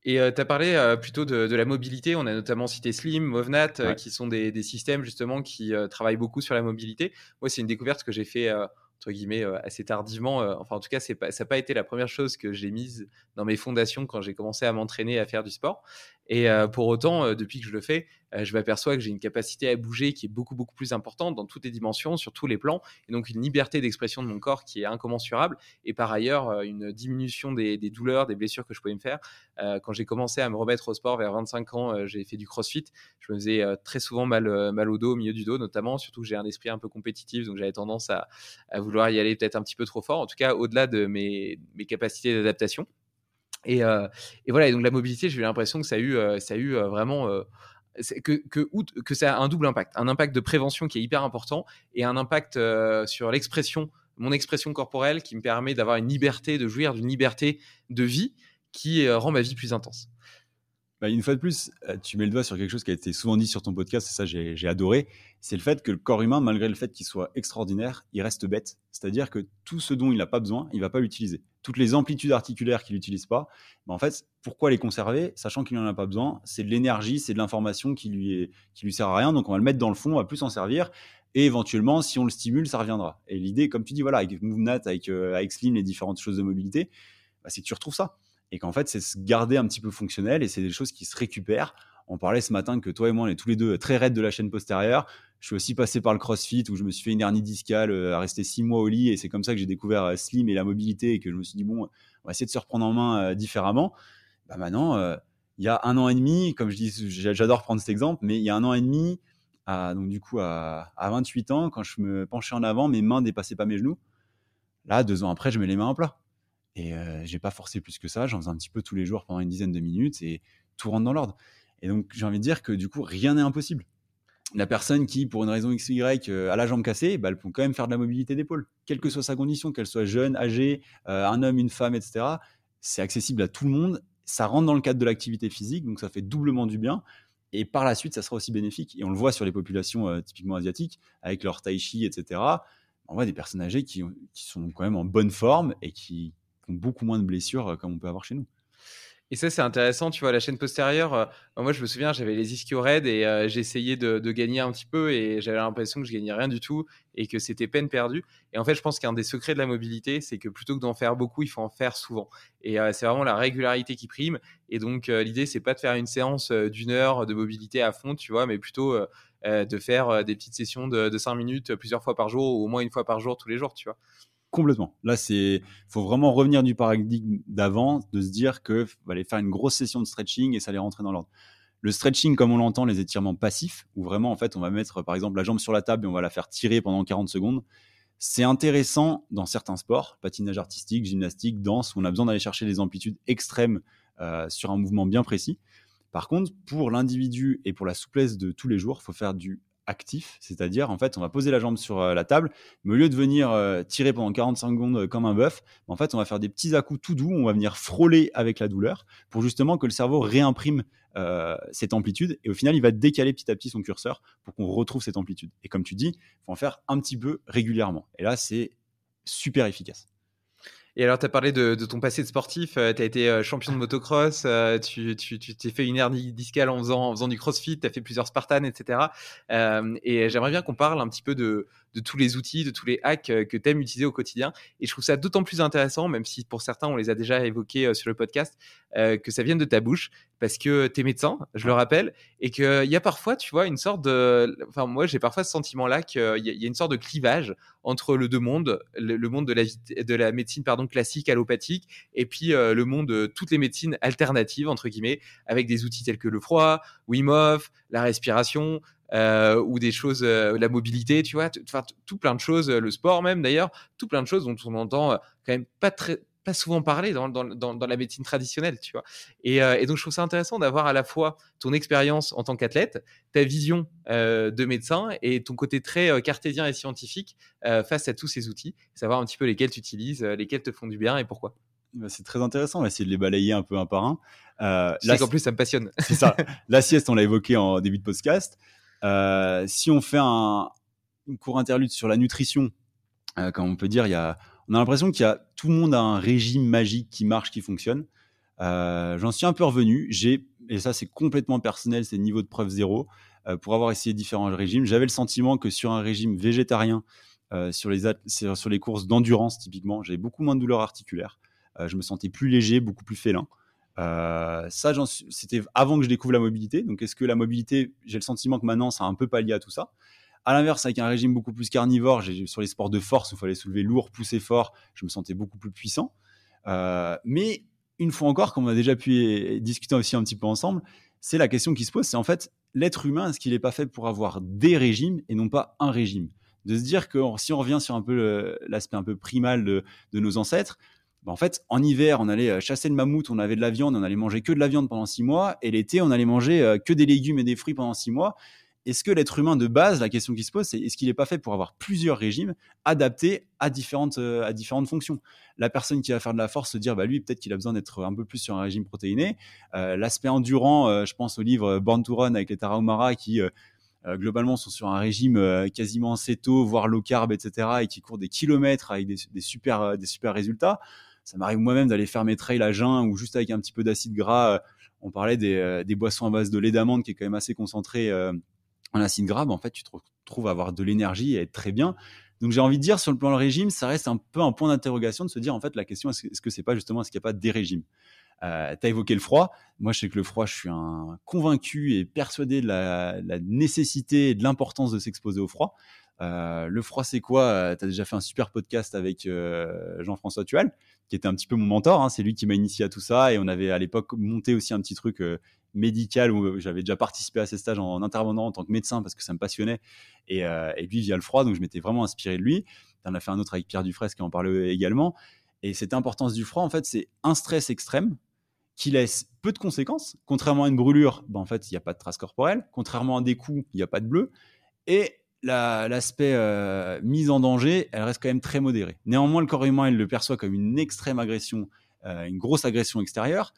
Et tu as parlé euh, plutôt de, de la mobilité. On a notamment cité Slim, Movnat, euh, qui sont des, des systèmes justement qui euh, travaillent beaucoup sur la mobilité. Moi, c'est une découverte que j'ai fait euh, entre guillemets euh, assez tardivement. euh, enfin, en tout cas, pas, ça n'a pas été la première chose que j'ai mise dans mes fondations quand j'ai commencé à m'entraîner à faire du sport. Et euh, pour autant, euh, depuis que je le fais, euh, je m'aperçois que j'ai une capacité à bouger qui est beaucoup beaucoup plus importante dans toutes les dimensions, sur tous les plans, et donc une liberté d'expression de mon corps qui est incommensurable. Et par ailleurs, une diminution des, douleurs, des blessures que je pouvais me faire. Quand j'ai commencé à me remettre au sport vers 25 ans, j'ai fait du crossfit. Je me faisais très souvent mal, mal au dos, au milieu du dos notamment, surtout que j'ai un esprit un peu compétitif, donc j'avais tendance à, à vouloir y aller peut-être un petit peu trop fort, en tout cas au-delà de mes, mes capacités d'adaptation. Et, euh, et voilà, et donc la mobilité, j'ai eu l'impression que ça a eu, euh, ça a eu euh, vraiment que, ça a un double impact. Un impact de prévention qui est hyper important et un impact sur l'expression, mon expression corporelle qui me permet d'avoir une liberté, de jouir d'une liberté de vie qui rend ma vie plus intense. Bah, une fois de plus, tu mets le doigt sur quelque chose qui a été souvent dit sur ton podcast, et ça j'ai adoré, c'est le fait que le corps humain, malgré le fait qu'il soit extraordinaire, il reste bête. C'est-à-dire que tout ce dont il n'a pas besoin, il va pas l'utiliser. Toutes les amplitudes articulaires qu'il n'utilise pas, en fait, pourquoi les conserver, sachant qu'il n'en a pas besoin? C'est de l'énergie, c'est de l'information qui lui est, qui lui sert à rien, donc on va le mettre dans le fond, on va plus s'en servir, et éventuellement, si on le stimule, ça reviendra. Et l'idée, comme tu dis, voilà, avec MoveNat, avec, euh, Slim, les différentes choses de mobilité, bah, c'est que tu retrouves ça et qu'en fait, c'est se garder un petit peu fonctionnel et c'est des choses qui se récupèrent. On parlait ce matin que toi et moi, on est tous les deux très raides de la chaîne postérieure. Je suis aussi passé par le CrossFit où je me suis fait une hernie discale, euh, à rester six mois au lit et c'est comme ça que j'ai découvert euh, Slim et la mobilité et que je me suis dit, bon, on va essayer de se reprendre en main euh, différemment. Bah maintenant, il y a un an et demi, comme je dis, j'a- j'adore prendre cet exemple, mais il y a un an et demi, à, donc du coup à, à 28 ans, quand je me penchais en avant, mes mains dépassaient pas mes genoux. Là, deux ans après, je mets les mains en plat. Et euh, j'ai pas forcé plus que ça. J'en faisais un petit peu tous les jours pendant une dizaine de minutes et tout rentre dans l'ordre. Et donc, j'ai envie de dire que du coup, rien n'est impossible. La personne qui, pour une raison X Y, euh, a la jambe cassée, bah, elle peut quand même faire de la mobilité d'épaule. Quelle que soit sa condition, qu'elle soit jeune, âgée, euh, un homme, une femme, etc. C'est accessible à tout le monde. Ça rentre dans le cadre de l'activité physique, donc ça fait doublement du bien. Et par la suite, ça sera aussi bénéfique. Et on le voit sur les populations euh, typiquement asiatiques, avec leur tai chi, etc. On voit des personnes âgées qui sont quand même en bonne forme et qui ont beaucoup moins de blessures euh, comme on peut avoir chez nous. Et ça, c'est intéressant, tu vois, la chaîne postérieure. euh, moi, je me souviens, j'avais les ischios raides et euh, j'essayais de, gagner un petit peu et j'avais l'impression que je gagnais rien du tout et que c'était peine perdue. Et en fait, je pense qu'un des secrets de la mobilité, c'est que plutôt que d'en faire beaucoup, il faut en faire souvent. Et euh, c'est vraiment la régularité qui prime. Et donc, euh, l'idée, c'est pas de faire une séance d'une heure de mobilité à fond, tu vois, mais plutôt de faire des petites sessions de, de 5 minutes plusieurs fois par jour ou au moins une fois par jour tous les jours, tu vois. Complètement. Là, c'est, faut vraiment revenir du paradigme d'avant, de se dire que aller faire une grosse session de stretching et ça allait rentrer dans l'ordre. Le stretching, comme on l'entend, les étirements passifs, où vraiment, en fait, on va mettre, par exemple, la jambe sur la table et on va la faire tirer pendant 40 secondes. C'est intéressant dans certains sports, patinage artistique, gymnastique, danse, où on a besoin d'aller chercher des amplitudes extrêmes euh, sur un mouvement bien précis. Par contre, pour l'individu et pour la souplesse de tous les jours, il faut faire du actif, c'est-à-dire en fait on va poser la jambe sur euh, la table, mais au lieu de venir euh, tirer pendant 45 secondes euh, comme un bœuf, en fait on va faire des petits à-coups tout doux, on va venir frôler avec la douleur pour justement que le cerveau réimprime cette amplitude et au final il va décaler petit à petit son curseur pour qu'on retrouve cette amplitude. Et comme tu dis, il faut en faire un petit peu régulièrement. Et là c'est super efficace. Et alors, tu as parlé de, de ton passé de sportif, tu as été euh, champion de motocross, euh, tu t'es fait une hernie discale en faisant, en faisant du crossfit, tu as fait plusieurs Spartans, etc. Euh, et j'aimerais bien qu'on parle un petit peu de, de tous les outils, de tous les hacks euh, que tu aimes utiliser au quotidien. Et je trouve ça d'autant plus intéressant, même si pour certains, on les a déjà évoqués euh, sur le podcast, euh, que ça vienne de ta bouche, parce que tu es médecin, je le rappelle, et qu'il y a parfois, tu vois, une sorte de... Enfin, moi, j'ai parfois ce sentiment-là qu'il y, a- il y a une sorte de clivage entre le deux mondes, le, monde de la, de la médecine pardon, classique, allopathique, et puis le monde de toutes les médecines alternatives, entre guillemets, avec des outils tels que le froid, Wim Hof, la respiration, euh, ou des choses, euh, la mobilité, tu vois, enfin, tout plein de choses, euh, le sport même d'ailleurs, tout plein de choses dont on entend quand même pas très pas souvent parler dans, dans, dans, dans la médecine traditionnelle, tu vois. Et, et donc, je trouve ça intéressant d'avoir à la fois ton expérience en tant qu'athlète, ta vision de médecin et ton côté très cartésien et scientifique face à tous ces outils, savoir un petit peu lesquels tu utilises, lesquels te font du bien et pourquoi. Bah, c'est très intéressant, on va essayer de les balayer un peu un par un. Euh, sais qu'en plus, ça me passionne. C'est ça. La sieste, on l'a évoqué en début de podcast. Euh, si on fait un, une court interlude sur la nutrition, euh, on peut dire, il y a, on a l'impression qu'il y a tout le monde a un régime magique qui marche, qui fonctionne. Euh, J'en suis un peu revenu. J'ai et ça c'est complètement personnel, c'est niveau de preuve zéro. Euh, pour avoir essayé différents régimes, j'avais le sentiment que sur un régime végétarien, sur les sur, les courses d'endurance typiquement, j'avais beaucoup moins de douleurs articulaires. Je me sentais plus léger, beaucoup plus félin. Euh, ça, c'était avant que je découvre la mobilité. Donc, est-ce que la mobilité, j'ai le sentiment que maintenant, ça a un peu pallié à tout ça? À l'inverse, avec un régime beaucoup plus carnivore, sur les sports de force où il fallait soulever lourd, pousser fort, je me sentais beaucoup plus puissant. Euh, mais une fois encore, comme on a déjà pu discuter aussi un petit peu ensemble, c'est la question qui se pose, c'est en fait l'être humain, est-ce qu'il n'est pas fait pour avoir des régimes et non pas un régime? De se dire que si on revient sur un peu l'aspect un peu primal de nos ancêtres, Bah, en fait, en hiver, on allait chasser le mammouth, on avait de la viande, on allait manger que de la viande pendant six mois, et l'été, on allait manger que des légumes et des fruits pendant six mois. Est-ce que l'être humain de base, la question qui se pose, c'est est-ce qu'il n'est pas fait pour avoir plusieurs régimes adaptés à différentes, à différentes fonctions? La personne qui va faire de la force se dire, bah lui, peut-être qu'il a besoin d'être un peu plus sur un régime protéiné. L'aspect endurant, je pense au livre Born to Run avec les Tarahumara qui globalement sont sur un régime quasiment céto, voire low carb, etc., et qui courent des kilomètres avec des, super, des super résultats. Ça m'arrive moi-même d'aller faire mes trails à jeun ou juste avec un petit peu d'acide gras. On parlait des, des, boissons à base de lait d'amande qui est quand même assez concentré en acide gras. en fait, tu te retrouves à avoir de l'énergie et être très bien. Donc j'ai envie de dire, sur le plan du régime, ça reste un peu un point d'interrogation de se dire, en fait, la question, est-ce que c'est pas justement, est-ce qu'il n'y a pas des régimes? Euh, tu as évoqué le froid. Moi, je sais que le froid, je suis convaincu et persuadé de la, nécessité et de l'importance de s'exposer au froid. Euh, le froid, c'est quoi? Euh, Tu as déjà fait un super podcast avec euh, Jean-François Tual, qui était un petit peu mon mentor. Hein. C'est lui qui m'a initié à tout ça. Et on avait à l'époque monté aussi un petit truc médical où j'avais déjà participé à ces stages en, intervenant en tant que médecin parce que ça me passionnait. Et, et lui, via le froid, donc je m'étais vraiment inspiré de lui. On a fait un autre avec Pierre Dufresne qui en parlait également. Et cette importance du froid, en fait, c'est un stress extrême qui laisse peu de conséquences. Contrairement à une brûlure, ben, en fait, il n'y a pas de trace corporelle. Contrairement à des coups, il n'y a pas de bleu. Et l'aspect euh, mise en danger, elle reste quand même très modérée. Néanmoins, le corps humain, il le perçoit comme une extrême agression, euh, une grosse agression extérieure,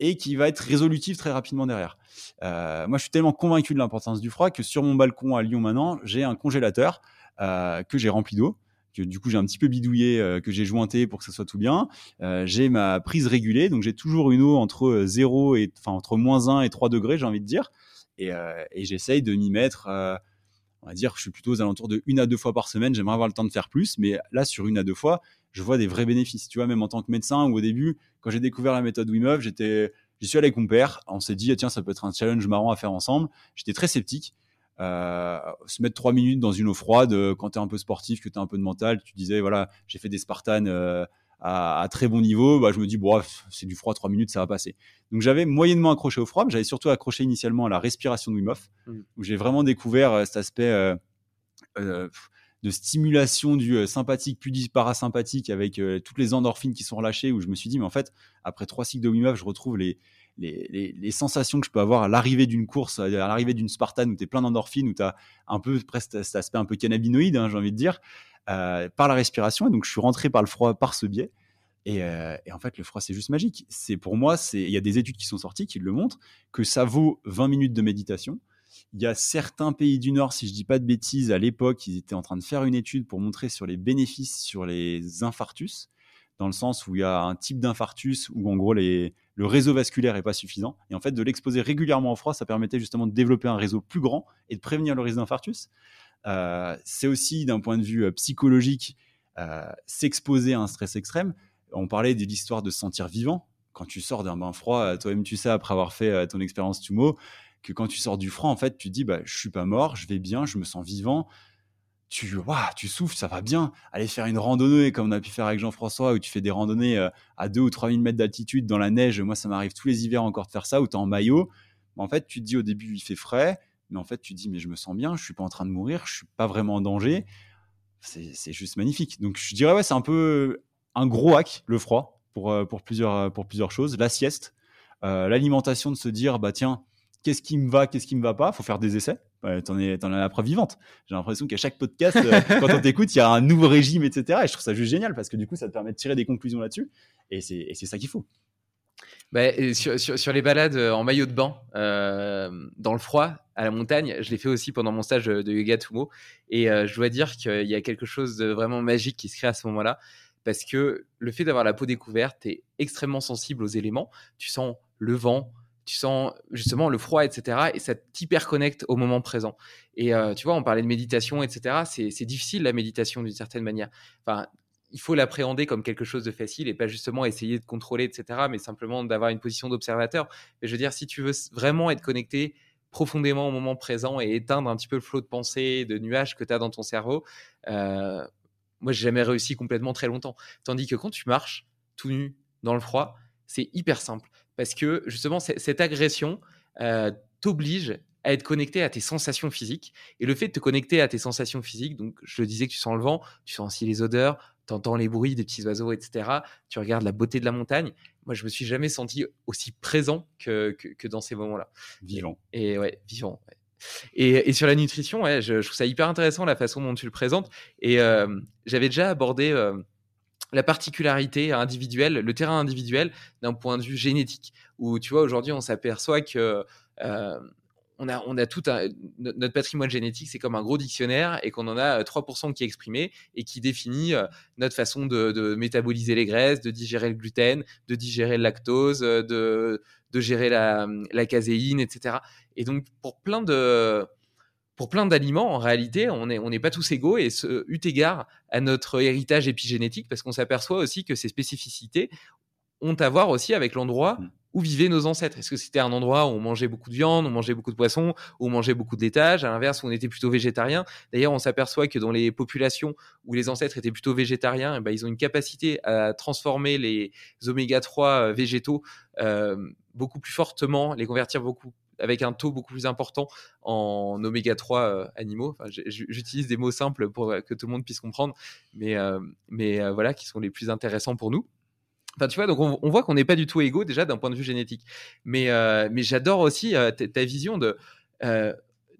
et qui va être résolutive très rapidement derrière. Euh, moi, je suis tellement convaincu de l'importance du froid que sur mon balcon à Lyon maintenant, j'ai un congélateur que j'ai rempli d'eau que du coup j'ai un petit peu bidouillé, que j'ai jointé pour que ça soit tout bien. J'ai ma prise régulée, donc j'ai toujours une eau entre 0 et enfin entre moins 1 et 3 degrés, j'ai envie de dire. Et j'essaye de m'y mettre, on va dire, je suis plutôt aux alentours de une à deux fois par semaine. J'aimerais avoir le temps de faire plus, mais là sur une à deux fois, je vois des vrais bénéfices. Tu vois, même en tant que médecin, ou au début, quand j'ai découvert la méthode Wim j'étais, j'y suis allé avec mon père. On s'est dit, tiens, ça peut être un challenge marrant à faire ensemble. J'étais très sceptique. Euh, se mettre trois minutes dans une eau froide euh, quand tu es un peu sportif, que tu as un peu de mental. Tu disais, voilà, j'ai fait des Spartans euh, à, très bon niveau. Bah, je me dis, bon, c'est du froid, trois minutes, ça va passer. Donc j'avais moyennement accroché au froid, mais j'avais surtout accroché initialement à la respiration de Wim Hof, mmh. où j'ai vraiment découvert cet aspect de stimulation du sympathique puis du parasympathique avec toutes les endorphines qui sont relâchées, où je me suis dit, mais en fait, après trois cycles de Wim Hof, je retrouve les, les, sensations que je peux avoir à l'arrivée d'une course, à l'arrivée d'une Spartan où tu es plein d'endorphines, où tu as un peu presque cet aspect un peu cannabinoïde, hein, j'ai envie de dire, euh, par la respiration. Et donc, je suis rentré par le froid par ce biais. Et, euh, en fait, le froid, c'est juste magique. C'est pour moi, il y a des études qui sont sorties qui le montrent, que ça vaut 20 minutes de méditation. Il y a certains pays du Nord, si je dis pas de bêtises, à l'époque, ils étaient en train de faire une étude pour montrer sur les bénéfices sur les infarctus dans le sens où il y a un type d'infarctus où en gros le réseau vasculaire est pas suffisant. Et en fait, de l'exposer régulièrement au froid, ça permettait justement de développer un réseau plus grand et de prévenir le risque d'infarctus. Euh, c'est aussi d'un point de vue euh, psychologique euh, s'exposer à un stress extrême. On parlait de l'histoire de se sentir vivant. Quand tu sors d'un bain froid, toi-même tu sais après avoir fait ton expérience Tumo, que quand tu sors du froid, en fait, tu te dis bah je suis pas mort, je vais bien, je me sens vivant tu, tu souffles, ça va bien. Aller faire une randonnée comme on a pu faire avec Jean-François, où tu fais des randonnées à 2 ou 3 000 mètres d'altitude dans la neige. Moi, ça m'arrive tous les hivers encore de faire ça, où tu es en maillot. En fait, tu te dis au début, il fait frais, mais en fait, tu dis, mais je me sens bien, je suis pas en train de mourir, je suis pas vraiment en danger. C'est juste magnifique. Donc, je dirais, ouais, c'est un peu un gros hack, le froid, pour, euh, pour, plusieurs, pour plusieurs choses. La sieste, euh, l'alimentation, de se dire, bah tiens, qu'est-ce qui me va, qu'est-ce qui me va pas? Faut faire des essais. t'en es, t'en as la preuve vivante. J'ai l'impression qu'à chaque podcast, euh, quand on t'écoute, il y a un nouveau régime, etc. Et je trouve ça juste génial parce que du coup, ça te permet de tirer des conclusions là-dessus. Et c'est, c'est ça qu'il faut. Bah, sur, les balades euh, en maillot de bain, euh, dans le froid, à la montagne, je l'ai fait aussi pendant mon stage de yoga Tumo. Et je dois dire qu'il y a quelque chose de vraiment magique qui se crée à ce moment-là. Parce que le fait d'avoir la peau découverte, tu es extrêmement sensible aux éléments. Tu sens le vent, tu sens justement le froid, etc. Et ça t'hyper-connecte au moment présent. Et euh, tu vois, on parlait de méditation, etc. C'est difficile la méditation d'une certaine manière. Il faut l'appréhender comme quelque chose de facile et pas justement essayer de contrôler, etc. Mais simplement d'avoir une position d'observateur. Mais je veux dire, si tu veux vraiment être connecté profondément au moment présent et éteindre un petit peu le flot de pensée, de nuages que tu as dans ton cerveau, euh, moi, j'ai jamais réussi complètement très longtemps. Tandis que quand tu marches tout nu dans le froid, c'est hyper simple parce que justement, cette agression euh, t'oblige à être connecté à tes sensations physiques. Et le fait de te connecter à tes sensations physiques, donc je disais que tu sens le vent, tu sens aussi les odeurs, tu entends les bruits des petits oiseaux, etc. Tu regardes la beauté de la montagne. Moi, je me suis jamais senti aussi présent que, que, dans ces moments-là. Vivant. Et, ouais, vivant. Et, et, sur la nutrition, ouais, je, trouve ça hyper intéressant la façon dont tu le présentes. Et euh, j'avais déjà abordé euh, la particularité individuelle, le terrain individuel d'un point de vue génétique, où tu vois, aujourd'hui, on s'aperçoit que euh, on a, on a tout notre patrimoine génétique, c'est comme un gros dictionnaire et qu'on en a 3% euh, qui est exprimé et qui définit euh, notre façon de, métaboliser les graisses, de digérer le gluten, de digérer le lactose, de, de gérer la, caséine, etc. Et donc, pour plein de, pour plein d'aliments, en réalité, on n'est on pas tous égaux et ce, eu égard à notre héritage épigénétique, parce qu'on s'aperçoit aussi que ces spécificités ont à voir aussi avec l'endroit mmh. Où vivaient nos ancêtres. Est-ce que c'était un endroit où on mangeait beaucoup de viande, on mangeait beaucoup de poissons, où on mangeait beaucoup de laitage, à l'inverse on était plutôt végétarien D'ailleurs, on s'aperçoit que dans les populations où les ancêtres étaient plutôt végétariens, eh ben, ils ont une capacité à transformer les oméga 3 euh, végétaux euh, beaucoup plus fortement, les convertir beaucoup avec un taux beaucoup plus important en oméga 3 euh, animaux. J'utilise des mots simples pour que tout le monde puisse comprendre, mais, mais voilà, qui sont les plus intéressants pour nous. Enfin, tu vois, donc on, voit qu'on n'est pas du tout égaux déjà d'un point de vue génétique. Mais, euh, mais j'adore aussi euh, ta, vision de, euh,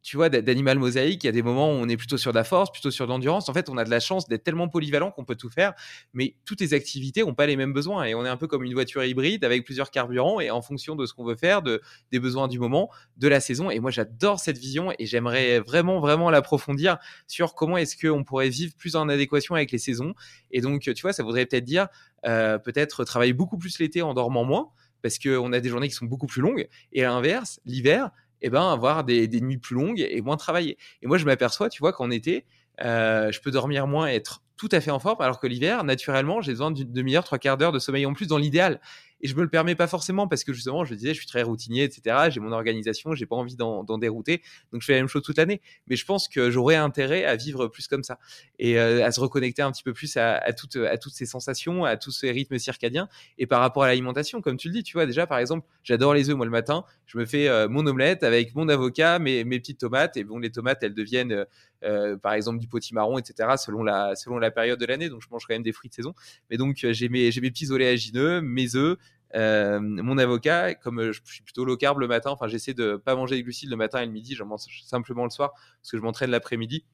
tu vois, d'animal mosaïque. Il y a des moments où on est plutôt sur de la force, plutôt sur de l'endurance. En fait, on a de la chance d'être tellement polyvalent qu'on peut tout faire. Mais toutes les activités n'ont pas les mêmes besoins. Et on est un peu comme une voiture hybride avec plusieurs carburants et en fonction de ce qu'on veut faire, de, des besoins du moment, de la saison. Et moi, j'adore cette vision et j'aimerais vraiment, vraiment l'approfondir sur comment est-ce qu'on pourrait vivre plus en adéquation avec les saisons. Et donc, tu vois, ça voudrait peut-être dire euh, peut-être travailler beaucoup plus l'été en dormant moins parce qu'on a des journées qui sont beaucoup plus longues. Et à l'inverse, l'hiver, eh ben, avoir des, nuits plus longues et moins travailler. Et moi, je m'aperçois, tu vois, qu'en été, euh, je peux dormir moins et être tout à fait en forme, alors que l'hiver, naturellement, j'ai besoin d'une demi-heure, trois quarts d'heure de sommeil en plus dans l'idéal. Et je me le permets pas forcément parce que justement, je disais, je suis très routinier, etc. J'ai mon organisation, j'ai pas envie d'en dérouter, donc je fais la même chose toute l'année. Mais je pense que j'aurais intérêt à vivre plus comme ça et euh, à se reconnecter un petit peu plus à, toutes, ces sensations, à tous ces rythmes circadiens. Et par rapport à l'alimentation, comme tu le dis, tu vois, déjà par exemple, j'adore les œufs. Moi le matin, je me fais euh, mon omelette avec mon avocat, mes, mes petites tomates. Et bon, les tomates, elles deviennent euh, par exemple du potimarron, etc. selon la selon la période de l'année. Donc je mange quand même des fruits de saison. Mais donc j'ai mes mes petits oléagineux, mes œufs, euh, mon avocat, comme euh, je suis plutôt low carb le matin, enfin j'essaie de pas manger des glucides le matin et le midi, j'en mange simplement le soir parce que je m'entraîne l'après-midi.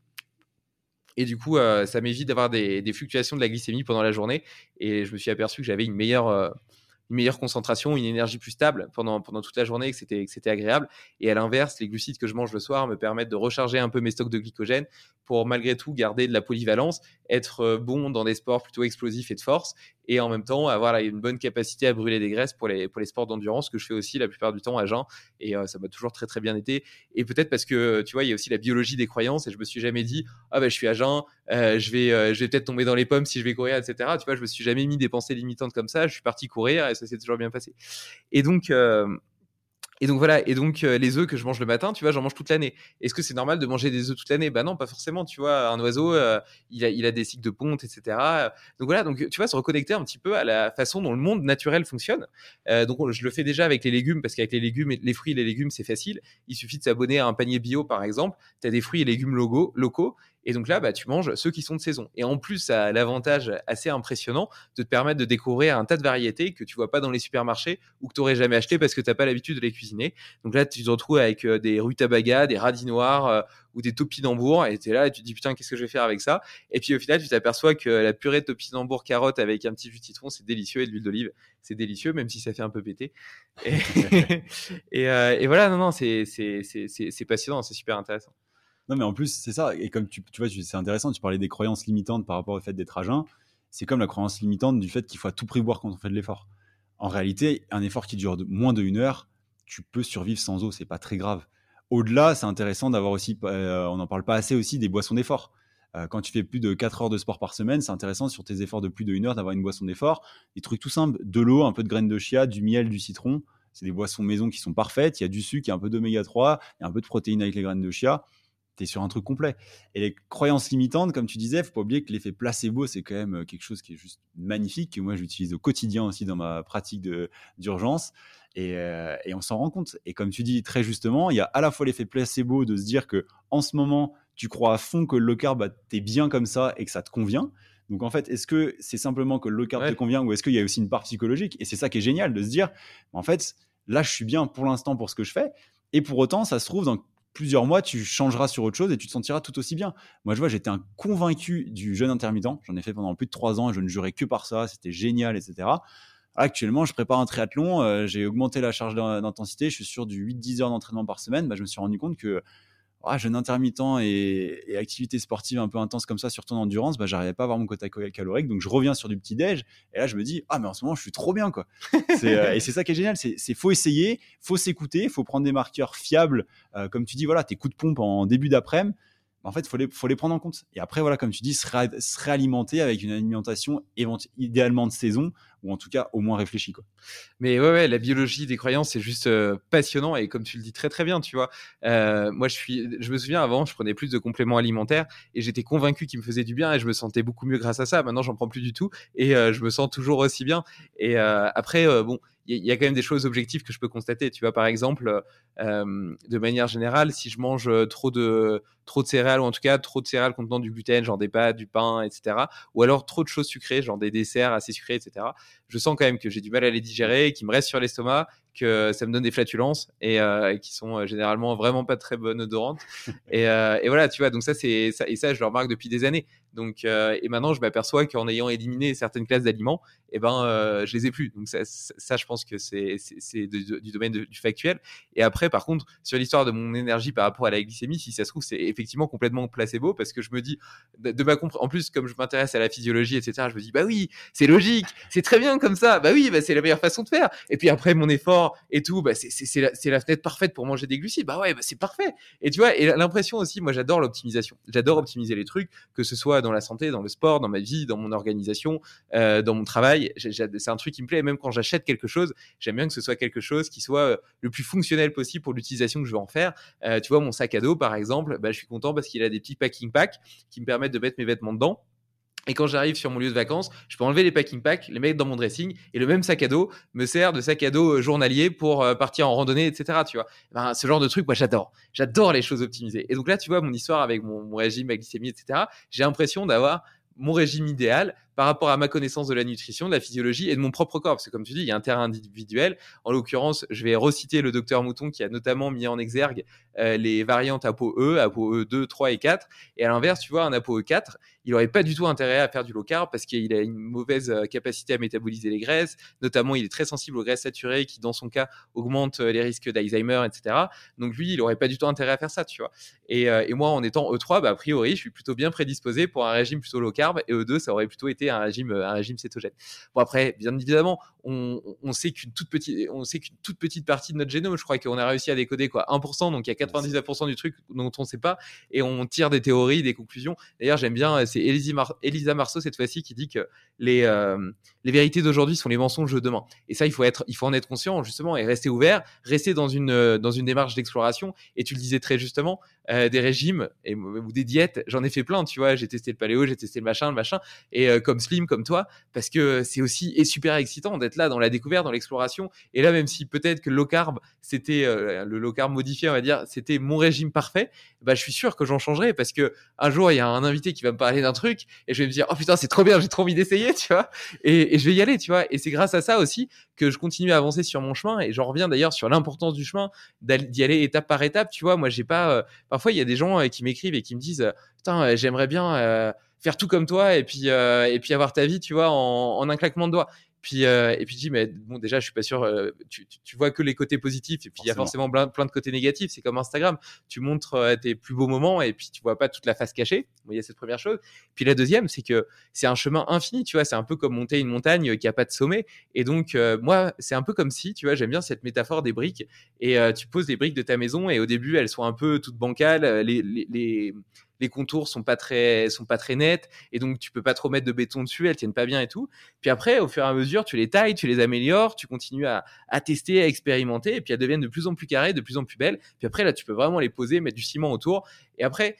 Et du coup, euh, ça m'évite d'avoir des, fluctuations de la glycémie pendant la journée. Et je me suis aperçu que j'avais une meilleure, une meilleure concentration, une énergie plus stable pendant, toute la journée, que c'était agréable. Et à l'inverse, les glucides que je mange le soir me permettent de recharger un peu mes stocks de glycogène pour malgré tout garder de la polyvalence, être euh, bon dans des sports plutôt explosifs et de force, et en même temps avoir une bonne capacité à brûler des graisses pour les, sports d'endurance que je fais aussi la plupart du temps à jeun. Et euh, ça m'a toujours très très bien été. Et peut-être parce que tu vois, il y a aussi la biologie des croyances et je me suis jamais dit ah ben je suis à jeun, euh, je vais je vais peut-être tomber dans les pommes si je vais courir, etc. Tu vois, je me suis jamais mis des pensées limitantes comme ça. Je suis parti courir et ça s'est toujours bien passé. Et donc et donc voilà, et donc euh, les œufs que je mange le matin, tu vois, j'en mange toute l'année. Est-ce que c'est normal de manger des œufs toute l'année? Bah non, pas forcément, tu vois. Un oiseau, euh, il, a, il a des cycles de ponte, etc. Donc voilà, donc tu vois, se reconnecter un petit peu à la façon dont le monde naturel fonctionne. Euh, donc je le fais déjà avec les légumes, parce qu'avec les légumes, les fruits et les légumes, c'est facile. Il suffit de s'abonner à un panier bio, par exemple. Tu as des fruits et légumes locaux, locaux et donc là, bah, tu manges ceux qui sont de saison. Et en plus, ça a l'avantage assez impressionnant de te permettre de découvrir un tas de variétés que tu vois pas dans les supermarchés ou que tu n'aurais jamais acheté parce que tu n'as pas l'habitude de les cuisiner. Donc là, tu te retrouves avec euh, des rutabagas, des radis noirs euh, ou des topinambours et tu es là et tu te dis putain, qu'est-ce que je vais faire avec ça? Et puis au final, tu t'aperçois que la purée de topinambour carotte avec un petit jus de citron, c'est délicieux et de l'huile d'olive, c'est délicieux, même si ça fait un peu péter. Et, euh, et voilà, non, non, c'est passionnant, c'est super intéressant. Non, mais en plus, c'est ça. Et comme tu, vois, c'est intéressant, tu parlais des croyances limitantes par rapport au fait d'être à jeun. C'est comme la croyance limitante du fait qu'il faut à tout prévoir quand on fait de l'effort. En réalité, un effort qui dure moins de une heure, tu peux survivre sans eau, c'est pas très grave. Au-delà, c'est intéressant d'avoir aussi, euh, on n'en parle pas assez aussi, des boissons d'effort. Euh, quand tu fais plus de 4 heures de sport par semaine, c'est intéressant sur tes efforts de plus de 1 heure d'avoir une boisson d'effort. Des trucs tout simples, de l'eau, un peu de graines de chia, du miel, du citron. C'est des boissons maison qui sont parfaites. Il y a du sucre, il y a un peu d'oméga 3, il y a un peu de protéines avec les graines de chia tu es sur un truc complet. Et les croyances limitantes, comme tu disais, faut pas oublier que l'effet placebo, c'est quand même euh, quelque chose qui est juste magnifique, que moi j'utilise au quotidien aussi dans ma pratique d'urgence. Et, euh, et, on s'en rend compte. Et comme tu dis très justement, il y a à la fois l'effet placebo de se dire que en ce moment, tu crois à fond que le low carb, bah, tu es bien comme ça et que ça te convient. Donc en fait, est-ce que c'est simplement que le low carb te convient ou est-ce qu'il y a aussi une part psychologique? Et c'est ça qui est génial de se dire, en fait, là, je suis bien pour l'instant pour ce que je fais. Et pour autant, ça se trouve, dans plusieurs mois, tu changeras sur autre chose et tu te sentiras tout aussi bien. Moi, je vois, j'étais un convaincu du jeûne intermittent. J'en ai fait pendant plus de trois ans et je ne jurais que par ça. C'était génial, etc. Actuellement, je prépare un triathlon. Euh, j'ai augmenté la charge d'intensité. Je suis sur du 8-10 heures d'entraînement par semaine. Bah, je me suis rendu compte que ah, jeûne intermittent et, activité sportive un peu intense comme ça, surtout en endurance, bah, j'arrivais pas à avoir mon quota calorique. Donc je reviens sur du petit déj et là je me dis ah mais en ce moment je suis trop bien quoi. Euh, et c'est ça qui est génial, c'est faut essayer, faut s'écouter, faut prendre des marqueurs fiables, euh, comme tu dis voilà tes coups de pompe en début d'après-midi en fait, il faut les, prendre en compte. Et après, voilà, comme tu dis, se, réalimenter avec une alimentation idéalement de saison, ou en tout cas au moins réfléchie. Mais ouais, ouais, la biologie des croyances, c'est juste euh, passionnant. Et comme tu le dis très très bien, tu vois, euh, moi je, suis, je me souviens avant, je prenais plus de compléments alimentaires et j'étais convaincu qu'ils me faisaient du bien et je me sentais beaucoup mieux grâce à ça. Maintenant, j'en prends plus du tout et euh, je me sens toujours aussi bien. Et après, bon, il y, a quand même des choses objectives que je peux constater. Tu vois, par exemple, euh, de manière générale, si je mange trop de, trop de céréales, ou en tout cas trop de céréales contenant du gluten, genre des pâtes, du pain, etc., ou alors trop de choses sucrées, genre des desserts assez sucrés, etc., je sens quand même que j'ai du mal à les digérer, qu'ils me restent sur l'estomac, que ça me donne des flatulences et, euh, qui sont euh, généralement vraiment pas très bonnes odorantes. et, et, voilà, tu vois, donc ça, c'est ça, et ça, je le remarque depuis des années. Donc, et maintenant, je m'aperçois qu'en ayant éliminé certaines classes d'aliments, eh ben, je les ai plus. Donc, ça, ça je pense que c'est du domaine du factuel. Et après, par contre, sur l'histoire de mon énergie par rapport à la glycémie, si ça se trouve, c'est effectivement complètement placebo parce que je me dis, de ma en plus, comme je m'intéresse à la physiologie, etc., je me dis, bah oui, c'est logique, c'est très bien comme ça, bah oui, bah c'est la meilleure façon de faire. Et puis après, mon effort et tout, bah c'est la, la, fenêtre parfaite pour manger des glucides, bah ouais, bah c'est parfait. Et tu vois, et l'impression aussi, moi j'adore l'optimisation, j'adore optimiser les trucs, que ce soit dans la santé, dans le sport, dans ma vie, dans mon organisation, euh, dans mon travail. C'est un truc qui me plaît. même quand j'achète quelque chose, j'aime bien que ce soit quelque chose qui soit euh, le plus fonctionnel possible pour l'utilisation que je veux en faire. Euh, tu vois, mon sac à dos, par exemple, bah, je suis content parce qu'il a des petits packing packs qui me permettent de mettre mes vêtements dedans. Et quand j'arrive sur mon lieu de vacances, je peux enlever les packing packs, les mettre dans mon dressing, et le même sac à dos me sert de sac à dos euh, journalier pour partir en randonnée, etc. Tu vois, ben, ce genre de truc, moi j'adore. J'adore les choses optimisées. Et donc là, tu vois, mon histoire avec mon, mon régime, ma glycémie, etc. J'ai l'impression d'avoir mon régime idéal par rapport à ma connaissance de la nutrition, de la physiologie et de mon propre corps. Parce que comme tu dis, il y a un terrain individuel. En l'occurrence, je vais reciter le docteur Mouton qui a notamment mis en exergue euh, les variantes ApoE, ApoE 2, 3 et 4. Et à l'inverse, tu vois, un ApoE 4, il n'aurait pas du tout intérêt à faire du low carb parce qu'il a une mauvaise euh, capacité à métaboliser les graisses. Notamment, il est très sensible aux graisses saturées qui, dans son cas, augmentent euh, les risques d'Alzheimer, etc. Donc lui, il n'aurait pas du tout intérêt à faire ça, tu vois. Et, et moi, en étant E3, bah, a priori, je suis plutôt bien prédisposé pour un régime plutôt low carb. Et E2, ça aurait plutôt été un régime, un régime cétogène. Bon, après, bien évidemment, on, on sait qu'une toute petite, on sait qu'une toute petite partie de notre génome, je crois qu'on a réussi à décoder quoi, 1%, donc il y a 99% du truc dont on ne sait pas, et on tire des théories, des conclusions. D'ailleurs, j'aime bien, c'est Elisa, Marceau cette fois-ci qui dit que les, euh, les vérités d'aujourd'hui sont les mensonges de demain. Et ça, il faut être, il faut en être conscient justement et rester ouvert, rester dans une, euh, dans une démarche d'exploration. Et tu le disais très justement, euh, des régimes et, ou des diètes, j'en ai fait plein, tu vois. J'ai testé le paléo, j'ai testé le machin, le machin, et comme Slim, comme toi, parce que c'est aussi et super excitant d'être là dans la découverte, dans l'exploration. Et là, même si peut-être que le low carb, c'était le low carb modifié, on va dire, c'était mon régime parfait, bah, je suis sûr que j'en changerai parce que un jour, il y a un invité qui va me parler d'un truc et je vais me dire, oh putain, c'est trop bien, j'ai trop envie d'essayer, tu vois. Et, je vais y aller, tu vois. Et c'est grâce à ça aussi que je continue à avancer sur mon chemin. Et j'en reviens d'ailleurs sur l'importance du chemin, d'y aller étape par étape, tu vois. Moi, j'ai pas, euh, parfois, il y a des gens euh, qui m'écrivent et qui me disent, putain, euh, j'aimerais bien, faire tout comme toi et puis et puis avoir ta vie tu vois en, en un claquement de doigts puis, euh, et puis je dis, mais bon, déjà, je suis pas sûr. Euh, tu, tu, vois que les côtés positifs, et puis il y a forcément plein, plein, de côtés négatifs. C'est comme Instagram. Tu montres euh, tes plus beaux moments, et puis tu vois pas toute la face cachée. Il y a cette première chose. Puis la deuxième, c'est que c'est un chemin infini. Tu vois, c'est un peu comme monter une montagne qui a pas de sommet. Et donc, moi, c'est un peu comme si, tu vois, j'aime bien cette métaphore des briques. Et tu poses les briques de ta maison, et au début, elles sont un peu toutes bancales. les, les, les les contours sont pas très sont pas très nets et donc tu peux pas trop mettre de béton dessus, elles tiennent pas bien et tout. Puis après, au fur et à mesure, tu les tailles, tu les améliores, tu continues à, à tester, à expérimenter et puis elles deviennent de plus en plus carrées, de plus en plus belles. Puis après là, tu peux vraiment les poser, mettre du ciment autour et après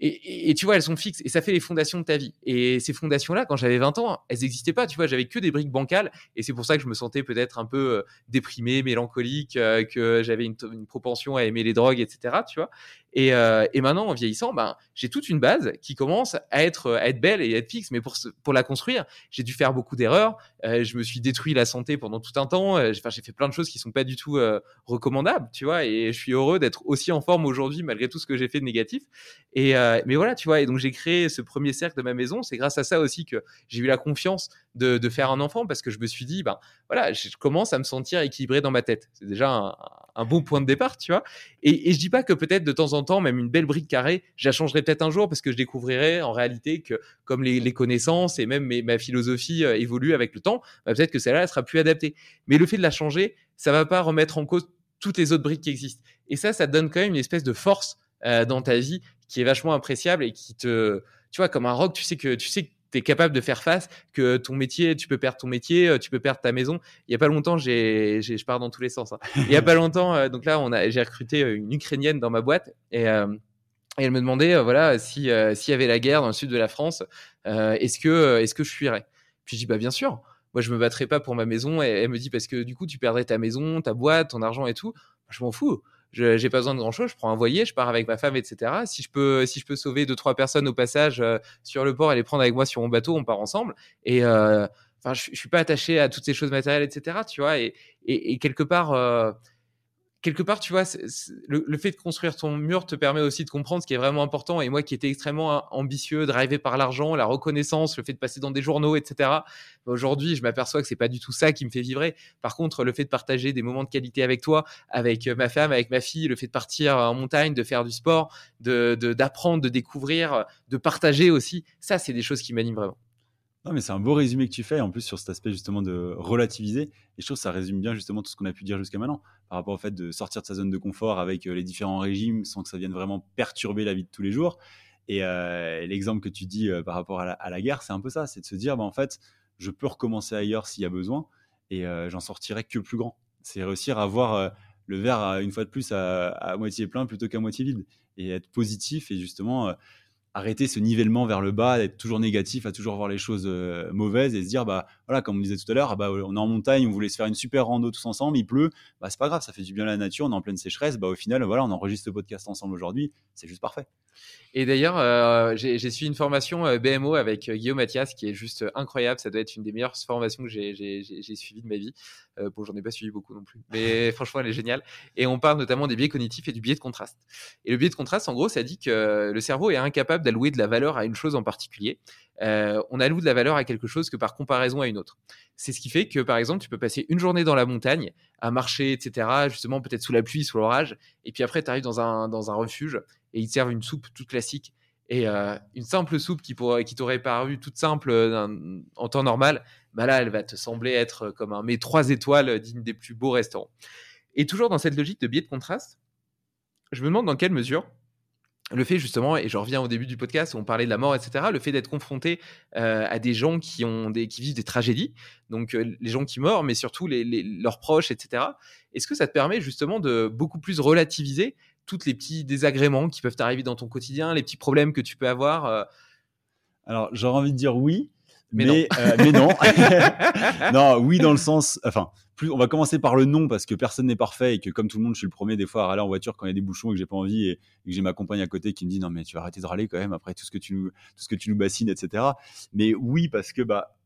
et, tu vois, elles sont fixes et ça fait les fondations de ta vie. Et ces fondations-là, quand j'avais 20 ans, elles n'existaient pas. Tu vois, j'avais que des briques bancales et c'est pour ça que je me sentais peut-être un peu euh, déprimé, mélancolique, euh, que j'avais une, une, propension à aimer les drogues, etc. Tu vois. Et, euh, et maintenant, en vieillissant, ben, j'ai toute une base qui commence à être, à être belle et à être fixe. Mais pour, la construire, j'ai dû faire beaucoup d'erreurs. Euh, je me suis détruit la santé pendant tout un temps. Euh, Enfin, j'ai fait plein de choses qui sont pas du tout euh, recommandables, tu vois. Et je suis heureux d'être aussi en forme aujourd'hui malgré tout ce que j'ai fait de négatif. Et euh, mais voilà, tu vois. Et donc j'ai créé ce premier cercle de ma maison. C'est grâce à ça aussi que j'ai eu la confiance de, faire un enfant parce que je me suis dit, ben voilà, je commence à me sentir équilibré dans ma tête. C'est déjà un, bon point de départ, tu vois. Et, et je dis pas que peut-être de temps en même une belle brique carrée, je la changerai peut-être un jour parce que je découvrirai en réalité que comme les, connaissances et même mes, ma philosophie euh, évolue avec le temps, bah, peut-être que celle-là elle sera plus adaptée. Mais le fait de la changer, ça va pas remettre en cause toutes les autres briques qui existent. Et ça, ça donne quand même une espèce de force euh, dans ta vie qui est vachement appréciable et qui te, tu vois, comme un rock, tu sais que tu sais tu es capable de faire face, que ton métier, tu peux perdre ton métier, euh, tu peux perdre ta maison. Il y a pas longtemps, j'ai, je pars dans tous les sens. Hein. Il y a pas longtemps, euh, donc là, on a, j'ai recruté une Ukrainienne dans ma boîte et, euh, et elle me demandait, euh, voilà, si euh, s'il y avait la guerre dans le sud de la France, est-ce que est-ce que je fuirais? Puis je dis bah bien sûr. Moi, je me battrais pas pour ma maison. Et elle me dit parce que du coup, tu perdrais ta maison, ta boîte, ton argent et tout. Je m'en fous je j'ai pas besoin de grand chose, je prends un voilier, je pars avec ma femme, etc. Si je peux, si je peux sauver deux trois personnes au passage euh, sur le port et les prendre avec moi sur mon bateau, on part ensemble. Et euh, enfin, je, je suis pas attaché à toutes ces choses matérielles, etc. Tu vois, et, et, et quelque part. Euh, quelque part, tu vois, le, fait de construire ton mur te permet aussi de comprendre ce qui est vraiment important. Et moi qui étais extrêmement ambitieux, drivé par l'argent, la reconnaissance, le fait de passer dans des journaux, etc. Aujourd'hui, je m'aperçois que c'est pas du tout ça qui me fait vibrer. Par contre, le fait de partager des moments de qualité avec toi, avec ma femme, avec ma fille, le fait de partir en montagne, de faire du sport, de d'apprendre, de découvrir, de partager aussi, ça, c'est des choses qui m'animent vraiment. Non, mais c'est un beau résumé que tu fais, en plus sur cet aspect justement de relativiser. Et je trouve que ça résume bien justement tout ce qu'on a pu dire jusqu'à maintenant, par rapport au fait de sortir de sa zone de confort avec les différents régimes sans que ça vienne vraiment perturber la vie de tous les jours. Et euh, l'exemple que tu dis euh, par rapport à la, guerre, c'est un peu ça, c'est de se dire, bah, en fait, je peux recommencer ailleurs s'il y a besoin, et euh, j'en sortirai que plus grand. C'est réussir à voir euh, le verre, une fois de plus, à, moitié plein plutôt qu'à moitié vide, et être positif, et justement euh, arrêter ce nivellement vers le bas, d'être toujours négatif, à toujours voir les choses euh, mauvaises et se dire, bah voilà, comme on disait tout à l'heure, bah, on est en montagne, on voulait se faire une super rando tous ensemble, il pleut, bah c'est pas grave, ça fait du bien à la nature, on est en pleine sécheresse, bah au final, voilà, on enregistre le podcast ensemble aujourd'hui, c'est juste parfait. Et d'ailleurs, euh, j'ai suivi une formation euh, BMO avec euh, Guillaume Mathias qui est juste incroyable. Ça doit être une des meilleures formations que j'ai suivies de ma vie. Euh, bon, j'en ai pas suivi beaucoup non plus, mais franchement, elle est géniale. Et on parle notamment des biais cognitifs et du biais de contraste. Et le biais de contraste, en gros, ça dit que le cerveau est incapable d'allouer de la valeur à une chose en particulier. Euh, on alloue de la valeur à quelque chose que par comparaison à une autre. C'est ce qui fait que, par exemple, tu peux passer une journée dans la montagne à marcher, etc., justement, peut-être sous la pluie, sous l'orage, et puis après, tu arrives dans un, dans un refuge et ils te servent une soupe toute classique. Et euh, une simple soupe qui, qui t'aurait paru toute simple euh, en temps normal, bah là, elle va te sembler être comme un mais trois étoiles digne des plus beaux restaurants. Et toujours dans cette logique de biais de contraste, je me demande dans quelle mesure le fait justement, et je reviens au début du podcast où on parlait de la mort, etc., le fait d'être confronté euh, à des gens qui, ont des, qui vivent des tragédies, donc euh, les gens qui meurent, mais surtout leurs proches, etc., est-ce que ça te permet justement de beaucoup plus relativiser tous les petits désagréments qui peuvent arriver dans ton quotidien, les petits problèmes que tu peux avoir euh... Alors j'aurais envie de dire oui, mais, mais non. Euh, mais non. non, oui dans le sens, enfin, plus, on va commencer par le non parce que personne n'est parfait et que comme tout le monde, je suis le premier des fois à râler en voiture quand il y a des bouchons et que j'ai pas envie et, et que j'ai ma compagne à côté qui me dit non mais tu vas arrêter de râler quand même après tout ce que tu nous, tout ce que tu nous bassines, etc. Mais oui parce que bah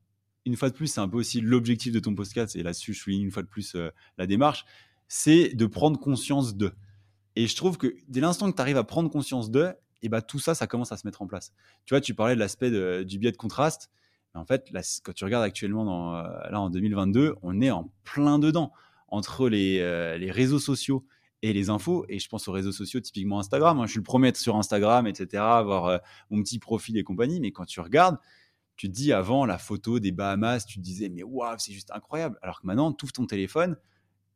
une fois de plus, c'est un peu aussi l'objectif de ton podcast et là-dessus, je souligne une fois de plus euh, la démarche, c'est de prendre conscience de. Et je trouve que dès l'instant que tu arrives à prendre conscience de, et bah tout ça, ça commence à se mettre en place. Tu vois, tu parlais de l'aspect du biais de contraste. En fait, quand tu regardes actuellement euh, là en 2022, on est en plein dedans entre les, euh, les réseaux sociaux et les infos. Et je pense aux réseaux sociaux, typiquement Instagram. Moi, je suis le premier à être sur Instagram, etc., avoir euh, mon petit profil et compagnie. Mais quand tu regardes, tu te dis avant la photo des Bahamas, tu te disais, mais waouh, c'est juste incroyable. Alors que maintenant, tu ouvres ton téléphone,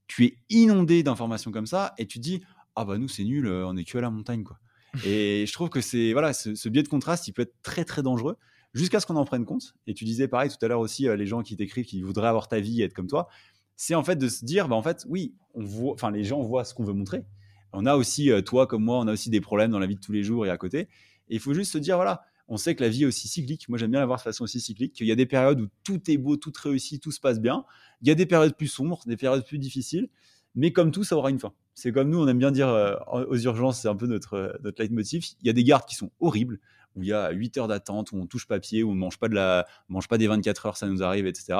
tu es inondé d'informations comme ça et tu te dis, ah bah nous, c'est nul, on est que à la montagne, quoi. et je trouve que c'est, voilà, ce, ce biais de contraste, il peut être très, très dangereux jusqu'à ce qu'on en prenne compte. Et tu disais pareil tout à l'heure aussi, euh, les gens qui t'écrivent, qui voudraient avoir ta vie et être comme toi, c'est en fait de se dire, bah en fait, oui, on voit, enfin les gens voient ce qu'on veut montrer. On a aussi, euh, toi comme moi, on a aussi des problèmes dans la vie de tous les jours et à côté. Et il faut juste se dire, voilà, on sait que la vie est aussi cyclique. Moi, j'aime bien la voir de façon aussi cyclique, qu'il y a des périodes où tout est beau, tout réussit, tout se passe bien. Il y a des périodes plus sombres, des périodes plus difficiles. Mais comme tout, ça aura une fin. C'est comme nous, on aime bien dire euh, aux urgences, c'est un peu notre, notre leitmotiv. Il y a des gardes qui sont horribles, où il y a 8 heures d'attente, où on touche papier, où on mange pas de la, mange pas des 24 heures, ça nous arrive, etc.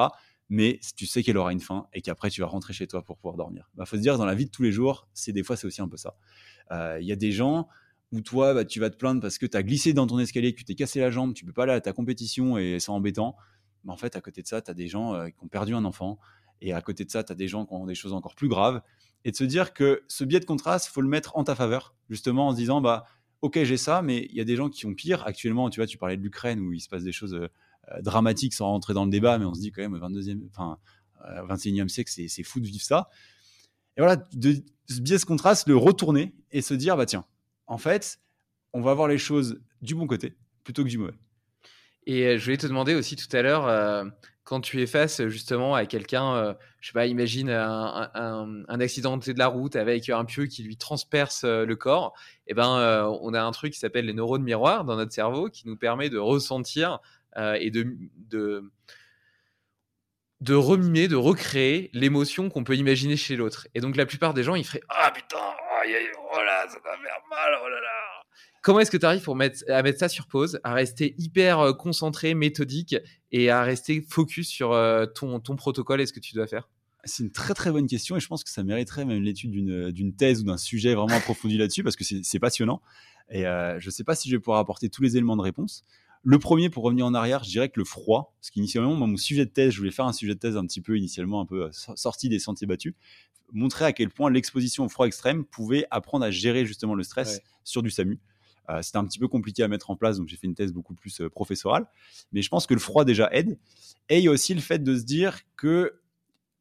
Mais tu sais qu'elle aura une fin et qu'après tu vas rentrer chez toi pour pouvoir dormir. Il bah, faut se dire, dans la vie de tous les jours, c'est des fois c'est aussi un peu ça. Euh, il y a des gens où toi, bah, tu vas te plaindre parce que tu as glissé dans ton escalier, que tu t'es cassé la jambe, tu peux pas aller à ta compétition et c'est embêtant. Mais en fait, à côté de ça, tu as des gens euh, qui ont perdu un enfant. Et à côté de ça, tu as des gens qui ont des choses encore plus graves. Et de se dire que ce biais de contraste, faut le mettre en ta faveur, justement en se disant, bah, ok, j'ai ça, mais il y a des gens qui ont pire. Actuellement, tu vois, tu parlais de l'Ukraine où il se passe des choses euh, dramatiques sans rentrer dans le débat, mais on se dit quand même, 22e, enfin, 21e siècle, c'est fou de vivre ça. Et voilà, de ce biais de contraste, le retourner et se dire, bah tiens, en fait, on va voir les choses du bon côté plutôt que du mauvais. Et euh, je voulais te demander aussi tout à l'heure, euh, quand tu es face justement à quelqu'un, euh, je sais pas, imagine un, un, accident de la route avec un pieu qui lui transperce le corps, et eh ben on a un truc qui s'appelle les neurones miroirs dans notre cerveau qui nous permet de ressentir et de, de remimer, de recréer l'émotion qu'on peut imaginer chez l'autre. Et donc la plupart des gens, ils feraient ah putain, oh, là, ça va faire mal, oh là là. Comment est-ce que tu arrives pour mettre, à mettre ça sur pause, à rester hyper euh, concentré, méthodique et à rester focus sur euh, ton, ton protocole et ce que tu dois faire? C'est une très très bonne question et je pense que ça mériterait même l'étude d'une thèse ou d'un sujet vraiment approfondi là-dessus parce que c'est passionnant. Et euh, je ne sais pas si je vais pouvoir apporter tous les éléments de réponse. Le premier, pour revenir en arrière, je dirais que le froid, parce qu'initialement, mon sujet de thèse, je voulais faire un sujet de thèse un petit peu initialement un peu sorti des sentiers battus, montrer à quel point l'exposition au froid extrême pouvait apprendre à gérer justement le stress sur du SAMU. Euh, c'était un petit peu compliqué à mettre en place, donc j'ai fait une thèse beaucoup plus euh, professorale. Mais je pense que le froid déjà aide. Et il y a aussi le fait de se dire que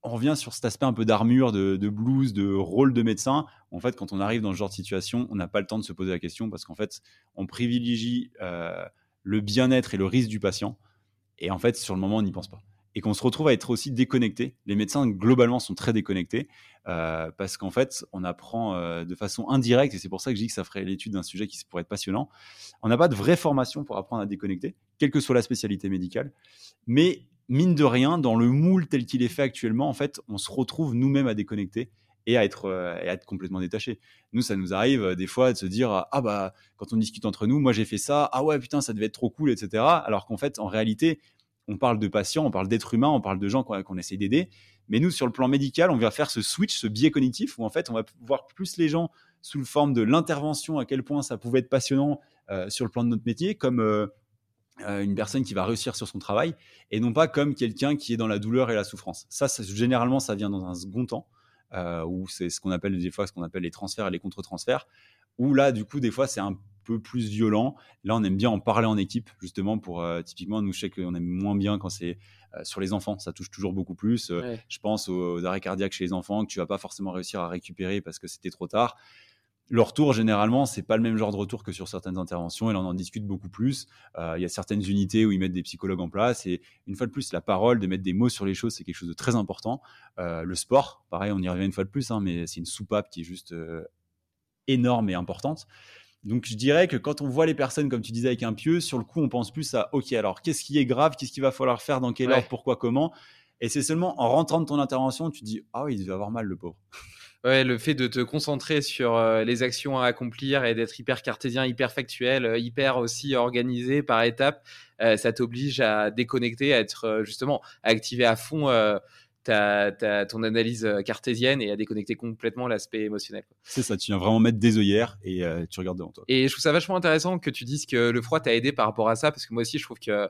on revient sur cet aspect un peu d'armure, de, de, blues, de rôle de médecin. En fait, quand on arrive dans ce genre de situation, on n'a pas le temps de se poser la question parce qu'en fait, on privilégie euh, le bien-être et le risque du patient. Et en fait, sur le moment, on n'y pense pas et qu'on se retrouve à être aussi déconnecté. Les médecins, globalement, sont très déconnectés euh, parce qu'en fait, on apprend euh, de façon indirecte, et c'est pour ça que je dis que ça ferait l'étude d'un sujet qui pourrait être passionnant. On n'a pas de vraie formation pour apprendre à déconnecter, quelle que soit la spécialité médicale. Mais mine de rien, dans le moule tel qu'il est fait actuellement, en fait, on se retrouve nous-mêmes à déconnecter et à être, euh, complètement détaché. Nous, ça nous arrive des fois de se dire ah bah quand on discute entre nous, moi j'ai fait ça, ah ouais putain ça devait être trop cool, etc. Alors qu'en fait, en réalité, on parle de patients, on parle d'êtres humains, on parle de gens qu'on essaie d'aider. Mais nous, sur le plan médical, on va faire ce switch, ce biais cognitif, où en fait, on va voir plus les gens sous le forme de l'intervention, à quel point ça pouvait être passionnant euh, sur le plan de notre métier, comme euh, euh, une personne qui va réussir sur son travail, et non pas comme quelqu'un qui est dans la douleur et la souffrance. Ça, généralement, ça vient dans un second temps, où c'est ce qu'on appelle des fois ce qu'on appelle les transferts et les contre-transferts, où là, du coup, des fois, c'est un peu plus violent. Là, on aime bien en parler en équipe, justement, pour euh, typiquement, nous, je sais qu'on aime moins bien quand c'est euh, sur les enfants. Ça touche toujours beaucoup plus. Euh, je pense aux, arrêts cardiaques chez les enfants que tu vas pas forcément réussir à récupérer parce que c'était trop tard. Le retour, généralement, c'est pas le même genre de retour que sur certaines interventions. Et là, on en discute beaucoup plus. Il y a certaines unités où ils mettent des psychologues en place. Et une fois de plus, la parole, de mettre des mots sur les choses, c'est quelque chose de très important. le sport, pareil, on y revient une fois de plus, hein, mais c'est une soupape qui est juste énorme et importante. Donc je dirais que quand on voit les personnes, comme tu disais, avec un pieu, sur le coup, on pense plus à, OK, alors qu'est-ce qui est grave, qu'est-ce qu'il va falloir faire, dans quel ordre, pourquoi, comment? Et c'est seulement en rentrant de ton intervention, tu dis, ah oui, il devait avoir mal, le pauvre. Ouais, le fait de te concentrer sur euh, les actions à accomplir et d'être hyper cartésien, hyper factuel, euh, hyper aussi organisé par étapes, euh, ça t'oblige à déconnecter, à être justement à activer à fond ta, ton analyse euh, cartésienne et à déconnecter complètement l'aspect émotionnel. C'est ça, tu viens vraiment mettre des œillères et euh, tu regardes devant toi. Et je trouve ça vachement intéressant que tu dises que le froid t'a aidé par rapport à ça, parce que moi aussi, je trouve que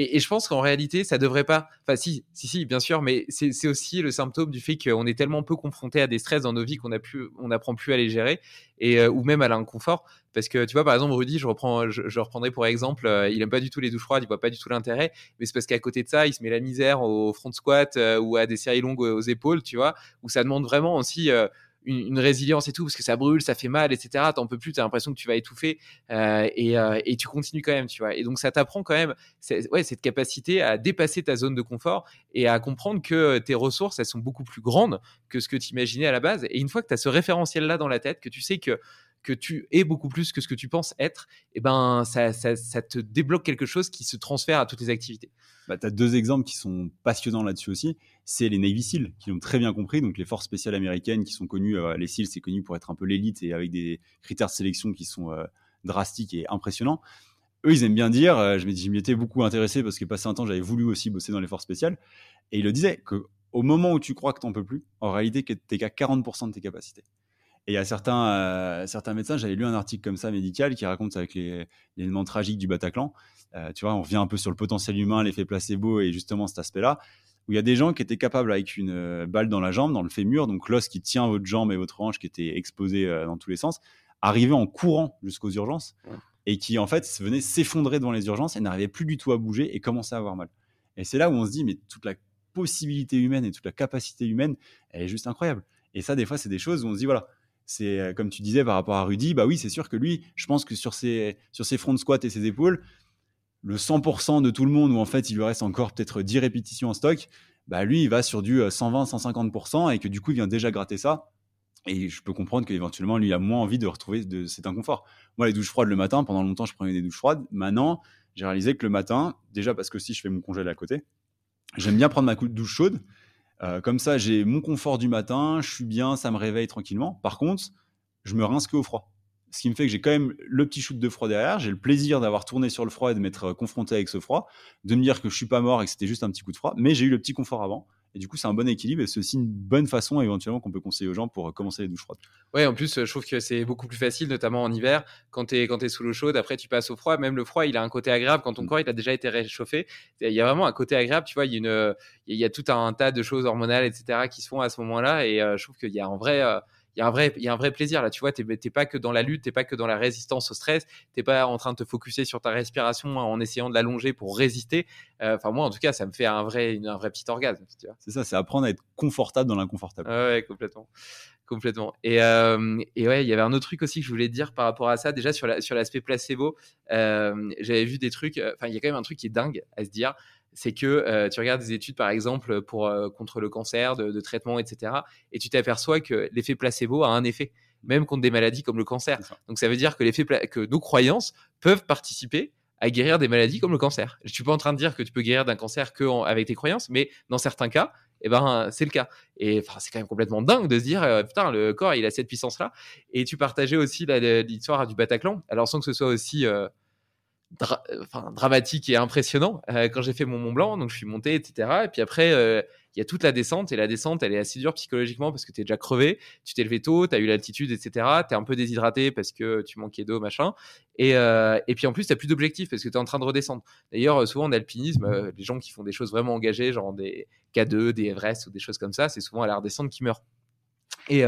et, je pense qu'en réalité, ça devrait pas. Enfin, si, si, si, bien sûr, mais c'est aussi le symptôme du fait qu'on est tellement peu confronté à des stress dans nos vies qu'on a plus, on n'apprend plus à les gérer, et euh, ou même à l'inconfort. Parce que tu vois, par exemple, Rudy, je reprends, je, reprendrai pour exemple, euh, il aime pas du tout les douches froides, il voit pas du tout l'intérêt, mais c'est parce qu'à côté de ça, il se met la misère au front squat euh, ou à des séries longues aux, épaules, tu vois, où ça demande vraiment aussi une, résilience et tout, parce que ça brûle, ça fait mal, etc. T'en peux plus, t'as l'impression que tu vas étouffer euh, euh, et, tu continues quand même, tu vois. Et donc ça t'apprend quand même ouais, cette capacité à dépasser ta zone de confort et à comprendre que tes ressources, elles sont beaucoup plus grandes que ce que tu imaginais à la base. Et une fois que tu as ce référentiel-là dans la tête, que tu sais que que tu es beaucoup plus que ce que tu penses être, et ben ça, ça, ça te débloque quelque chose qui se transfère à toutes les activités. Bah, tu as deux exemples qui sont passionnants là-dessus aussi. C'est les Navy SEAL qui l'ont très bien compris, donc les forces spéciales américaines qui sont connues, euh, les SEAL c'est connu pour être un peu l'élite et avec des critères de sélection qui sont euh, drastiques et impressionnants. Eux, ils aiment bien dire, euh, je m'y étais beaucoup intéressé parce que passé un temps, j'avais voulu aussi bosser dans les forces spéciales, et ils le disaient que au moment où tu crois que tu n'en peux plus, en réalité, tu n'es qu'à 40% de tes capacités. Et il y a certains, certains médecins, j'avais lu un article comme ça médical qui raconte avec éléments tragiques du Bataclan, euh, tu vois, on revient un peu sur le potentiel humain, l'effet placebo et justement cet aspect-là, où il y a des gens qui étaient capables avec une euh, balle dans la jambe, dans le fémur, donc l'os qui tient votre jambe et votre hanche qui était exposé euh, dans tous les sens, arriver en courant jusqu'aux urgences et qui en fait venait s'effondrer devant les urgences et n'arrivait plus du tout à bouger et commençait à avoir mal. Et c'est là où on se dit, mais toute la possibilité humaine et toute la capacité humaine, elle est juste incroyable. Et ça, des fois, c'est des choses où on se dit, voilà, c'est comme tu disais par rapport à Rudy, bah oui, c'est sûr que lui, je pense que sur ses, sur ses fronts de squat et ses épaules, le 100% de tout le monde où en fait il lui reste encore peut-être 10 répétitions en stock, bah lui il va sur du 120-150% euh, et que du coup il vient déjà gratter ça. Et je peux comprendre qu'éventuellement lui a moins envie de retrouver de cet inconfort. Moi les douches froides le matin, pendant longtemps je prenais des douches froides. Maintenant j'ai réalisé que le matin, déjà parce que si je fais mon congé à côté, j'aime bien prendre ma douche chaude. Euh, comme ça j'ai mon confort du matin, je suis bien, ça me réveille tranquillement. Par contre, je me rince que au froid ce qui me fait que j'ai quand même le petit shoot de froid derrière. J'ai le plaisir d'avoir tourné sur le froid et de m'être euh, confronté avec ce froid, de me dire que je suis pas mort et que c'était juste un petit coup de froid, mais j'ai eu le petit confort avant. Et du coup, c'est un bon équilibre et c'est aussi une bonne façon éventuellement qu'on peut conseiller aux gens pour euh, commencer les douches froides. Ouais, en plus, je trouve que c'est beaucoup plus facile, notamment en hiver, quand tu es, quand es sous l'eau chaude, après tu passes au froid. Même le froid, il a un côté agréable quand ton mm. corps il a déjà été réchauffé. Il y a vraiment un côté agréable, tu vois. Il y a, une, il y a tout un tas de choses hormonales, etc., qui se font à ce moment-là. Et euh, je trouve qu'il y a un vrai il y a un vrai, il y a un vrai plaisir là. Tu vois, t'es pas que dans la lutte, t'es pas que dans la résistance au stress, t'es pas en train de te focuser sur ta respiration en essayant de l'allonger pour résister. Euh, enfin, moi, en tout cas, ça me fait un vrai, un vrai petit orgasme. C'est ça, c'est apprendre à être confortable dans l'inconfortable. ouais, complètement, complètement. Et, euh, et ouais, il y avait un autre truc aussi que je voulais dire par rapport à ça. Déjà sur la, sur l'aspect placebo, euh, j'avais vu des trucs. Enfin, il y a quand même un truc qui est dingue à se dire c'est que euh, tu regardes des études, par exemple, pour, euh, contre le cancer, de, traitement, etc. Et tu t'aperçois que l'effet placebo a un effet, même contre des maladies comme le cancer. Donc ça veut dire que, l'effet que nos croyances peuvent participer à guérir des maladies comme le cancer. Je suis pas en train de dire que tu peux guérir d'un cancer que avec tes croyances, mais dans certains cas, eh ben, c'est le cas. Et enfin, c'est quand même complètement dingue de se dire, euh, putain, le corps, il a cette puissance-là. Et tu partageais aussi l'histoire du Bataclan, alors sans que ce soit aussi dramatique et impressionnant euh, quand j'ai fait mon Mont Blanc. Donc, je suis monté, etc. Et puis après, euh, il y a toute la descente. Et la descente, elle est assez dure psychologiquement parce que tu es déjà crevé. Tu t'es levé tôt, tu as eu l'altitude, etc. Tu es un peu déshydraté parce que tu manquais d'eau, machin. Et, euh, et puis en plus, tu plus d'objectifs parce que tu es en train de redescendre. D'ailleurs, souvent en alpinisme, les gens qui font des choses vraiment engagées, genre des K2, des Everest ou des choses comme ça, c'est souvent à la redescente qui meurent. Et,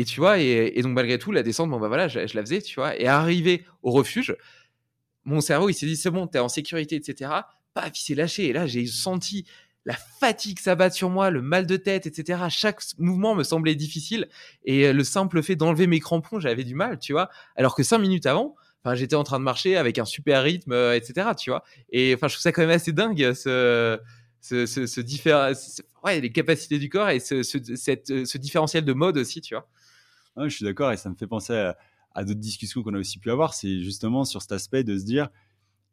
et, tu vois, et, donc malgré tout, la descente, bah voilà, je, je, la faisais, tu vois. Et arrivé au refuge, mon cerveau, il s'est dit, c'est bon, t'es en sécurité, etc. Paf, il s'est lâché. Et là, j'ai senti la fatigue s'abattre sur moi, le mal de tête, etc. Chaque mouvement me semblait difficile. Et euh, le simple fait d'enlever mes crampons, j'avais du mal, tu vois. Alors que cinq minutes avant, enfin, j'étais en train de marcher avec un super rythme, euh, etc., tu vois. Et enfin, je trouve ça quand même assez dingue, ce, ce, ce ouais, les capacités du corps et ce, cette, ce différentiel de mode aussi, tu vois. je suis d'accord et ça me fait penser à à d'autres discussions qu'on a aussi pu avoir, c'est justement sur cet aspect de se dire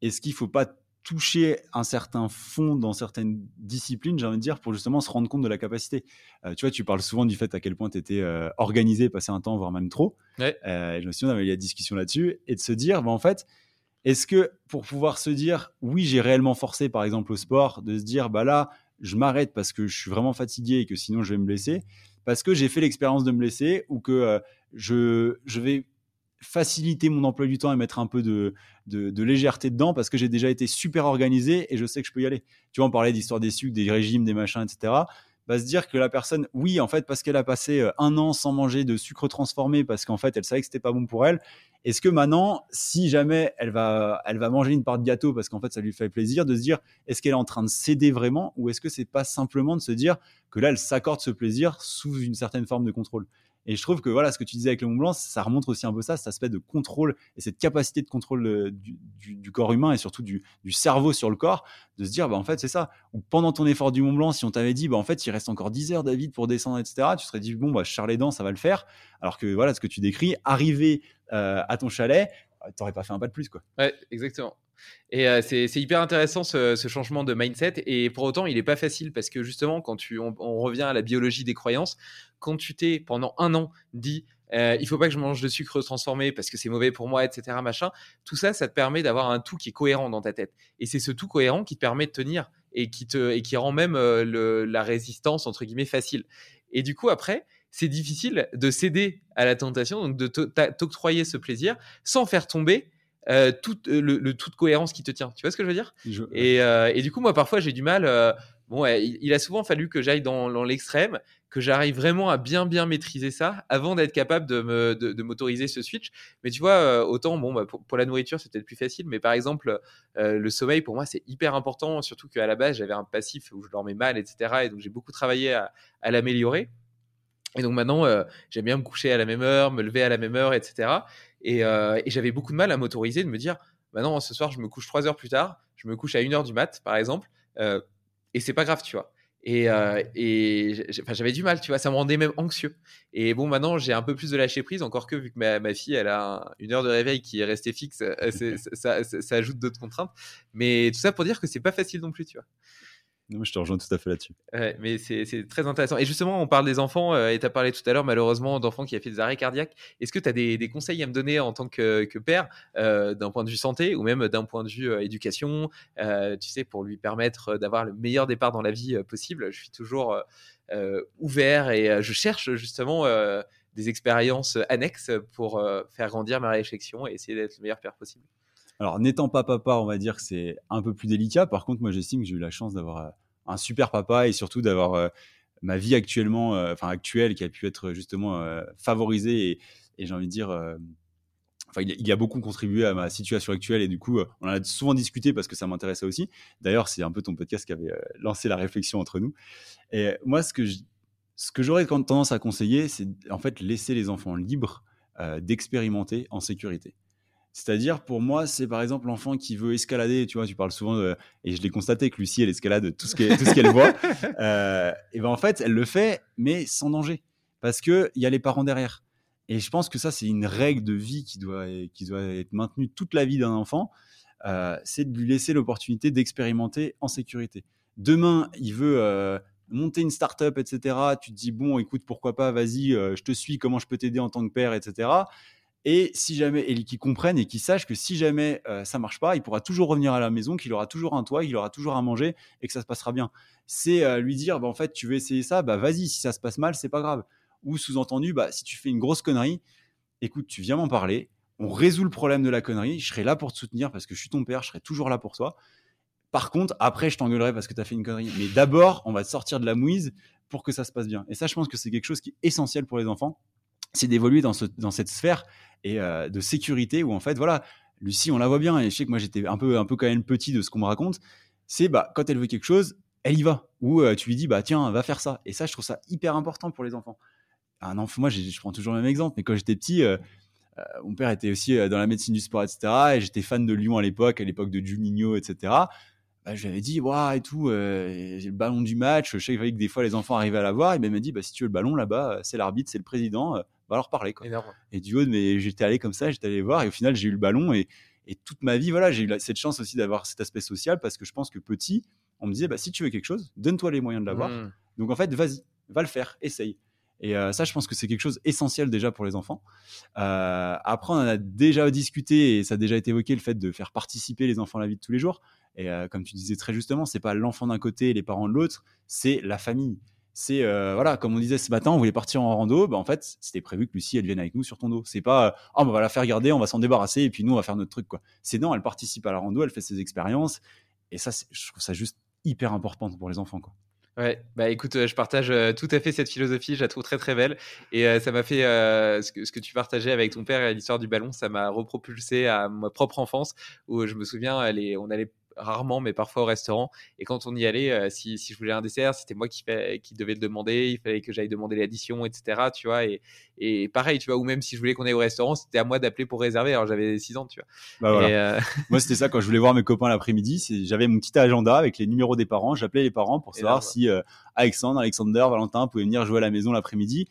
est-ce qu'il ne faut pas toucher un certain fond dans certaines disciplines, j'ai envie de dire, pour justement se rendre compte de la capacité? Euh, tu vois, tu parles souvent du fait à quel point tu étais euh, organisé, passé un temps, voire même trop. Euh, je me souviens, on avait eu la discussion là-dessus, et de se dire, bah, en fait, est-ce que pour pouvoir se dire, oui, j'ai réellement forcé, par exemple, au sport, de se dire, bah là, je m'arrête parce que je suis vraiment fatigué et que sinon je vais me blesser, parce que j'ai fait l'expérience de me blesser ou que je, je vais faciliter mon emploi du temps et mettre un peu de, de, légèreté dedans parce que j'ai déjà été super organisé et je sais que je peux y aller. Tu vois, on parlait d'histoire des sucres, des régimes, des machins, etc. Va se dire que la personne, oui, en fait, parce qu'elle a passé euh, un an sans manger de sucre transformé parce qu'en fait, elle savait que c'était pas bon pour elle. Est-ce que maintenant, si jamais elle va, elle va manger une part de gâteau parce qu'en fait, ça lui fait plaisir, de se dire, est-ce qu'elle est en train de céder vraiment ou est-ce que c'est pas simplement de se dire que là, elle s'accorde ce plaisir sous une certaine forme de contrôle? Et je trouve que voilà, ce que tu disais avec le Mont Blanc, ça remonte aussi un peu ça, cet aspect de contrôle et cette capacité de contrôle euh, du, corps humain et surtout du, cerveau sur le corps, de se dire, bah, en fait, c'est ça. Ou pendant ton effort du Mont Blanc, si on t'avait dit, bah, en fait, il reste encore 10 heures, David, pour descendre, etc., tu serais dit, bon, bah, je les dents, ça va le faire. Alors que voilà, ce que tu décris, arriver euh, à ton chalet, tu n'aurais pas fait un pas de plus. Quoi. Ouais, exactement. Et euh, c'est hyper intéressant ce, changement de mindset. Et pour autant, il n'est pas facile parce que justement, quand tu, on, revient à la biologie des croyances, quand tu t'es pendant un an dit euh, il faut pas que je mange de sucre transformé parce que c'est mauvais pour moi, etc. Machin, tout ça, ça te permet d'avoir un tout qui est cohérent dans ta tête. Et c'est ce tout cohérent qui te permet de tenir et qui, te, et qui rend même euh, la résistance, entre guillemets, facile. Et du coup, après, c'est difficile de céder à la tentation, donc de t'octroyer ce plaisir sans faire tomber euh, tout, euh, le, toute cohérence qui te tient. Tu vois ce que je veux dire? Et, euh, et, du coup, moi, parfois, j'ai du mal. bon, il, a souvent fallu que j'aille dans, l'extrême, que j'arrive vraiment à bien, bien maîtriser ça avant d'être capable de, me, de, m'autoriser ce switch. Mais tu vois, autant, bon, bah, pour, la nourriture, c'est peut-être plus facile, mais par exemple, le sommeil, pour moi, c'est hyper important, surtout qu'à la base, j'avais un passif où je dormais mal, etc. Et donc, j'ai beaucoup travaillé à, à l'améliorer. Et donc maintenant, j'aime bien me coucher à la même heure, me lever à la même heure, etc. Euh, et, j'avais beaucoup de mal à m'autoriser de me dire, bah non, ce soir, je me couche trois heures plus tard, je me couche à une heure du mat, par exemple, euh, et c'est pas grave, tu vois. Et, euh, j'avais du mal, tu vois, ça me rendait même anxieux. Et bon, maintenant, j'ai un peu plus de lâcher prise, encore que vu que ma, ma fille, elle a une heure de réveil qui est restée fixe, ça, ça, ajoute d'autres contraintes. Mais tout ça pour dire que c'est pas facile non plus, tu vois je te rejoins tout à fait là-dessus. mais c'est très intéressant. Et justement, on parle des enfants, euh, et tu as parlé tout à l'heure, malheureusement, d'enfants qui ont fait des arrêts cardiaques. Est-ce que tu as des, conseils à me donner en tant que, père, euh, d'un point de vue santé ou même d'un point de vue euh, éducation, tu sais, pour lui permettre d'avoir le meilleur départ dans la vie possible? Je suis toujours ouvert et je cherche justement des expériences annexes pour faire grandir ma réflexion et essayer d'être le meilleur père possible. Alors, n'étant pas papa, on va dire que c'est un peu plus délicat. Par contre, moi, j'estime que j'ai eu la chance d'avoir euh, un super papa et surtout d'avoir euh, ma vie actuellement, euh, enfin actuelle, qui a pu être justement favorisée et, j'ai envie de dire, enfin, il, a beaucoup contribué à ma situation actuelle et du coup, on en a souvent discuté parce que ça m'intéressait aussi. D'ailleurs, c'est un peu ton podcast qui avait lancé la réflexion entre nous. Et moi, ce que ce que j'aurais tendance à conseiller, c'est en fait laisser les enfants libres d'expérimenter en sécurité. C'est-à-dire, pour moi, c'est par exemple l'enfant qui veut escalader. Tu vois, tu parles souvent, et je l'ai constaté que Lucie, elle escalade tout ce qu'elle voit. Euh, et ben en fait, elle le fait, mais sans danger. Parce qu'il y a les parents derrière. Et je pense que ça, c'est une règle de vie qui doit, qui doit être maintenue toute la vie d'un enfant. Euh, c'est de lui laisser l'opportunité d'expérimenter en sécurité. Demain, il veut euh, monter une start-up, etc. Tu te dis, bon, écoute, pourquoi pas, vas-y, je te suis, comment je peux t'aider en tant que père, etc et si jamais et qui comprennent et qui sachent que si jamais ça euh, ça marche pas, il pourra toujours revenir à la maison, qu'il aura toujours un toit, qu'il aura toujours à manger et que ça se passera bien. C'est euh, lui dire bah, en fait tu veux essayer ça, bah vas-y, si ça se passe mal, c'est pas grave. Ou sous-entendu bah si tu fais une grosse connerie, écoute, tu viens m'en parler, on résout le problème de la connerie, je serai là pour te soutenir parce que je suis ton père, je serai toujours là pour toi. Par contre, après je t'engueulerai parce que tu as fait une connerie, mais d'abord, on va te sortir de la mouise pour que ça se passe bien. Et ça je pense que c'est quelque chose qui est essentiel pour les enfants c'est d'évoluer dans, dans cette sphère et euh, de sécurité où en fait voilà Lucie on la voit bien et je sais que moi j'étais un peu un peu quand même petit de ce qu'on me raconte c'est bah quand elle veut quelque chose elle y va ou euh, tu lui dis bah tiens va faire ça et ça je trouve ça hyper important pour les enfants un enfant moi je prends toujours le même exemple mais quand j'étais petit euh, mon père était aussi dans la médecine du sport etc et j'étais fan de Lyon à l'époque à l'époque de Juninho etc bah, je lui avais dit, waouh, et tout, j'ai le ballon du match. Je sais que des fois les enfants arrivaient à l'avoir. Il m'a dit, bah, si tu veux le ballon là-bas, c'est l'arbitre, c'est le président, va leur parler. Quoi. Et du haut, mais j'étais allé comme ça, j'étais allé voir, et au final, j'ai eu le ballon. Et, et toute ma vie, voilà, j'ai eu cette chance aussi d'avoir cet aspect social parce que je pense que petit, on me disait, bah, si tu veux quelque chose, donne-toi les moyens de l'avoir. Mmh. Donc en fait, vas-y, va le faire, essaye. Et euh, ça, je pense que c'est quelque chose essentiel déjà pour les enfants. Euh, après, on en a déjà discuté et ça a déjà été évoqué le fait de faire participer les enfants à la vie de tous les jours. Et euh, comme tu disais très justement, c'est pas l'enfant d'un côté et les parents de l'autre, c'est la famille c'est euh, voilà, comme on disait ce matin, on voulait partir en rando, bah, en fait, c'était prévu que Lucie elle vienne avec nous sur ton dos. C'est pas oh, on va la faire garder, on va s'en débarrasser et puis nous on va faire notre truc quoi. C'est non, elle participe à la rando, elle fait ses expériences et ça je trouve ça juste hyper important pour les enfants quoi. Ouais, bah écoute, euh, je partage euh, tout à fait cette philosophie, je la trouve très très belle. Et ça m'a fait ce, que, ce, que, tu partageais avec ton père et l'histoire du ballon, ça m'a repropulsé à ma propre enfance où je me souviens, on allait rarement, mais parfois au restaurant. Et quand on y allait, si, si, je voulais un dessert, c'était moi qui, qui devais le demander. Il fallait que j'aille demander l'addition, etc. Tu vois, et, et, pareil, tu vois, ou même si je voulais qu'on aille au restaurant, c'était à moi d'appeler pour réserver. Alors j'avais 6 ans, tu vois. Bah, voilà. moi, c'était ça quand je voulais voir mes copains l'après-midi. J'avais mon petit agenda avec les numéros des parents. J'appelais les parents pour savoir si Alexandre, Alexander, Valentin pouvaient venir jouer à la maison l'après-midi.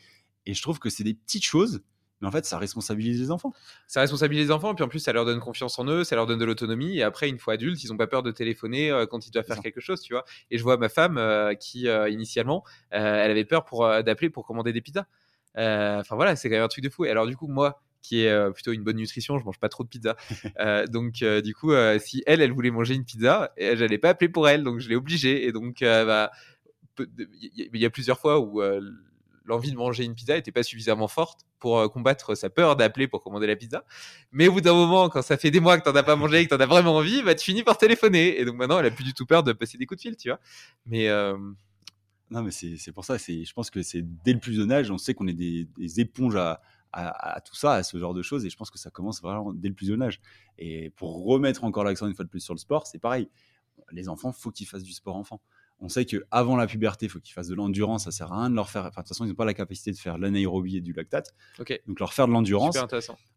Et je trouve que c'est des petites choses mais en fait, ça responsabilise les enfants. Ça responsabilise les enfants, puis en plus, ça leur donne confiance en eux, ça leur donne de l'autonomie. Et après, une fois adultes, ils n'ont pas peur de téléphoner euh, quand ils doivent faire quelque chose, tu vois. Et je vois ma femme euh, qui, euh, initialement, elle avait peur pour d'appeler pour commander des pizzas. Enfin voilà, c'est quand même un truc de fou. Et alors, du coup, moi, qui est plutôt une bonne nutrition, je mange pas trop de pizza. donc, du coup, si elle, elle voulait manger une pizza, j'allais pas appeler pour elle, donc je l'ai obligée. Et donc, bah, il y a plusieurs fois où l'envie de manger une pizza n'était pas suffisamment forte pour euh, combattre sa peur d'appeler pour commander la pizza. Mais au bout d'un moment, quand ça fait des mois que tu n'en as pas mangé et que tu en as vraiment envie, bah, tu finis par téléphoner. Et donc maintenant, elle a plus du tout peur de passer des coups de fil, tu vois. Mais. Euh, non, mais c'est pour ça, je pense que c'est dès le plus jeune âge, on sait qu'on est des, éponges à, à, tout ça, à ce genre de choses. Et je pense que ça commence vraiment dès le plus jeune âge. Et pour remettre encore l'accent une fois de plus sur le sport, c'est pareil. Les enfants, faut qu'ils fassent du sport enfant on sait qu'avant la puberté, il faut qu'ils fassent de l'endurance. Ça sert à rien de leur faire. Enfin, de toute façon, ils n'ont pas la capacité de faire l'anaérobie et du lactate. Donc, leur faire de l'endurance.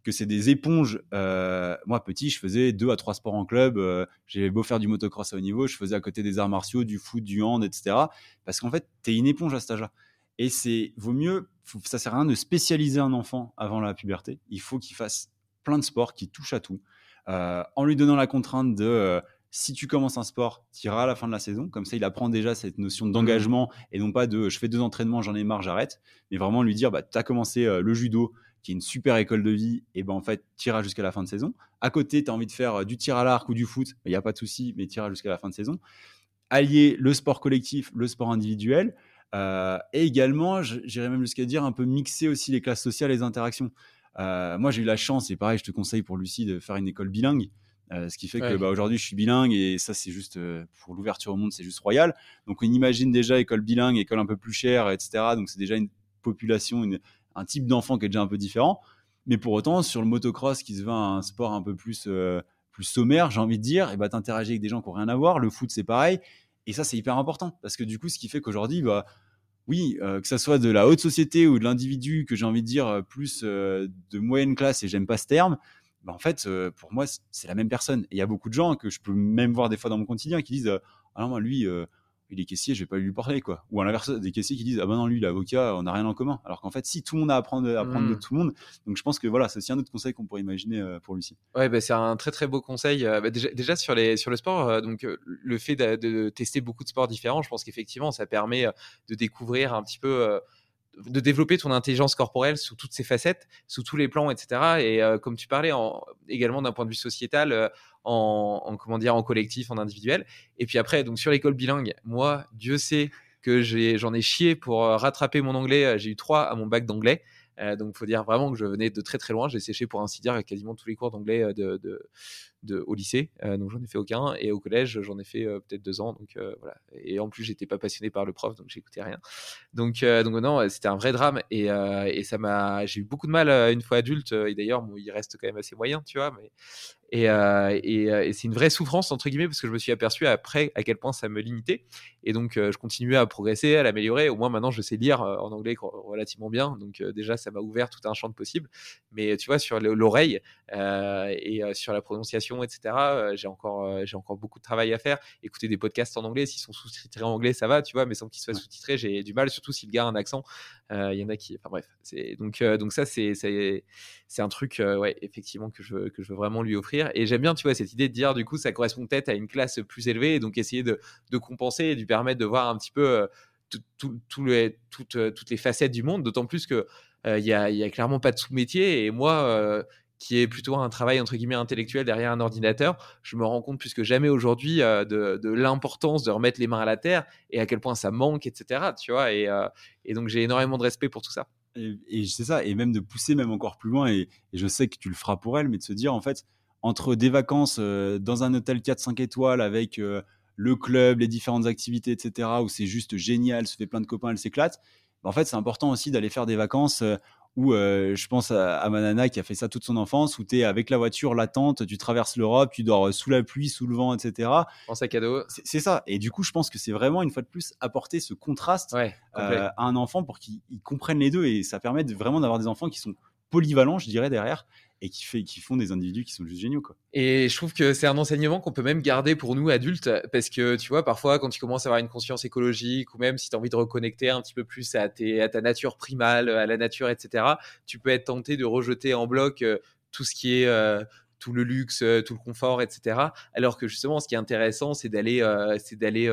Que c'est des éponges. Euh, moi, petit, je faisais deux à trois sports en club. Euh, j'avais beau faire du motocross à haut niveau, je faisais à côté des arts martiaux, du foot, du hand, etc. Parce qu'en fait, tu es une éponge à cet âge-là. Et c'est vaut mieux. ça sert à rien de spécialiser un enfant avant la puberté. Il faut qu'il fasse plein de sports qui touchent à tout. Euh, en lui donnant la contrainte de si tu commences un sport, tu iras à la fin de la saison. Comme ça, il apprend déjà cette notion mmh. d'engagement et non pas de je fais deux entraînements, j'en ai marre, j'arrête. Mais vraiment lui dire, bah, tu as commencé euh, le judo, qui est une super école de vie, et ben en fait, tu iras jusqu'à la fin de saison. À côté, tu as envie de faire euh, du tir à l'arc ou du foot, il n'y a pas de souci, mais tu iras jusqu'à la fin de saison. Allier le sport collectif, le sport individuel, euh, et également, j'irais même jusqu'à dire un peu mixer aussi les classes sociales et les interactions. moi, j'ai eu la chance, et pareil, je te conseille pour Lucie de faire une école bilingue. Euh, ce qui fait que bah, aujourd'hui, je suis bilingue et ça, c'est juste euh, pour l'ouverture au monde, c'est juste royal. Donc, on imagine déjà école bilingue, école un peu plus chère, etc. Donc, c'est déjà une population, un type d'enfant qui est déjà un peu différent. Mais pour autant, sur le motocross qui se veut un sport un peu plus, euh, plus sommaire, j'ai envie de dire, et bah, t'interagis avec des gens qui n'ont rien à voir. Le foot, c'est pareil. Et ça, c'est hyper important parce que du coup, ce qui fait qu'aujourd'hui, bah, oui, que ça soit de la haute société ou de l'individu, que j'ai envie de dire plus de moyenne classe, et j'aime pas ce terme, bah, en fait, euh, pour moi, c'est la même personne. Et il y a beaucoup de gens que je peux même voir des fois dans mon quotidien qui disent euh, Ah non, lui, euh, il est caissier, je vais pas lui parler. quoi. Ou à l'inverse, des caissiers qui disent Ah ben non, lui, l'avocat, on n'a rien en commun. Alors qu'en fait, si, tout le monde a à apprendre, à apprendre de mmh. tout le monde. Donc je pense que voilà, c'est aussi un autre conseil qu'on pourrait imaginer pour Lucie. Ouais, bah, c'est un très très beau conseil. Bah, déjà, déjà, sur, les, sur le sport, donc, le fait de, de, tester beaucoup de sports différents, je pense qu'effectivement, ça permet de découvrir un petit peu de développer ton intelligence corporelle sous toutes ses facettes, sous tous les plans, etc. Et euh, comme tu parlais, en, également d'un point de vue sociétal, euh, en, comment dire, en collectif, en individuel. Et puis après, donc sur l'école bilingue, moi, Dieu sait que j'en ai, chié pour euh, rattraper mon anglais. J'ai eu trois à mon bac d'anglais. donc, il faut dire vraiment que je venais de très très loin. J'ai séché pour ainsi dire quasiment tous les cours d'anglais de, au lycée, euh, donc j'en ai fait aucun, et au collège j'en ai fait euh, peut-être deux ans, donc euh, voilà. Et en plus j'étais pas passionné par le prof, donc j'écoutais rien. Donc donc non, c'était un vrai drame, et, et ça m'a, j'ai eu beaucoup de mal une fois adulte, et d'ailleurs il reste quand même assez moyen, tu vois, et, et, c'est une vraie souffrance entre guillemets parce que je me suis aperçu après à quel point ça me limitait, et donc je continuais à progresser, à l'améliorer. Au moins maintenant je sais lire en anglais relativement bien, donc déjà ça m'a ouvert tout un champ de possibles. Mais tu vois sur l'oreille et sur la prononciation etc. Euh, j'ai encore, euh, j'ai encore beaucoup de travail à faire. Écouter des podcasts en anglais, s'ils sont sous-titrés en anglais, ça va, tu vois, mais sans qu'ils soient sous-titrés, j'ai du mal, surtout si le gars a un accent. Euh, il y en a qui, enfin bref, c'est donc, donc ça, c'est, c'est un truc, ouais, effectivement, que je, veux, que je veux vraiment lui offrir. Et j'aime bien, tu vois, cette idée de dire, du coup, ça correspond peut-être à une classe plus élevée, et donc essayer de, de compenser et de lui permettre de voir un petit peu tout, les, toutes, toutes, les facettes du monde, d'autant plus que il n'y a, y a, clairement pas de sous-métier. Et moi, qui est plutôt un travail entre guillemets intellectuel derrière un ordinateur, je me rends compte plus que jamais aujourd'hui euh, de, l'importance de remettre les mains à la terre et à quel point ça manque, etc. Tu vois, et, euh, et donc j'ai énormément de respect pour tout ça. Et, c'est ça, et même de pousser même encore plus loin, et, je sais que tu le feras pour elle, mais de se dire en fait, entre des vacances euh, dans un hôtel 4-5 étoiles avec le club, les différentes activités, etc., où c'est juste génial, se fait plein de copains, elle s'éclate, bah, en fait c'est important aussi d'aller faire des vacances Ou euh, je pense à, à, ma nana qui a fait ça toute son enfance, où tu es avec la voiture, la tente, tu traverses l'Europe, tu dors sous la pluie, sous le vent, etc. En sac à dos. C'est ça. Et du coup, je pense que c'est vraiment, une fois de plus, apporter ce contraste ouais, euh, à un enfant pour qu'il comprenne les deux. Et ça permet de, vraiment d'avoir des enfants qui sont polyvalents, je dirais, derrière, et qui, font des individus qui sont juste géniaux. Quoi. Et je trouve que c'est un enseignement qu'on peut même garder pour nous adultes, parce que tu vois, parfois, quand tu commences à avoir une conscience écologique, ou même si tu as envie de reconnecter un petit peu plus à, ta nature primale, à la nature, etc., tu peux être tenté de rejeter en bloc euh, tout ce qui est... Euh, tout le luxe, euh, tout le confort, etc. Alors que justement, ce qui est intéressant, c'est d'aller, c'est d'aller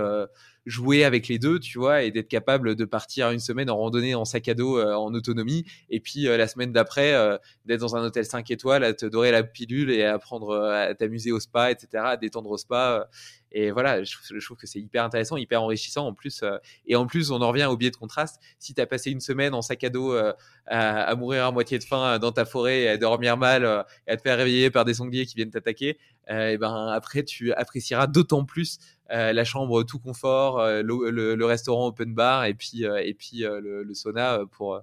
jouer avec les deux, tu vois, et d'être capable de partir une semaine en randonnée en sac à dos euh, en autonomie, et puis euh, la semaine d'après euh, d'être dans un hôtel 5 étoiles, à te dorer la pilule et à apprendre à t'amuser au spa, etc., à détendre au spa. et voilà, je, trouve que c'est hyper intéressant, hyper enrichissant en plus. et en plus, on en revient au biais de contraste. Si tu as passé une semaine en sac à dos à, à, mourir à moitié de faim dans ta forêt, à dormir mal, à te faire réveiller par des sangliers qui viennent t'attaquer, et ben après tu apprécieras d'autant plus euh, la chambre tout confort, euh, le, le, le, restaurant open bar et puis, euh, et puis le, le, sauna pour,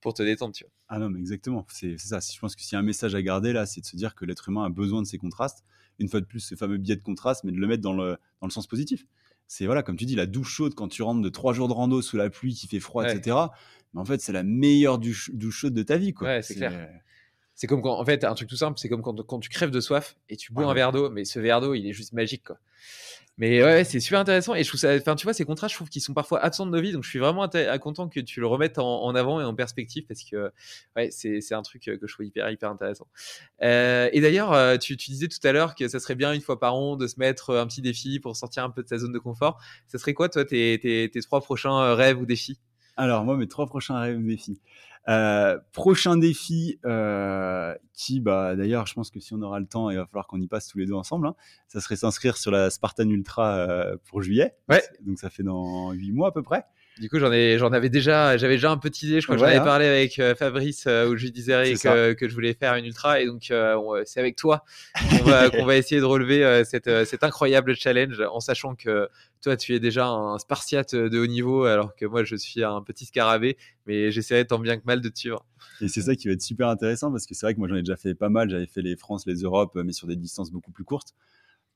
pour te détendre. Tu vois. Ah non, mais exactement. C'est ça. Je pense que s'il y a un message à garder là, c'est de se dire que l'être humain a besoin de ces contrastes. Une fois de plus, ce fameux biais de contraste, mais de le mettre dans le, dans le sens positif. C'est voilà, comme tu dis, la douche chaude quand tu rentres de trois jours de rando sous la pluie qui fait froid, ouais. etc. Mais en fait, c'est la meilleure douche, douche chaude de ta vie. Quoi. Ouais, c'est clair. C'est comme quand, en fait, un truc tout simple, c'est comme quand, quand tu crèves de soif et tu bois ouais, un verre d'eau, mais ce verre d'eau, il est juste magique, quoi. Mais ouais, c'est super intéressant et je trouve ça, enfin, tu vois, ces contrastes, je trouve qu'ils sont parfois absents de nos vies, donc je suis vraiment content que tu le remettes en, en, avant et en perspective parce que ouais, c'est, c'est un truc que je trouve hyper, hyper intéressant. Euh, et d'ailleurs, tu, tu disais tout à l'heure que ça serait bien une fois par an de se mettre un petit défi pour sortir un peu de sa zone de confort. Ça serait quoi, toi, tes, tes, tes trois prochains rêves ou défis? Alors, moi, mes trois prochains rêves défis. Euh, prochain défi euh, qui, bah, d'ailleurs, je pense que si on aura le temps, il va falloir qu'on y passe tous les deux ensemble. Hein, ça serait s'inscrire sur la Spartan Ultra euh, pour juillet. Ouais. Donc ça fait dans huit mois à peu près. Du coup, j'en ai, j'en avais déjà, j'avais déjà un petit idée. Je crois que j'en avais hein. parlé avec euh, Fabrice euh, où je lui disais que, que, je voulais faire une ultra et donc euh, c'est avec toi qu'on va, essayer de relever euh, cette, cet incroyable challenge en sachant que toi, tu es déjà un spartiate de haut niveau alors que moi, je suis un petit scarabée, mais j'essaierai tant bien que mal de te suivre. Et c'est ça qui va être super intéressant parce que c'est vrai que moi, j'en ai déjà fait pas mal. J'avais fait les France, les Europes, mais sur des distances beaucoup plus courtes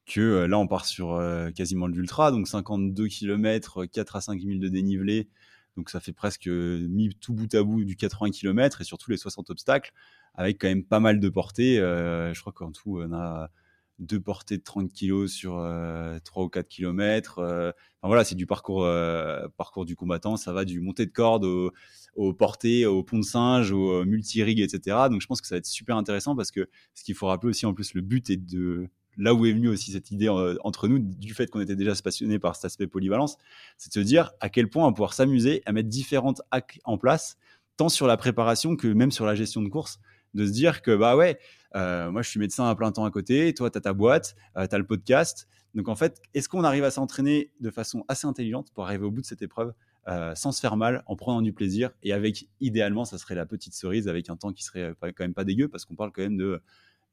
que euh, là on part sur euh, quasiment de l'ultra, donc 52 km, 4 à 5 000 de dénivelé, donc ça fait presque mis tout bout à bout du 80 km et surtout les 60 obstacles, avec quand même pas mal de portées. Euh, je crois qu'en tout on a deux portées de 30 kg sur euh, 3 ou 4 km. Euh, enfin voilà, c'est du parcours, euh, du combattant. Ça va du montée de corde au, au portées, au pont de singe, au multi-rig, etc. Donc je pense que ça va être super intéressant parce que ce qu'il faut rappeler aussi, en plus, le but est de là où est venue aussi cette idée euh, entre nous, du fait qu'on était déjà passionné par cet aspect polyvalence, c'est de se dire à quel point on va pouvoir s'amuser à mettre différentes hacks en place, tant sur la préparation que même sur la gestion de course, de se dire que bah ouais, euh, moi je suis médecin à plein temps à côté, toi tu as ta boîte, euh, tu as le podcast. Donc en fait, est-ce qu'on arrive à s'entraîner de façon assez intelligente pour arriver au bout de cette épreuve euh, sans se faire mal, en prenant du plaisir et avec idéalement, ça serait la petite cerise avec un temps qui serait quand même pas dégueu parce qu'on parle quand même de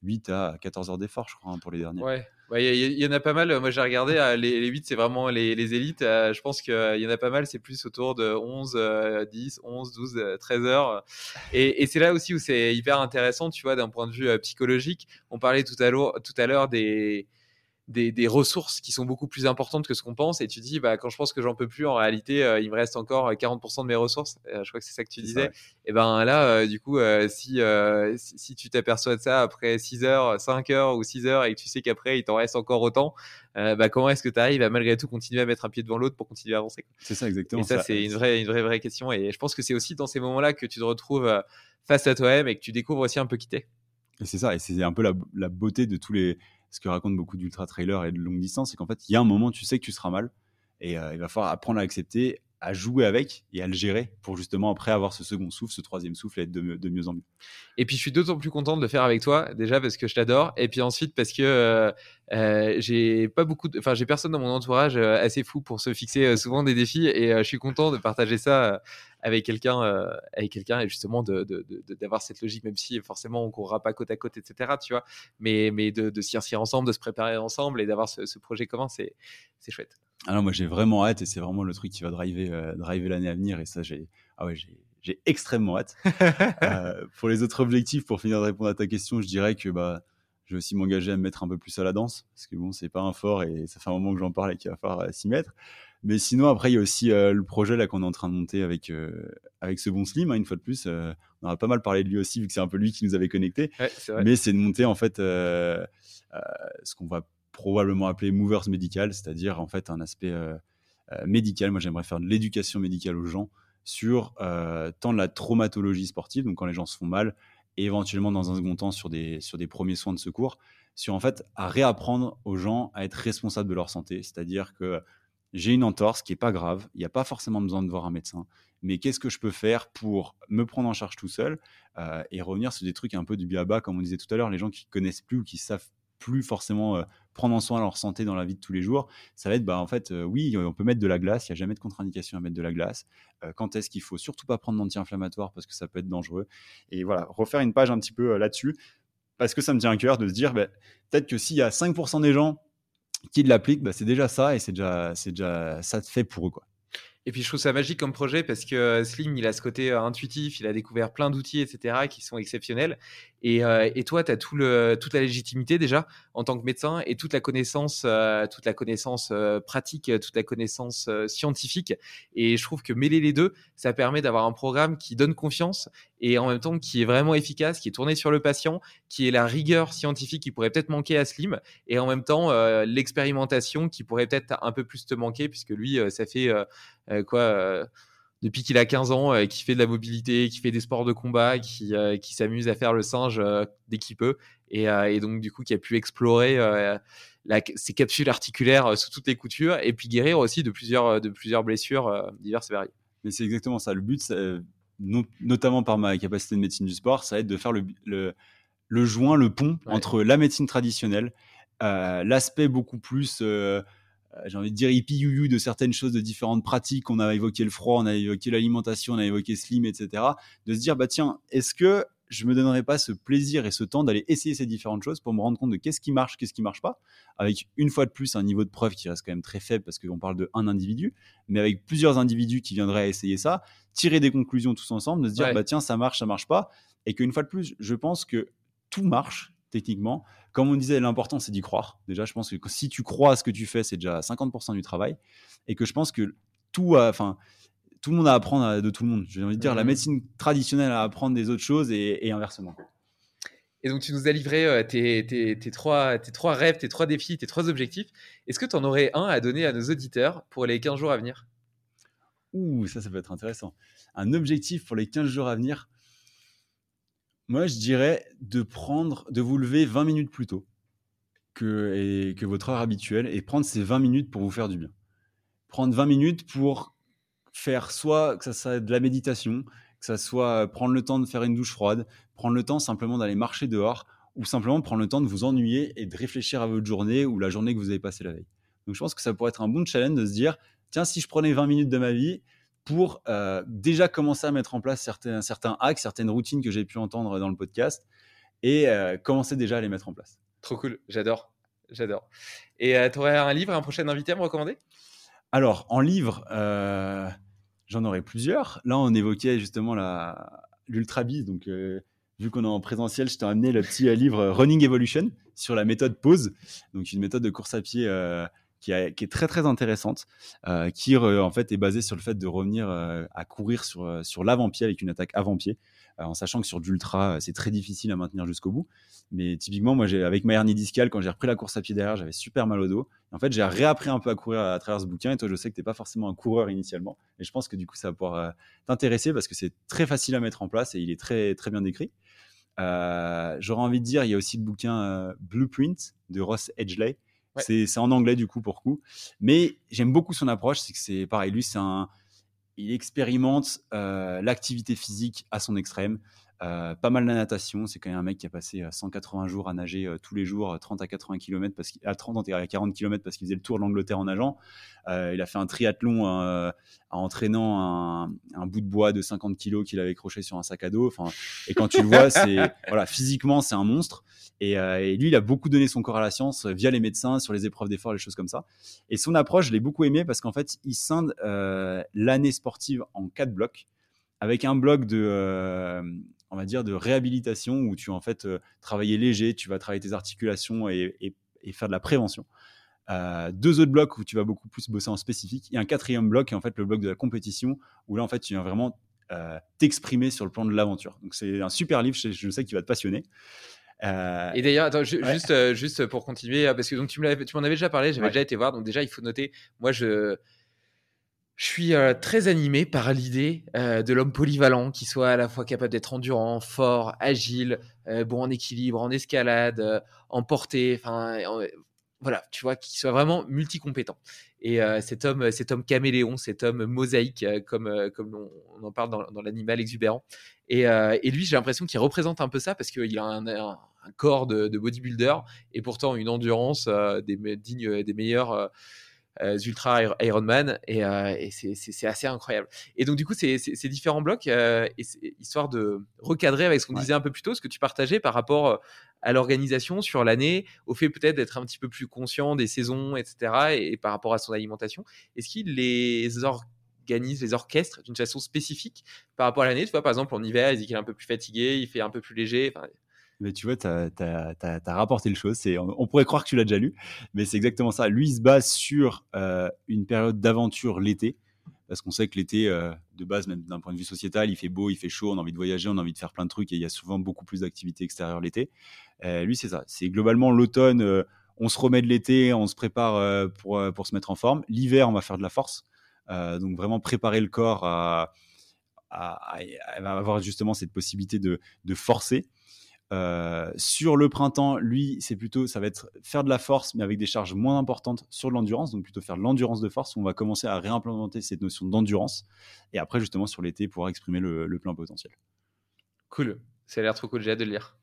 8 à 14 heures d'effort, je crois, hein, pour les derniers. Ouais, il y, en a pas mal. Moi, j'ai regardé, euh, les, les 8, c'est vraiment les, élites. Euh, je pense qu'il y en a pas mal, c'est plus autour de 11, euh, 10, 11, 12, 13 heures. Et, et c'est là aussi où c'est hyper intéressant, tu vois, d'un point de vue euh, psychologique. On parlait tout à l'heure des des, des, ressources qui sont beaucoup plus importantes que ce qu'on pense et tu dis bah quand je pense que j'en peux plus en réalité euh, il me reste encore 40% de mes ressources euh, je crois que c'est ça que tu disais. et ben là euh, du coup euh, si, si, si tu t'aperçois de ça après 6 heures 5 heures ou 6 heures et que tu sais qu'après il t'en reste encore autant bah comment est-ce que tu arrives à malgré tout continuer à mettre un pied devant l'autre pour continuer à avancer c'est ça exactement et ça, ça. c'est une vraie une vraie vraie question et je pense que c'est aussi dans ces moments là que tu te retrouves face à toi-même et que tu découvres aussi un peu qui t'es. Et c'est ça et c'est un peu la, la beauté de tous les ce que racontent beaucoup d'ultra trailers et de longue distance, c'est qu'en fait, il y a un moment, tu sais que tu seras mal, et euh, il va falloir apprendre à accepter, à jouer avec et à le gérer pour justement après avoir ce second souffle, ce troisième souffle et être de, de mieux en mieux. Et puis je suis d'autant plus content de le faire avec toi, déjà parce que je t'adore, et puis ensuite parce que euh, euh, j'ai pas beaucoup, enfin j'ai personne dans mon entourage euh, assez fou pour se fixer souvent des défis, et je suis content de partager ça avec quelqu'un, avec quelqu'un, et justement de, d'avoir cette logique, même si forcément on courra pas côte à côte, etc. Tu vois, mais mais de, de s'y inscrire ensemble, de se préparer ensemble et d'avoir ce, ce projet commun, c'est chouette. Alors moi j'ai vraiment hâte et c'est vraiment le truc qui va driver, euh, driver l'année à venir et ça j'ai ah ouais j'ai extrêmement hâte. Euh, pour les autres objectifs, pour finir de répondre à ta question, je dirais que bah, je vais aussi m'engager à me mettre un peu plus à la danse, parce que bon, c'est pas un fort et ça fait un moment que j'en parle et qu'il va falloir s'y mettre. Mais sinon, après, il y a aussi le projet là qu'on est en train de monter avec, avec ce bon Slim, hein, une fois de plus. on a pas mal parlé de lui aussi, vu que c'est un peu lui qui nous avait connectés. Mais c'est de monter en fait ce qu'on va probablement appeler movers médical, c'est-à-dire en fait un aspect médical. Moi, j'aimerais faire de l'éducation médicale aux gens sur tant de la traumatologie sportive, donc quand les gens se font mal, et éventuellement dans un second temps sur des, sur des premiers soins de secours, sur en fait à réapprendre aux gens à être responsables de leur santé, c'est-à-dire que j'ai une entorse qui est pas grave, il n'y a pas forcément besoin de voir un médecin, mais qu'est-ce que je peux faire pour me prendre en charge tout seul euh, et revenir sur des trucs un peu du biaba, comme on disait tout à l'heure, les gens qui connaissent plus ou qui savent plus forcément euh, prendre en soin leur santé dans la vie de tous les jours, ça va être, bah, en fait, euh, oui, on peut mettre de la glace, il n'y a jamais de contre-indication à mettre de la glace. quand est-ce qu'il faut surtout pas prendre d'anti-inflammatoire parce que ça peut être dangereux. Et voilà, refaire une page un petit peu là-dessus, parce que ça me tient à cœur de se dire, bah, peut-être que s'il y a 5% des gens qui l'appliquent, bah, c'est déjà ça et c'est déjà, ça fait pour eux. Et puis je trouve ça magique comme projet parce que euh, Slim, il a ce côté euh, intuitif, il a découvert plein d'outils, etc., qui sont exceptionnels. Et, euh, toi, tu as tout le, toute la légitimité déjà en tant que médecin et toute la connaissance, toute la connaissance pratique, toute la connaissance scientifique. Et je trouve que mêler les deux, ça permet d'avoir un programme qui donne confiance et en même temps qui est vraiment efficace, qui est tourné sur le patient, qui est la rigueur scientifique qui pourrait peut-être manquer à Slim et en même temps l'expérimentation qui pourrait peut-être un peu plus te manquer puisque lui, ça fait euh, quoi euh, depuis qu'il a 15 ans, euh, qui fait de la mobilité, qui fait des sports de combat, qui, qui s'amuse à faire le singe dès qu'il peut, et, donc du coup qui a pu explorer la, ses capsules articulaires sous toutes les coutures, et puis guérir aussi de plusieurs, de plusieurs blessures diverses et variées. Mais c'est exactement ça. Le but, notamment par ma capacité de médecine du sport, ça va être de faire le, le, joint, le pont entre la médecine traditionnelle, l'aspect beaucoup plus euh, j'ai envie de dire hippie you de certaines choses, de différentes pratiques. On a évoqué le froid, on a évoqué l'alimentation, on a évoqué slim, etc. De se dire, bah tiens, est-ce que je me donnerais pas ce plaisir et ce temps d'aller essayer ces différentes choses pour me rendre compte de qu'est-ce qui marche, qu'est-ce qui marche pas, avec une fois de plus un niveau de preuve qui reste quand même très faible parce qu'on parle de un individu, mais avec plusieurs individus qui viendraient essayer ça, tirer des conclusions tous ensemble, de se dire bah tiens ça marche, ça marche pas, et qu'une fois de plus, je pense que tout marche techniquement. Comme on disait, l'important, c'est d'y croire. Déjà, je pense que si tu crois à ce que tu fais, c'est déjà 50% du travail. Et que je pense que tout, enfin, tout le monde a à apprendre de tout le monde. J'ai envie de dire, la mmh. médecine traditionnelle a à apprendre des autres choses et, inversement. Et donc, tu nous as livré euh, tes, tes, trois, tes trois rêves, tes trois défis, tes trois objectifs. Est-ce que tu en aurais un à donner à nos auditeurs pour les 15 jours à venir? Ouh, ça, ça peut être intéressant. Un objectif pour les 15 jours à venir? Moi, je dirais de prendre, de vous lever 20 minutes plus tôt que, et, que votre heure habituelle et prendre ces 20 minutes pour vous faire du bien. Prendre 20 minutes pour faire soit que ça soit de la méditation, que ça soit prendre le temps de faire une douche froide, prendre le temps simplement d'aller marcher dehors ou simplement prendre le temps de vous ennuyer et de réfléchir à votre journée ou la journée que vous avez passée la veille. Donc je pense que ça pourrait être un bon challenge de se dire, tiens, si je prenais 20 minutes de ma vie pour euh, déjà commencer à mettre en place certains, certains hacks, certaines routines que j'ai pu entendre dans le podcast et euh, commencer déjà à les mettre en place. Trop cool, j'adore, j'adore. Et euh, tu aurais un livre, un prochain invité à me recommander? Alors, en livre, j'en aurais plusieurs. Là, on évoquait justement l'Ultra donc vu qu'on est en présentiel, je t'ai amené le petit livre Running Evolution sur la méthode pause, donc une méthode de course à pied qui, est très très intéressante, euh, qui en fait est basée sur le fait de revenir euh, à courir sur, euh, sur l'avant-pied avec une attaque avant-pied, en sachant que sur d'ultra c'est très difficile à maintenir jusqu'au bout. Mais typiquement, moi, avec ma hernie discale, quand j'ai repris la course à pied derrière, j'avais super mal au dos. En fait, j'ai réappris un peu à courir à, travers ce bouquin. Et toi, je sais que tu n'es pas forcément un coureur initialement. Et je pense que du coup, ça va pouvoir t'intéresser parce que c'est très facile à mettre en place et il est très, très bien décrit. J'aurais envie de dire, il y a aussi le bouquin Blueprint de Ross Edgley, c'est en anglais du coup pour coup. Mais j'aime beaucoup son approche, c'est que c'est pareil, lui, c'est un, il expérimente euh, l'activité physique à son extrême. Euh, pas mal la natation, c'est quand même un mec qui a passé 180 euh, jours à nager tous les jours, 30 à 80 km parce à 30 à 40 km parce qu'il faisait le tour de l'Angleterre en nageant. il a fait un triathlon en entraînant un, bout de bois de 50 kg qu'il avait croché sur un sac à dos. Enfin, et quand tu le vois, c'est voilà, physiquement c'est un monstre. Et, lui, il a beaucoup donné son corps à la science via les médecins sur les épreuves d'effort, les choses comme ça. Et son approche, je l'ai beaucoup aimé parce qu'en fait, il scinde l'année sportive en quatre blocs avec un bloc de, euh, on va dire, de réhabilitation où tu vas en fait euh, travailler léger, tu vas travailler tes articulations et, et- et faire de la prévention. Euh, deux autres blocs où tu vas beaucoup plus bosser en spécifique. Et un quatrième bloc qui est en fait le bloc de la compétition où là en fait tu viens vraiment euh, t'exprimer sur le plan de l'aventure. Donc c'est un super livre, je, je sais qu'il va te passionner. Euh, Et d'ailleurs, attends, ju- Ouais. juste, juste pour continuer, parce que donc tu m'en avais déjà parlé, j'avais Ouais. déjà été voir, donc déjà il faut noter, moi je, je suis euh, très animé par l'idée euh, de l'homme polyvalent qui soit à la fois capable d'être endurant, fort, agile, euh, bon en équilibre, en escalade, en portée, enfin en- voilà, tu vois, qui soit vraiment multicompétent. Et cet homme, cet homme caméléon, cet homme mosaïque, comme comme on, en parle dans, l'animal exubérant. Et, lui, j'ai l'impression qu'il représente un peu ça parce qu'il a un, corps de, de bodybuilder et pourtant une endurance digne des meilleurs ultra Iro- Ironman. Et, euh, et c'est- assez incroyable. Et donc, du coup, ces, différents blocs, euh, et histoire de recadrer avec ce qu'on Ouais. disait un peu plus tôt, ce que tu partageais par rapport euh, à l'organisation sur l'année, au fait peut-être d'être un petit peu plus conscient des saisons, etc. Et, et par rapport à son alimentation. Est-ce qu'il les organise, les orchestres d'une façon spécifique par rapport à l'année? Tu vois, par exemple, en hiver, il dit qu'il est un peu plus fatigué, il fait un peu plus léger. Enfin, Mais tu vois, tu as, rapporté le chose. On, pourrait croire que tu l'as déjà lu, mais c'est exactement ça. Lui, il se base sur euh, une période d'aventure l'été, parce qu'on sait que l'été, euh, de base, même d'un point de vue sociétal, il fait beau, il fait chaud, on a envie de voyager, on a envie de faire plein de trucs, et il y a souvent beaucoup plus d'activités extérieures l'été. Euh, lui, c'est ça. C'est globalement l'automne, on se remet de l'été, on se prépare pour, se mettre en forme. L'hiver, on va faire de la force. Donc vraiment préparer le corps à, avoir justement cette possibilité de forcer. Euh, sur le printemps, lui, c'est plutôt, ça va être faire de la force, mais avec des charges moins importantes sur de l'endurance, donc plutôt faire de l'endurance de force. où On va commencer à réimplémenter cette notion d'endurance, et après justement sur l'été pouvoir exprimer le, le plein potentiel. cool. Ça a l'air trop cool, j'ai hâte de le lire.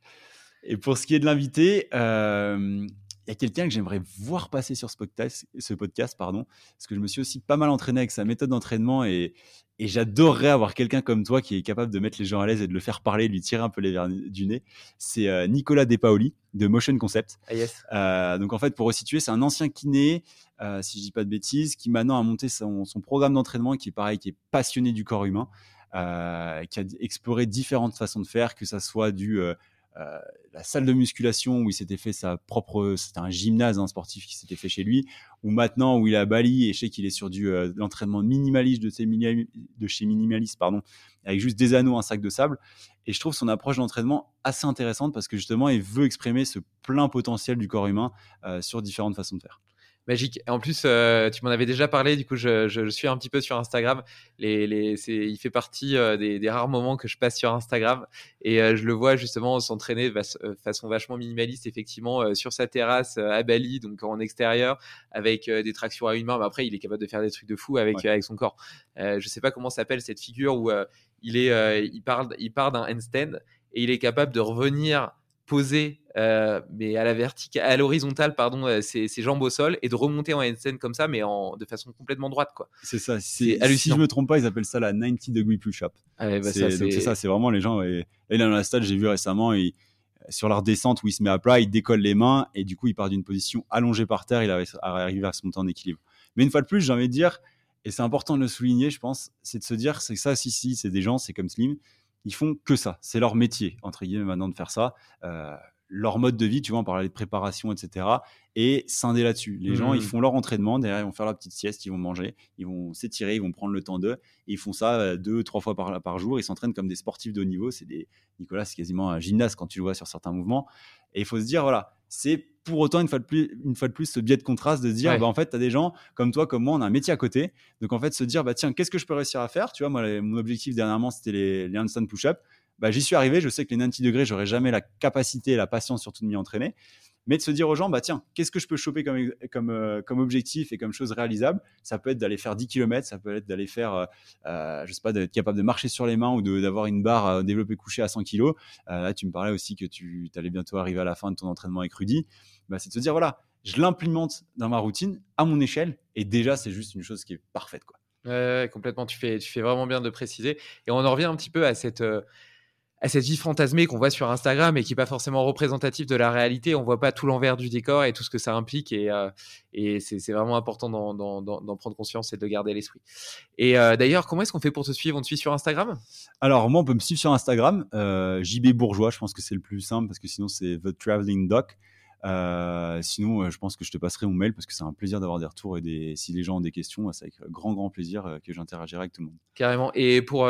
Et pour ce qui est de l'invité, euh, il y a quelqu'un que j'aimerais voir passer sur ce podcast, ce podcast, pardon, parce que je me suis aussi pas mal entraîné avec sa méthode d'entraînement et, et j'adorerais avoir quelqu'un comme toi qui est capable de mettre les gens à l'aise et de le faire parler, de lui tirer un peu les verres du nez. C'est euh, Nicolas Depaoli de Motion Concept. Ah yes. Euh, donc en fait, pour resituer, c'est un ancien kiné, euh, si je dis pas de bêtises, qui maintenant a monté son, son programme d'entraînement, qui est pareil, qui est passionné du corps humain, euh, qui a exploré différentes façons de faire, que ça soit du euh, euh, la salle de musculation où il s'était fait sa propre, c'était un gymnase un sportif qui s'était fait chez lui, ou maintenant où il est à Bali et je sais qu'il est sur du euh, l'entraînement minimaliste de, de chez minimaliste, pardon, avec juste des anneaux, un sac de sable. Et je trouve son approche d'entraînement assez intéressante parce que justement, il veut exprimer ce plein potentiel du corps humain euh, sur différentes façons de faire. Magique. En plus, euh, tu m'en avais déjà parlé, du coup, je, je, je suis un petit peu sur Instagram. Les, les, c'est, il fait partie euh, des, des rares moments que je passe sur Instagram. Et euh, je le vois justement s'entraîner de façon vachement minimaliste, effectivement, sur sa terrasse à Bali, donc en extérieur, avec des tractions à une main. Mais après, il est capable de faire des trucs de fou avec, Ouais. avec son corps. Je sais pas comment s'appelle cette figure où il, est, il, part, il part d'un handstand et il est capable de revenir poser, euh, mais à la verticale, à l'horizontale, pardon, euh, ses, ses jambes au sol et de remonter en handstand comme ça, mais en, de façon complètement droite, quoi. C'est ça. C'est si je me trompe pas, ils appellent ça la 90 degree push-up. Ah ouais, bah c'est, ça, c'est- c'est ça, c'est vraiment les gens. Et, là, dans la stade, j'ai vu récemment, il- sur leur descente où il se met à plat, il décolle les mains et du coup, il part d'une position allongée par terre, il arrive à se monter en équilibre. Mais une fois de plus, j'ai envie de dire, et c'est important de le souligner, je pense, c'est de se dire, c'est que ça, si, si, c'est des gens, c'est comme Slim, ils font que ça. C'est leur métier, entre guillemets, maintenant de faire ça. Euh, leur mode de vie, tu vois, on parlait de préparation, etc. Et scinder là-dessus. Les gens, ils font leur entraînement, derrière, ils vont faire leur petite sieste, ils vont manger, ils vont s'étirer, ils vont prendre le temps d'eux. Ils font ça euh, deux, trois fois par, par jour. Ils s'entraînent comme des sportifs de haut niveau. C'est des Nicolas, c'est quasiment un gymnase quand tu le vois sur certains mouvements. Et il faut se dire, voilà, c'est pour autant une fois de plus, une fois de plus ce biais de contraste de se dire, Ouais. bah, en fait, tu as des gens comme toi, comme moi, on a un métier à côté. Donc en fait, se dire, bah tiens, qu'est-ce que je peux réussir à faire? Tu vois, moi, mon objectif dernièrement, c'était les, les handstand push-up. Bah, j'y suis arrivé. Je sais que les 90 degrés, j'aurais jamais la capacité et la patience surtout de m'y entraîner. Mais de se dire aux gens, bah tiens, qu'est-ce que je peux choper comme, comme, euh, comme objectif et comme chose réalisable? Ça peut être d'aller faire 10 km, ça peut être d'aller faire, euh, euh, je sais pas, d'être capable de marcher sur les mains ou d'avoir une barre euh, développée couchée à 100 kg. là, tu me parlais aussi que tu allais bientôt arriver à la fin de ton entraînement avec Rudy. Bah, c'est de se dire, voilà, je l'implémente dans ma routine à mon échelle et déjà, c'est juste une chose qui est parfaite. Quoi. Complètement. Tu fais, tu fais vraiment bien de préciser. Et on en revient un petit peu à cette, à cette vie fantasmée qu'on voit sur Instagram et qui est pas forcément représentative de la réalité. On voit pas tout l'envers du décor et tout ce que ça implique. Et, euh, c'est vraiment important d'en prendre conscience et de garder l'esprit. Et euh, d'ailleurs, comment est-ce qu'on fait pour te suivre? On te suit sur Instagram? Alors, moi, on peut me suivre sur Instagram. Euh, JB Bourgeois, je pense que c'est le plus simple parce que sinon, c'est The Traveling Doc. Euh, sinon, euh, je pense que je te passerai mon mail parce que c'est un plaisir d'avoir des retours et des, si les gens ont des questions, c'est avec grand, grand plaisir euh, que j'interagirai avec tout le monde. Carrément. Et pour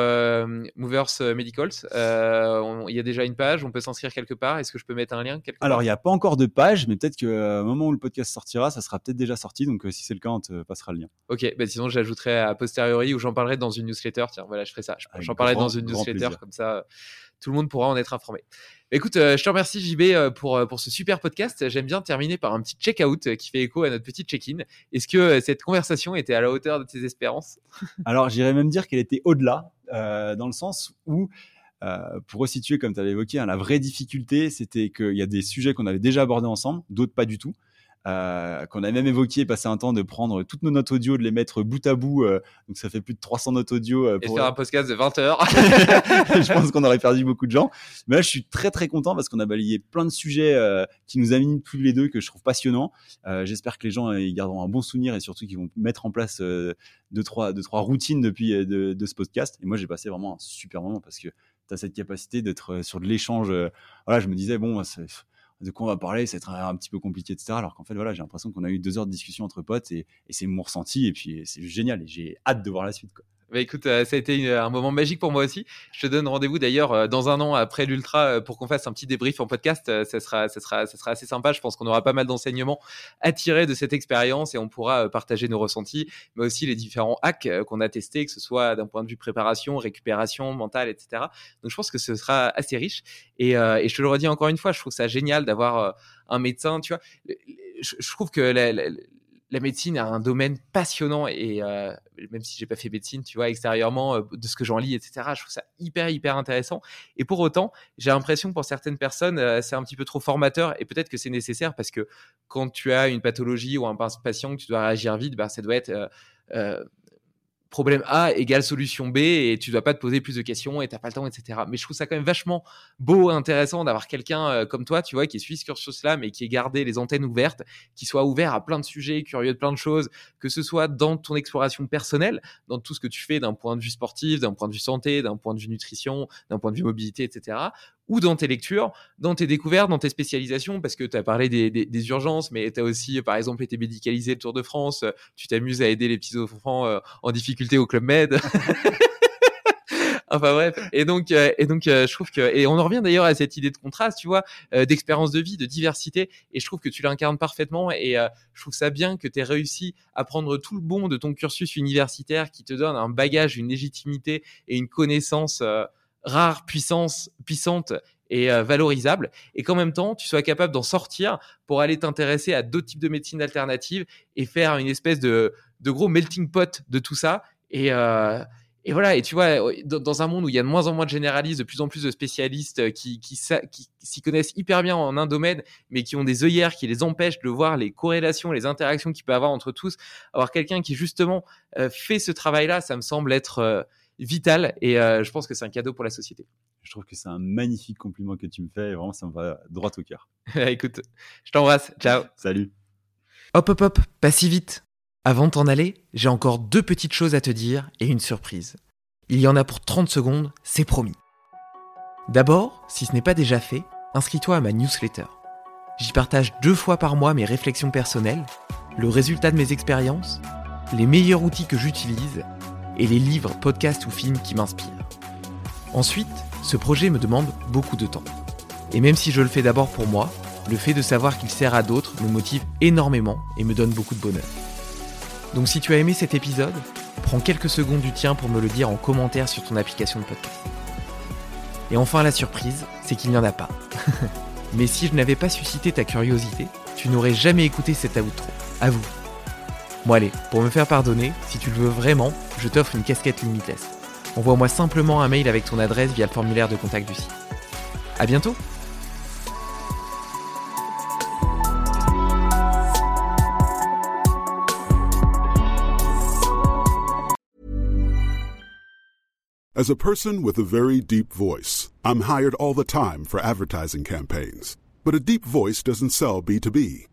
Movers Medicals, il y a déjà une page, on peut s'inscrire quelque part. Est-ce que je peux mettre un lien Alors, il n'y a pas encore de page, mais peut-être qu'au moment où le podcast sortira, ça sera peut-être déjà sorti. Donc, si c'est le cas, on te passera le lien. Ok, bah, sinon, j'ajouterai à posteriori ou j'en parlerai dans une newsletter. Tiens, voilà, je ferai ça. J'en parlerai dans une newsletter, comme ça, tout le monde pourra en être informé. Écoute, euh, je te remercie JB euh, pour, euh, pour ce super podcast. J'aime bien terminer par un petit check-out qui fait écho à notre petit check-in. Est-ce que cette conversation était à la hauteur de tes espérances? Alors, j'irais même dire qu'elle était au-delà, dans le sens où, pour resituer, comme tu avais évoqué, hein, la vraie difficulté, c'était qu'il y a des sujets qu'on avait déjà abordés ensemble, d'autres pas du tout. Euh, qu'on a même évoqué, passer un temps de prendre toutes nos notes audio, de les mettre bout à bout. Euh, donc ça fait plus de 300 notes audio. Euh, pour... Et faire un podcast de 20 heures. je pense qu'on aurait perdu beaucoup de gens. Mais là, je suis très très content parce qu'on a balayé plein de sujets qui nous animent tous les deux que je trouve passionnants. J'espère que les gens ils garderont un bon souvenir et surtout qu'ils vont mettre en place deux trois deux trois routines depuis de, de ce podcast. Et moi, j'ai passé vraiment un super moment parce que tu as cette capacité d'être sur de l'échange. voilà, je me disais bon, de quoi on va parler, c'est un petit peu compliqué, etc. Alors qu'en fait, voilà, j'ai l'impression qu'on a eu deux heures de discussion entre potes et, et c'est mon ressenti. Et puis, c'est génial. Et j'ai hâte de voir la suite. Quoi. Bah écoute, euh, ça a été un moment magique pour moi aussi. Je te donne rendez-vous d'ailleurs euh, dans un an après l'Ultra euh, pour qu'on fasse un petit débrief en podcast. ça, sera, ça, sera, ça sera assez sympa. Je pense qu'on aura pas mal d'enseignements à tirer de cette expérience et on pourra partager nos ressentis, mais aussi les différents hacks qu'on a testés, que ce soit d'un point de vue préparation, récupération mentale, etc. Donc je pense que ce sera assez riche. Et, je te le redis encore une fois, je trouve ça génial d'avoir un médecin. Tu vois, je, je trouve que la, la, la médecine a un domaine passionnant et euh, même si j'ai pas fait médecine, tu vois, extérieurement, euh, de ce que j'en lis, etc., je trouve ça hyper, hyper intéressant. Et pour autant, j'ai l'impression que pour certaines personnes, euh, c'est un petit peu trop formateur et peut-être que c'est nécessaire parce que quand tu as une pathologie ou un patient que tu dois réagir vite, bah, ça doit être problème A égale solution B et tu dois pas te poser plus de questions et t'as pas le temps, etc. Mais je trouve ça quand même vachement beau, intéressant d'avoir quelqu'un euh, comme toi, tu vois, qui suit ce cursus-là, mais qui est gardé les antennes ouvertes, qui soit ouvert à plein de sujets, curieux de plein de choses, que ce soit dans ton exploration personnelle, dans tout ce que tu fais d'un point de vue sportif, d'un point de vue santé, d'un point de vue nutrition, d'un point de vue mobilité, etc ou dans tes lectures, dans tes découvertes, dans tes spécialisations, parce que tu as parlé des, urgences, mais tu as aussi, par exemple, été médicalisé le Tour de France, tu t'amuses à aider les petits enfants euh, en difficulté au Club Med. enfin bref et donc euh, et donc euh, je trouve que et on en revient d'ailleurs à cette idée de contraste tu vois d'expérience de vie de diversité et je trouve que tu l'incarnes parfaitement et je trouve ça bien que tu aies réussi à prendre tout le bon de ton cursus universitaire qui te donne un bagage une légitimité et une connaissance rare, puissance, puissante et euh, valorisable, et qu'en même temps, tu sois capable d'en sortir pour aller t'intéresser à d'autres types de médecines alternatives et faire une espèce de, de gros melting pot de tout ça. Et, euh, et voilà, et tu vois, dans un monde où il y a de moins en moins de généralistes, de plus en plus de spécialistes euh, qui, qui, qui s'y connaissent hyper bien en un domaine, mais qui ont des œillères qui les empêchent de voir les corrélations, les interactions qu'il peut avoir entre tous, avoir quelqu'un qui justement fait ce travail-là, ça me semble être vital et euh, je pense que c'est un cadeau pour la société. Je trouve que c'est un magnifique compliment que tu me fais et vraiment ça me va droit au cœur. Écoute, je t'embrasse. Ciao. Salut. Hop hop hop, pas si vite. Avant de t'en aller, j'ai encore deux petites choses à te dire et une surprise. Il y en a pour 30 secondes, c'est promis. D'abord, si ce n'est pas déjà fait, inscris-toi à ma newsletter. J'y partage deux fois par mois mes réflexions personnelles, le résultat de mes expériences, les meilleurs outils que j'utilise et les livres, podcasts ou films qui m'inspirent. Ensuite, ce projet me demande beaucoup de temps. Et même si je le fais d'abord pour moi, le fait de savoir qu'il sert à d'autres me motive énormément et me donne beaucoup de bonheur. Donc si tu as aimé cet épisode, prends quelques secondes du tien pour me le dire en commentaire sur ton application de podcast. Et enfin la surprise, c'est qu'il n'y en a pas. Mais si je n'avais pas suscité ta curiosité, tu n'aurais jamais écouté cet outro. À vous. Bon allez, pour me faire pardonner, si tu le veux vraiment, je t'offre une casquette Limitless. Envoie-moi simplement un mail avec ton adresse via le formulaire de contact du site. A bientôt As a person with a very deep voice, I'm hired all the time for advertising campaigns. But a deep voice doesn't sell B2B,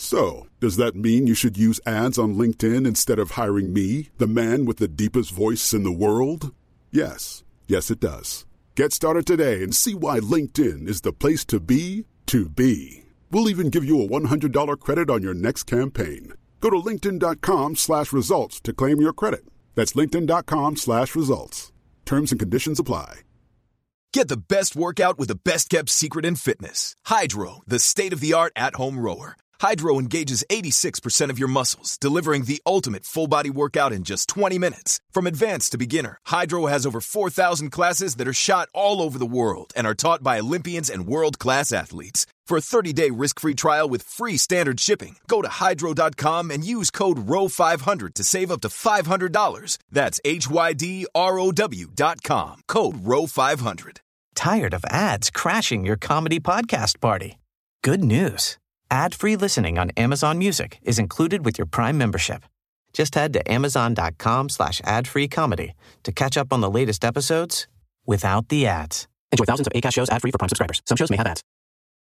So, does that mean you should use ads on LinkedIn instead of hiring me, the man with the deepest voice in the world? Yes. Yes, it does. Get started today and see why LinkedIn is the place to be to be. We'll even give you a $100 credit on your next campaign. Go to linkedin.com slash results to claim your credit. That's linkedin.com slash results. Terms and conditions apply. Get the best workout with the best kept secret in fitness. Hydro, the state of the art at home rower. Hydro engages 86% of your muscles, delivering the ultimate full body workout in just 20 minutes. From advanced to beginner, Hydro has over 4,000 classes that are shot all over the world and are taught by Olympians and world class athletes. For a 30 day risk free trial with free standard shipping, go to hydro.com and use code ROW500 to save up to $500. That's H Y D R O W.com. Code ROW500. Tired of ads crashing your comedy podcast party? Good news. Ad-free listening on Amazon Music is included with your Prime membership. Just head to amazon.com slash ad-free comedy to catch up on the latest episodes without the ads. Enjoy thousands of ACAST shows ad-free for Prime subscribers. Some shows may have ads.